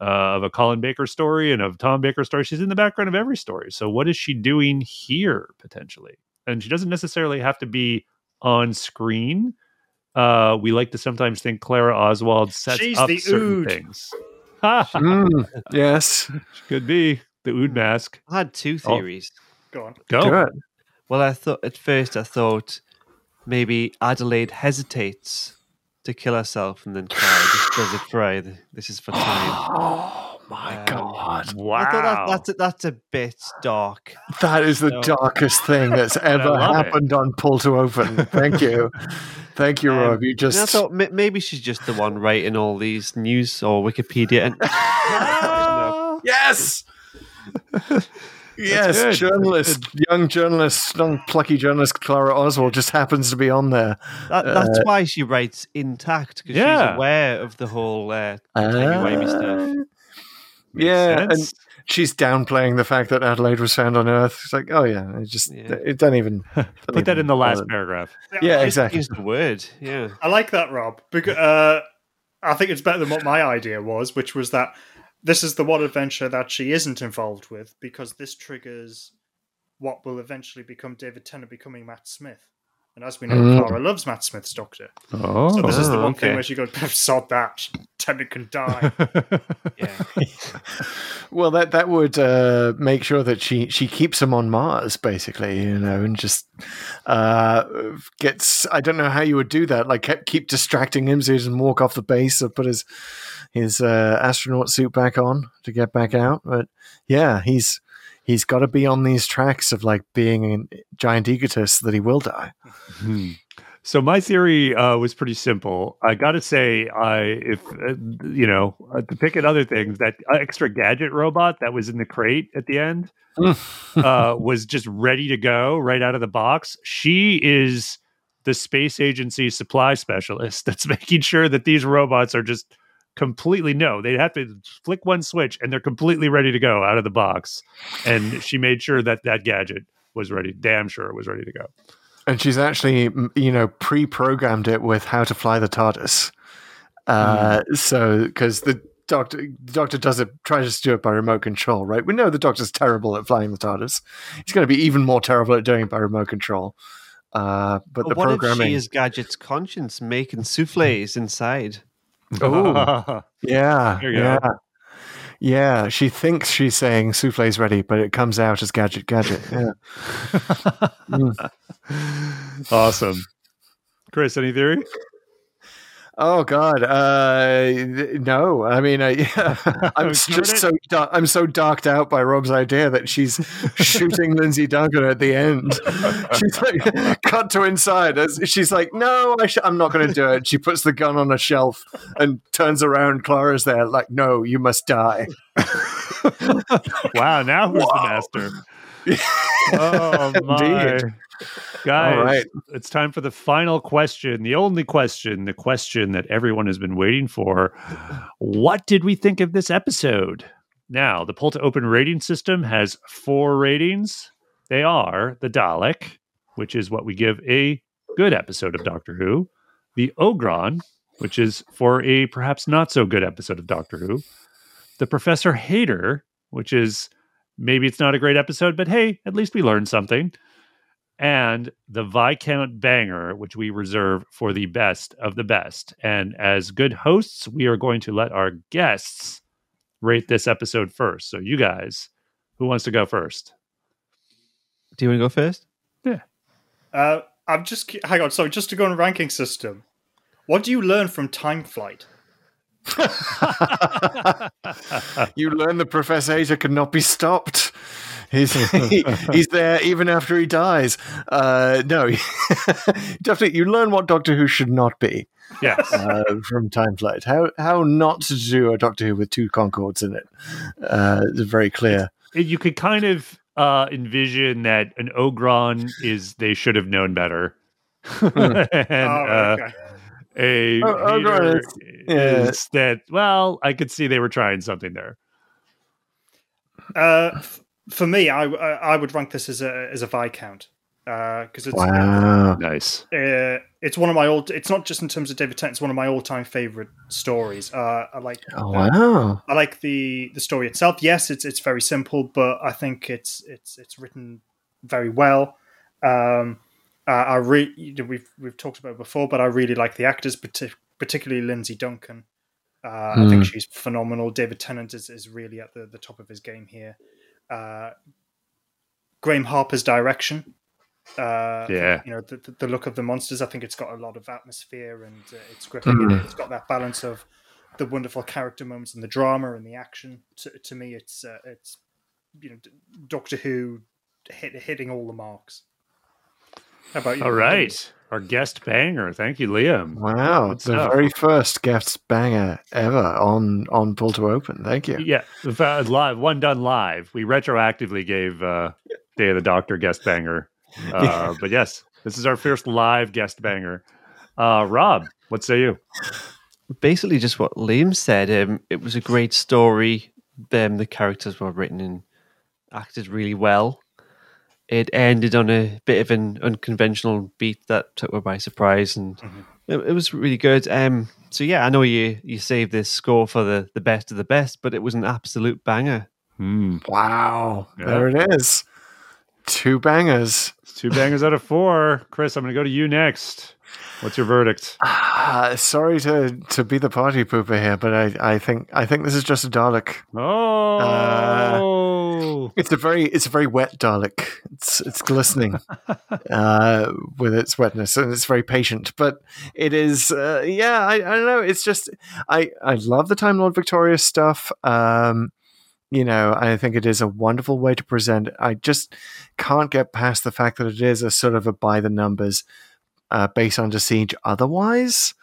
uh, of a Colin Baker story and of Tom Baker story. She's in the background of every story. So what is she doing here potentially? And she doesn't necessarily have to be on screen. Uh, we like to sometimes think Clara Oswald sets She's up the certain Ood. things. Ha! Mm, yes. Could be the Ood mask. I had two theories. Go on. Go. Do it. Well, I thought at first I thought maybe Adelaide hesitates to kill herself and then Clara just does it for her. This is for time. Oh my Um, God. Wow. I thought that, that's a, that's a bit dark. That is the No. darkest thing that's ever love it. happened on Pull to Open. Thank you. Thank you, Um, Rob. You And I thought ma- maybe she's just the one writing all these news or Wikipedia. And Yes. yes, good. journalist, young journalist, young plucky journalist Clara Oswald just happens to be on there. That, that's why she writes intact because Yeah. she's aware of the whole uh, timey-wimey stuff. Makes yeah, sense. and she's downplaying the fact that Adelaide was found on Earth. It's like, oh yeah, it just Yeah. it don't even Put that in the last paragraph. Yeah, I- exactly. Use the word, yeah. I like that, Rob. Because uh, I think it's better than what my idea was, which was that this is the one adventure that she isn't involved with because this triggers what will eventually become David Tennant becoming Matt Smith. And as we know, Mm. Clara loves Matt Smith's Doctor. Oh, So this is the Oh, one thing where she goes, sod that. Tennant can die. Yeah. Well, that that would uh, make sure that she she keeps him on Mars, basically, you know, and just uh, gets. I don't know how you would do that. Like keep, keep distracting him so he doesn't walk off the base or put his his uh, astronaut suit back on to get back out. But yeah, he's he's got to be on these tracks of like being a giant egotist that he will die. Hmm. So my theory uh, was pretty simple. I got to say, I if uh, you know uh, to pick at other things, that extra gadget robot that was in the crate at the end uh, was just ready to go right out of the box. She is the space agency supply specialist that's making sure that these robots are just completely no. they'd have to flick one switch and they're completely ready to go out of the box. And she made sure that that gadget was ready. Damn sure it was ready to go. And she's actually, you know, pre-programmed it with how to fly the TARDIS. Uh, So, because the doctor, the doctor does it, tries to do it by remote control, right? We know the doctor's terrible at flying the TARDIS. He's going to be even more terrible at doing it by remote control. Uh, but the what if programming, she is Gadget's conscience making souffles inside? Oh, yeah, yeah, go. yeah. She thinks she's saying souffle's ready, but it comes out as gadget, gadget. Yeah. awesome. Chris, any theory? Oh God, uh, no. I mean, I, I'm just so I'm so darked out by Rob's idea that she's shooting Lindsay Duncan at the end. She's like, cut to inside. As she's like, no, I sh- I'm not going to do it. She puts the gun on a shelf and turns around. Clara's there, like, no, you must die. Wow, now who's the master? oh my. Indeed. Guys, All right. it's time for the final question, the only question, the question that everyone has been waiting for. What did we think of this episode? Now, the Pull to Open rating system has four ratings. They are the Dalek, which is what we give a good episode of Doctor Who, the Ogron, which is for a perhaps not so good episode of Doctor Who, the Professor Hayter, which is maybe it's not a great episode, but hey, at least we learned something. And the Viscount Banger, which we reserve for the best of the best. And as good hosts, we are going to let our guests rate this episode first. So, you guys, who wants to go first? Do you want to go first? uh, I'm just hang on. Sorry, just to go on a ranking system. What do you learn from Time Flight? You learn that Professor Hayter cannot be stopped. He's he- he's there even after he dies. Uh, no, definitely. You learn what Doctor Who should not be Yes. uh, from Time Flight. How how not to do a Doctor Who with two Concordes in it. Uh, it's very clear. you could kind of uh, envision that an Ogron is they should have known better. and Oh, uh, okay. a O- Ogron hater is- yeah. is that, well, I could see they were trying something there. Uh, f- for me, I, I I would rank this as a as a Viscount because it's Wow. Nice. uh, it's one of my old. It's not just in terms of David Tennant. It's one of my all time favorite stories. Uh, I like. Oh, wow. I like the the story itself. Yes, it's it's very simple, but I think it's it's it's written very well. Um, uh, I re- we've we've talked about it before, but I really like the actors, partic- particularly Lindsay Duncan. Uh, I think she's phenomenal. David Tennant is, is really at the, the top of his game here. Uh, Graeme Harper's direction. Uh, Yeah. you know the, the- the look of the monsters. I think it's got a lot of atmosphere and uh, it's gripping. and It's got that balance of the wonderful character moments and the drama and the action. To, to me, it's uh, it's you know Doctor Who hit, hitting all the marks. How about you? All right. Our guest banger. Thank you, Liam. Wow, Good the stuff. very first guest banger ever on on Pull to Open. Thank you. Yeah, live one done live. We retroactively gave uh, Day of the Doctor guest banger, uh, but yes, this is our first live guest banger. Uh, Rob, what say you? basically just what Liam said. Um, it was a great story. Um, the characters were written and acted really well. It ended on a bit of an unconventional beat that took me by surprise, and it, it was really good. Um, so yeah, I know you you saved this score for the the best of the best, but it was an absolute banger. Hmm. Wow, Yeah. there it is. Two bangers. It's two bangers out of four. Chris, I'm going to go to you next. What's your verdict? Uh, sorry to to be the party pooper here, but I, I think I think this is just a Dalek. Oh, It's a very it's a very wet Dalek. It's it's glistening uh, with its wetness, and it's very patient. But it is, uh, yeah. I, I don't know. It's just I I love the Time Lord Victorious stuff. Um, you know, I think it is a wonderful way to present. I just can't get past the fact that it is a sort of a by the numbers uh, base under siege. Otherwise,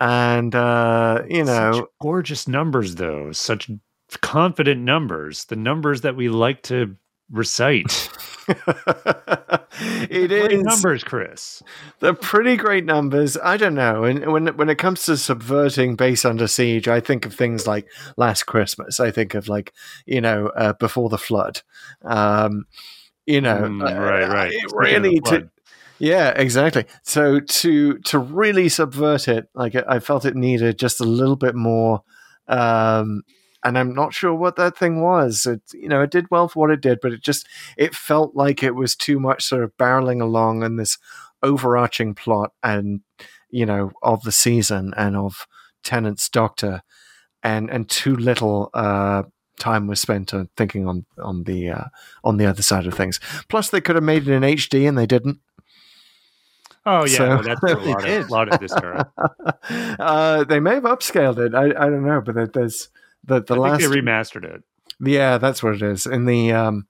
and uh, you know, Such gorgeous numbers, though. Such confident numbers. The numbers that we like to recite. it Great is numbers, Chris. They're pretty great numbers. I don't know. And when when it comes to subverting base under siege, I think of things like Last Christmas. I think of like you know uh, Before the Flood. Um, you know, Mm, uh, right, right. it Speaking of the really to, yeah, exactly. So to to really subvert it, like I I felt it needed just a little bit more. Um, and I'm not sure what that thing was. It you know it did well for what it did, but it just it felt like it was too much sort of barreling along in this overarching plot and you know of the season and of Tennant's Doctor, and and too little uh, time was spent on thinking on on the uh, on the other side of things. Plus, they could have made it in HD and they didn't. Oh yeah, So- well, that's a lot, of, lot of this era. uh, they may have upscaled it. I, I don't know, but there- there's the the I last they remastered it. Yeah, that's what it is. In the um,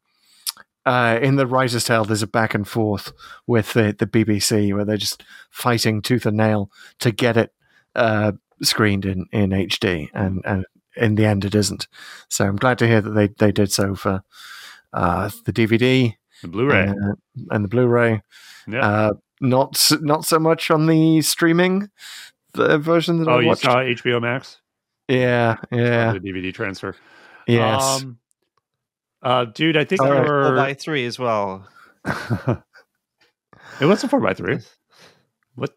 uh, in the writer's tale, there's a back and forth with the, the BBC where they're just fighting tooth and nail to get it uh, screened in, in HD, and, and in the end, it isn't. So I'm glad to hear that they, they did so for uh, the DVD The Blu-ray. uh, and the Blu-ray. yeah. Uh, not not so much on the streaming the version that oh, I you watched. saw HBO Max? Yeah, yeah, The DVD transfer. yes. Um, uh, dude, I think All right. Four you're. by three as well. it was a four by three. What?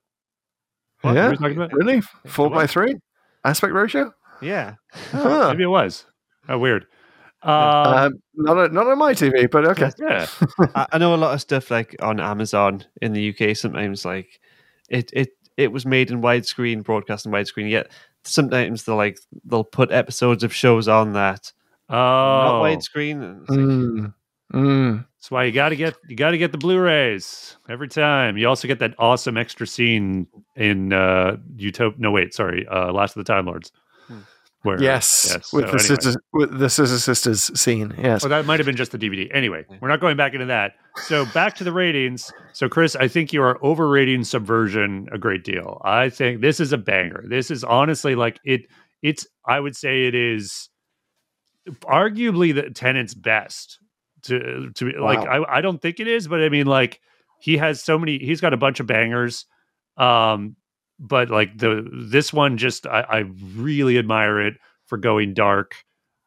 What? Yeah. What are you talking about? really, four by three aspect ratio. Yeah. Huh. Maybe it was. Oh, weird. Um, Um, not on- not on my TV, but okay. yeah. I, I know a lot of stuff like on Amazon in the UK. Sometimes like it it it was made in widescreen, broadcast in widescreen. Yet sometimes they'll like they'll put episodes of shows on that not Oh, widescreen. and it's like, Mm. Mm. that's why you got to get you got to get the Blu-rays every time. You also get that awesome extra scene in uh Utopia. No, wait, sorry, uh Last of the Time Lords. Where Yes, yes. with so the anyway. sisters, with the Scissor Sisters scene. Yes. Well, that might have been just the DVD. Anyway, we're not going back into that. So back to the ratings. So Chris, I think you are overrating Subversion a great deal. I think this is a banger. This is honestly like it. It's I would say it is arguably the Tennant's best. To to be like I I don't think it is, but I mean like he has so many. He's got a bunch of bangers. Um, but like the this one just I, I really admire it for going dark,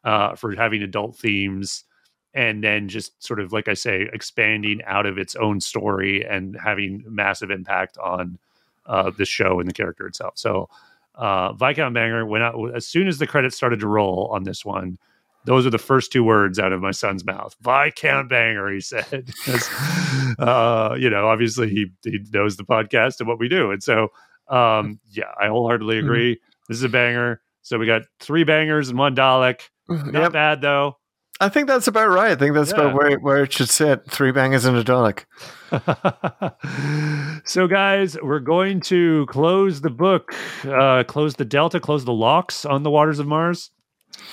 uh, for having adult themes, and then just sort of like I say, expanding out of its own story and having massive impact on uh, the show and the character itself. So uh, Viscount Banger went out as soon as the credits started to roll on this one. Those are the first two words out of my son's mouth. Viscount Banger, he said. uh, you know, obviously he he knows the podcast and what we do, and so um, yeah, I wholeheartedly Mm-hmm. agree. This is a banger. So we got three bangers and one Dalek. Not Yep. bad though. I think that's about right. I think that's Yeah. about where it, where it should sit. Three bangers and a Dalek. so guys we're going to close the book uh close the delta close the locks on the waters of mars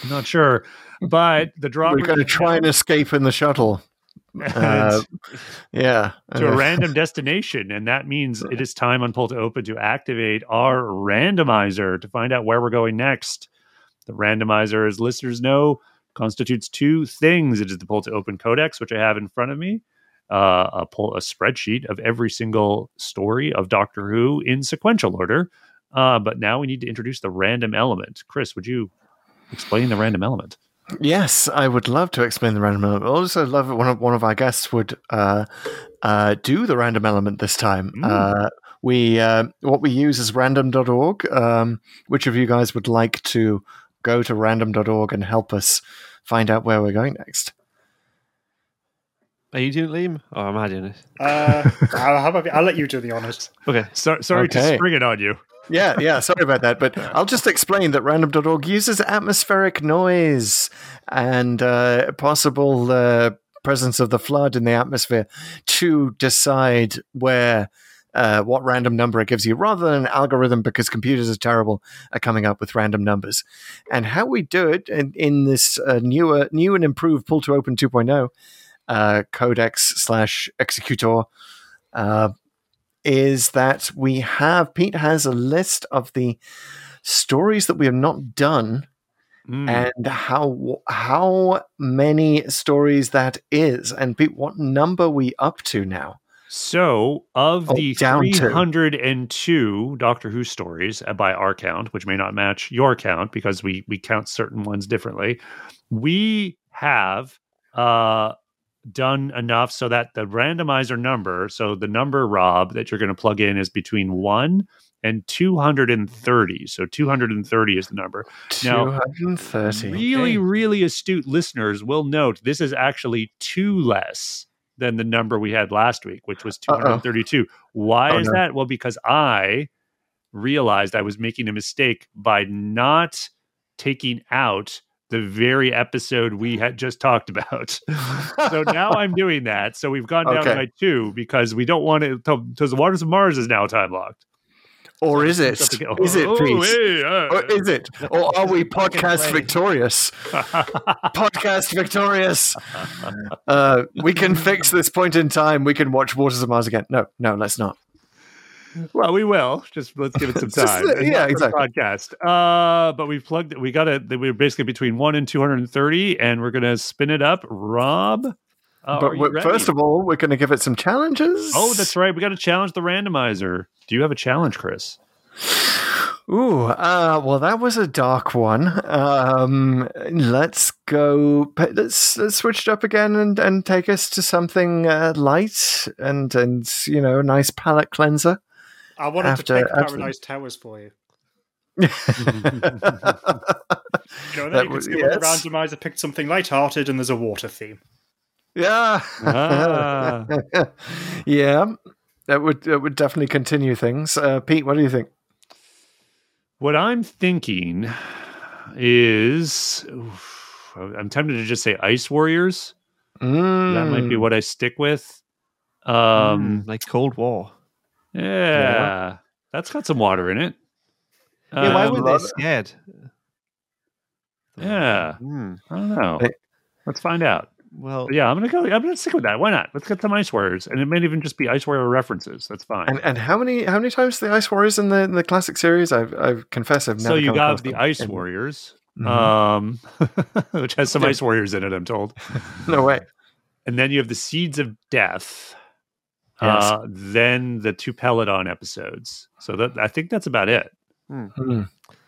i'm not sure but the drop We're going to try and escape in the shuttle. Uh, yeah. to a random destination, and that means it is time on Pull to Open to activate our randomizer to find out where we're going next. The randomizer, as listeners know, constitutes two things. It is the Pull to Open Codex, which I have in front of me, uh, a pull a spreadsheet of every single story of Doctor Who in sequential order. Uh, but now we need to introduce the random element. Chris, would you explain the random element? Yes, I would love to explain the random element. I also love it one of one of our guests would uh, uh, do the random element this time. Mm. Uh, we uh, what we use is random.org. Um, which of you guys would like to go to random.org and help us find out where we're going next? Are you doing it, Liam? Or am I doing it? Uh, I'll, how about, I'll let you do the honors. Okay. So, sorry to spring it on you. Yeah, yeah. Sorry about that, but I'll just explain that random.org uses atmospheric noise and uh, possible uh, presence of the flood in the atmosphere to decide where. Uh, what random number it gives you rather than an algorithm because computers are terrible at coming up with random numbers. And how we do it in, in this uh, newer, new and improved Pull to Open 2.0 uh, codex slash executor uh, is that we have Pete has a list of the stories that we have not done Mm. and how how many stories that is and Pete what number we up to now So, of Oh, the down to. 302 Doctor Who stories uh, by our count, which may not match your count because we we count certain ones differently, we have uh, done enough so that the randomizer number, so the number Rob that you're going to plug in is between one and 230. Mm-hmm. So 230 is the number. Now, 230 Really, really astute listeners will note this is actually two less than the number we had last week, which was Uh-oh. 232. Why Oh, is no. that? Well, because I realized I was making a mistake by not taking out the very episode we had just talked about. so now I'm doing that. So we've gone down Okay. by two because we don't want it because the Waters of Mars is now time locked. or is it? is it Oh, hey, uh, or is it? Or are we podcast victorious? Podcast victorious. Uh, we can fix this point in time. We can watch Waters of Mars again. No no let's not Well, we will. Just let's give it some time. It's yeah, not for the exactly. Podcast. Uh, but we've plugged. We got it. We're basically between one and two hundred and thirty, and we're gonna spin it up. Rob, uh, but first of all we're going to give it some challenges oh, that's right. We got to challenge the randomizer. Do you have a challenge, Chris? Ooh, uh, well, that was a dark one. Um, let's go. Let's, let's switch it up again and, and take us to something uh, light and and you know, a nice palate cleanser. I wanted After- to pick after- Paradise Towers for you. that You know, and then you was- could see when the yes. randomizer picked something light-hearted and there's a water theme. Yeah, Ah. yeah. That would that would definitely continue things. Uh, Pete, what do you think? What I'm thinking is, oof, I'm tempted to just say Ice Warriors. That might be Mm, what I stick with. Um, Mm, like Cold War. Yeah, that's got some water in it. Yeah, why Um, were they scared? Yeah, Hmm. I don't know. Let's find out. Well, yeah, I'm gonna go. I'm gonna stick with that. Why not? Let's get some Ice Warriors, and it may even just be Ice Warrior references. That's fine. And and how many how many times the Ice Warriors in the in the classic series? I've I've confess I've never. so you got the. Ice Warriors, Mhm. um, which has some Ice Warriors in it. I'm told. No way. And then you have the Seeds of Death. Yes. Uh, then the two Peladon episodes. So that I think that's about it. Hmm.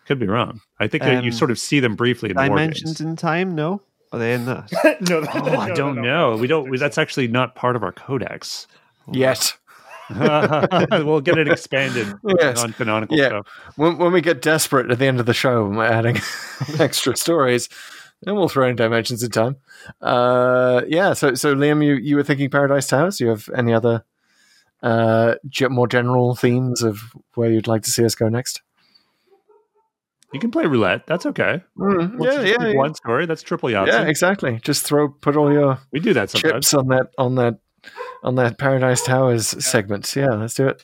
Could be wrong. I think that you Um, sort of see them briefly in the Dimensions in Time? No, are they in that? no, Oh, I don't know. We don't. That's actually not part of our codex. Yet. we'll get it expanded Yes. on canonical Yeah. stuff. When, when we get desperate at the end of the show, and we're adding extra stories, then we'll throw in dimensions in time. Uh, yeah. So, so Liam, you, you were thinking Paradise Towers. Do you have any other uh, more general themes of where you'd like to see us go next? You can play roulette. That's okay. Mm, yeah, yeah, yeah. One story. That's triple Yahtzee. Yeah, exactly. Just throw put all your We do that sometimes. chips on that on that on that Paradise Towers segment. Yeah, let's do it.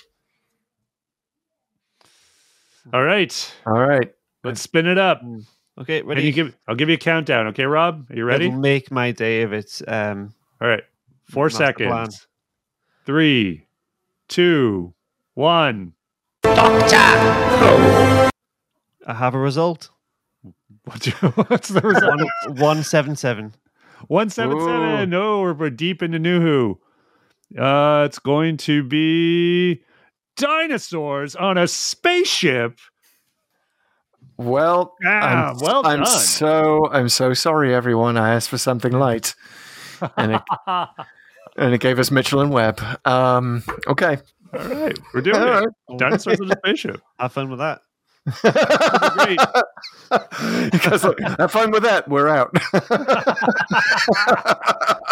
All right. All right. Let's spin it up. Okay, Can ready? you give? I'll give you a countdown. Okay, Rob, are you ready? It'll make my day if it's um, All right. Four seconds. plan. Three, two, one. Doctor. I have a result. What's, what's the result? One, one seven seven. One seven seven. No, we're, we're deep into New Who. Uh, it's going to be dinosaurs on a spaceship. Well, Ah, I'm, well I'm done. so I'm so sorry, everyone. I asked for something light, and it and it gave us Mitchell and Webb. Um, okay, All right, we're doing All it. Dinosaurs on a spaceship. Have fun with that. Great. you guys look, have fun with that. We're out.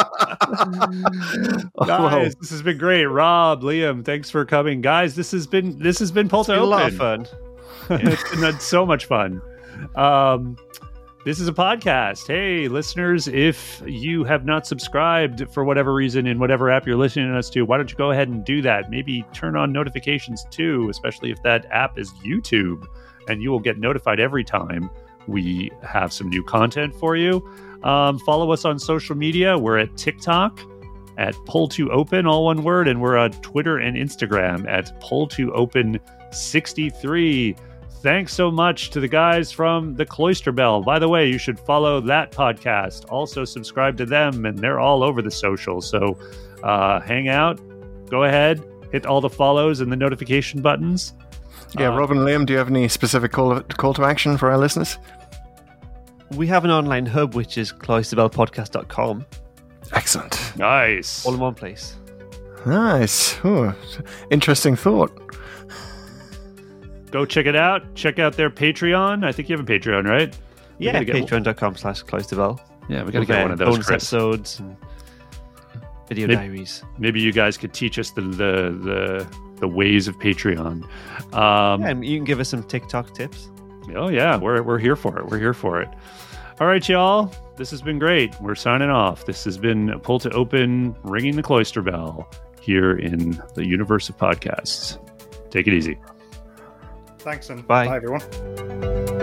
Oh, Guys, this has been great. Rob, Liam, thanks for coming. Guys, this has been this has been Pulse It's been a lot of fun. it's been so much fun. Um, this is a podcast. Hey, listeners, if you have not subscribed for whatever reason in whatever app you're listening to us to, why don't you go ahead and do that? Maybe turn on notifications too, especially if that app is YouTube, and you will get notified every time we have some new content for you. Um, follow us on social media. We're at TikTok at Pull2Open, all one word, and we're on Twitter and Instagram at Pull to Open 63. Thanks so much to the guys from the Cloister Bell. By the way, you should follow that podcast. Also, subscribe to them, and they're all over the socials. So, uh, hang out, go ahead, hit all the follows and the notification buttons. yeah, Uh, Rob and Liam, do you have any specific call call to action for our listeners? We have an online hub which is cloisterbellpodcast.com. Excellent, Nice. All in one place. nice, Ooh, interesting thought. Go check it out. Check out their Patreon. I think you have a Patreon, right? We Yeah, get- patreon.com slash cloisterbell. Yeah, we got to get one of those. bonus Chris. episodes and video Maybe- diaries. Maybe you guys could teach us the the the, the ways of Patreon. Um, Yeah, and you can give us some TikTok tips. Oh yeah, we're we're here for it. We're here for it. All right, y'all. This has been great. We're signing off. This has been Pull to Open, ringing the cloister bell here in the universe of podcasts. Take it easy. Thanks and bye, bye everyone.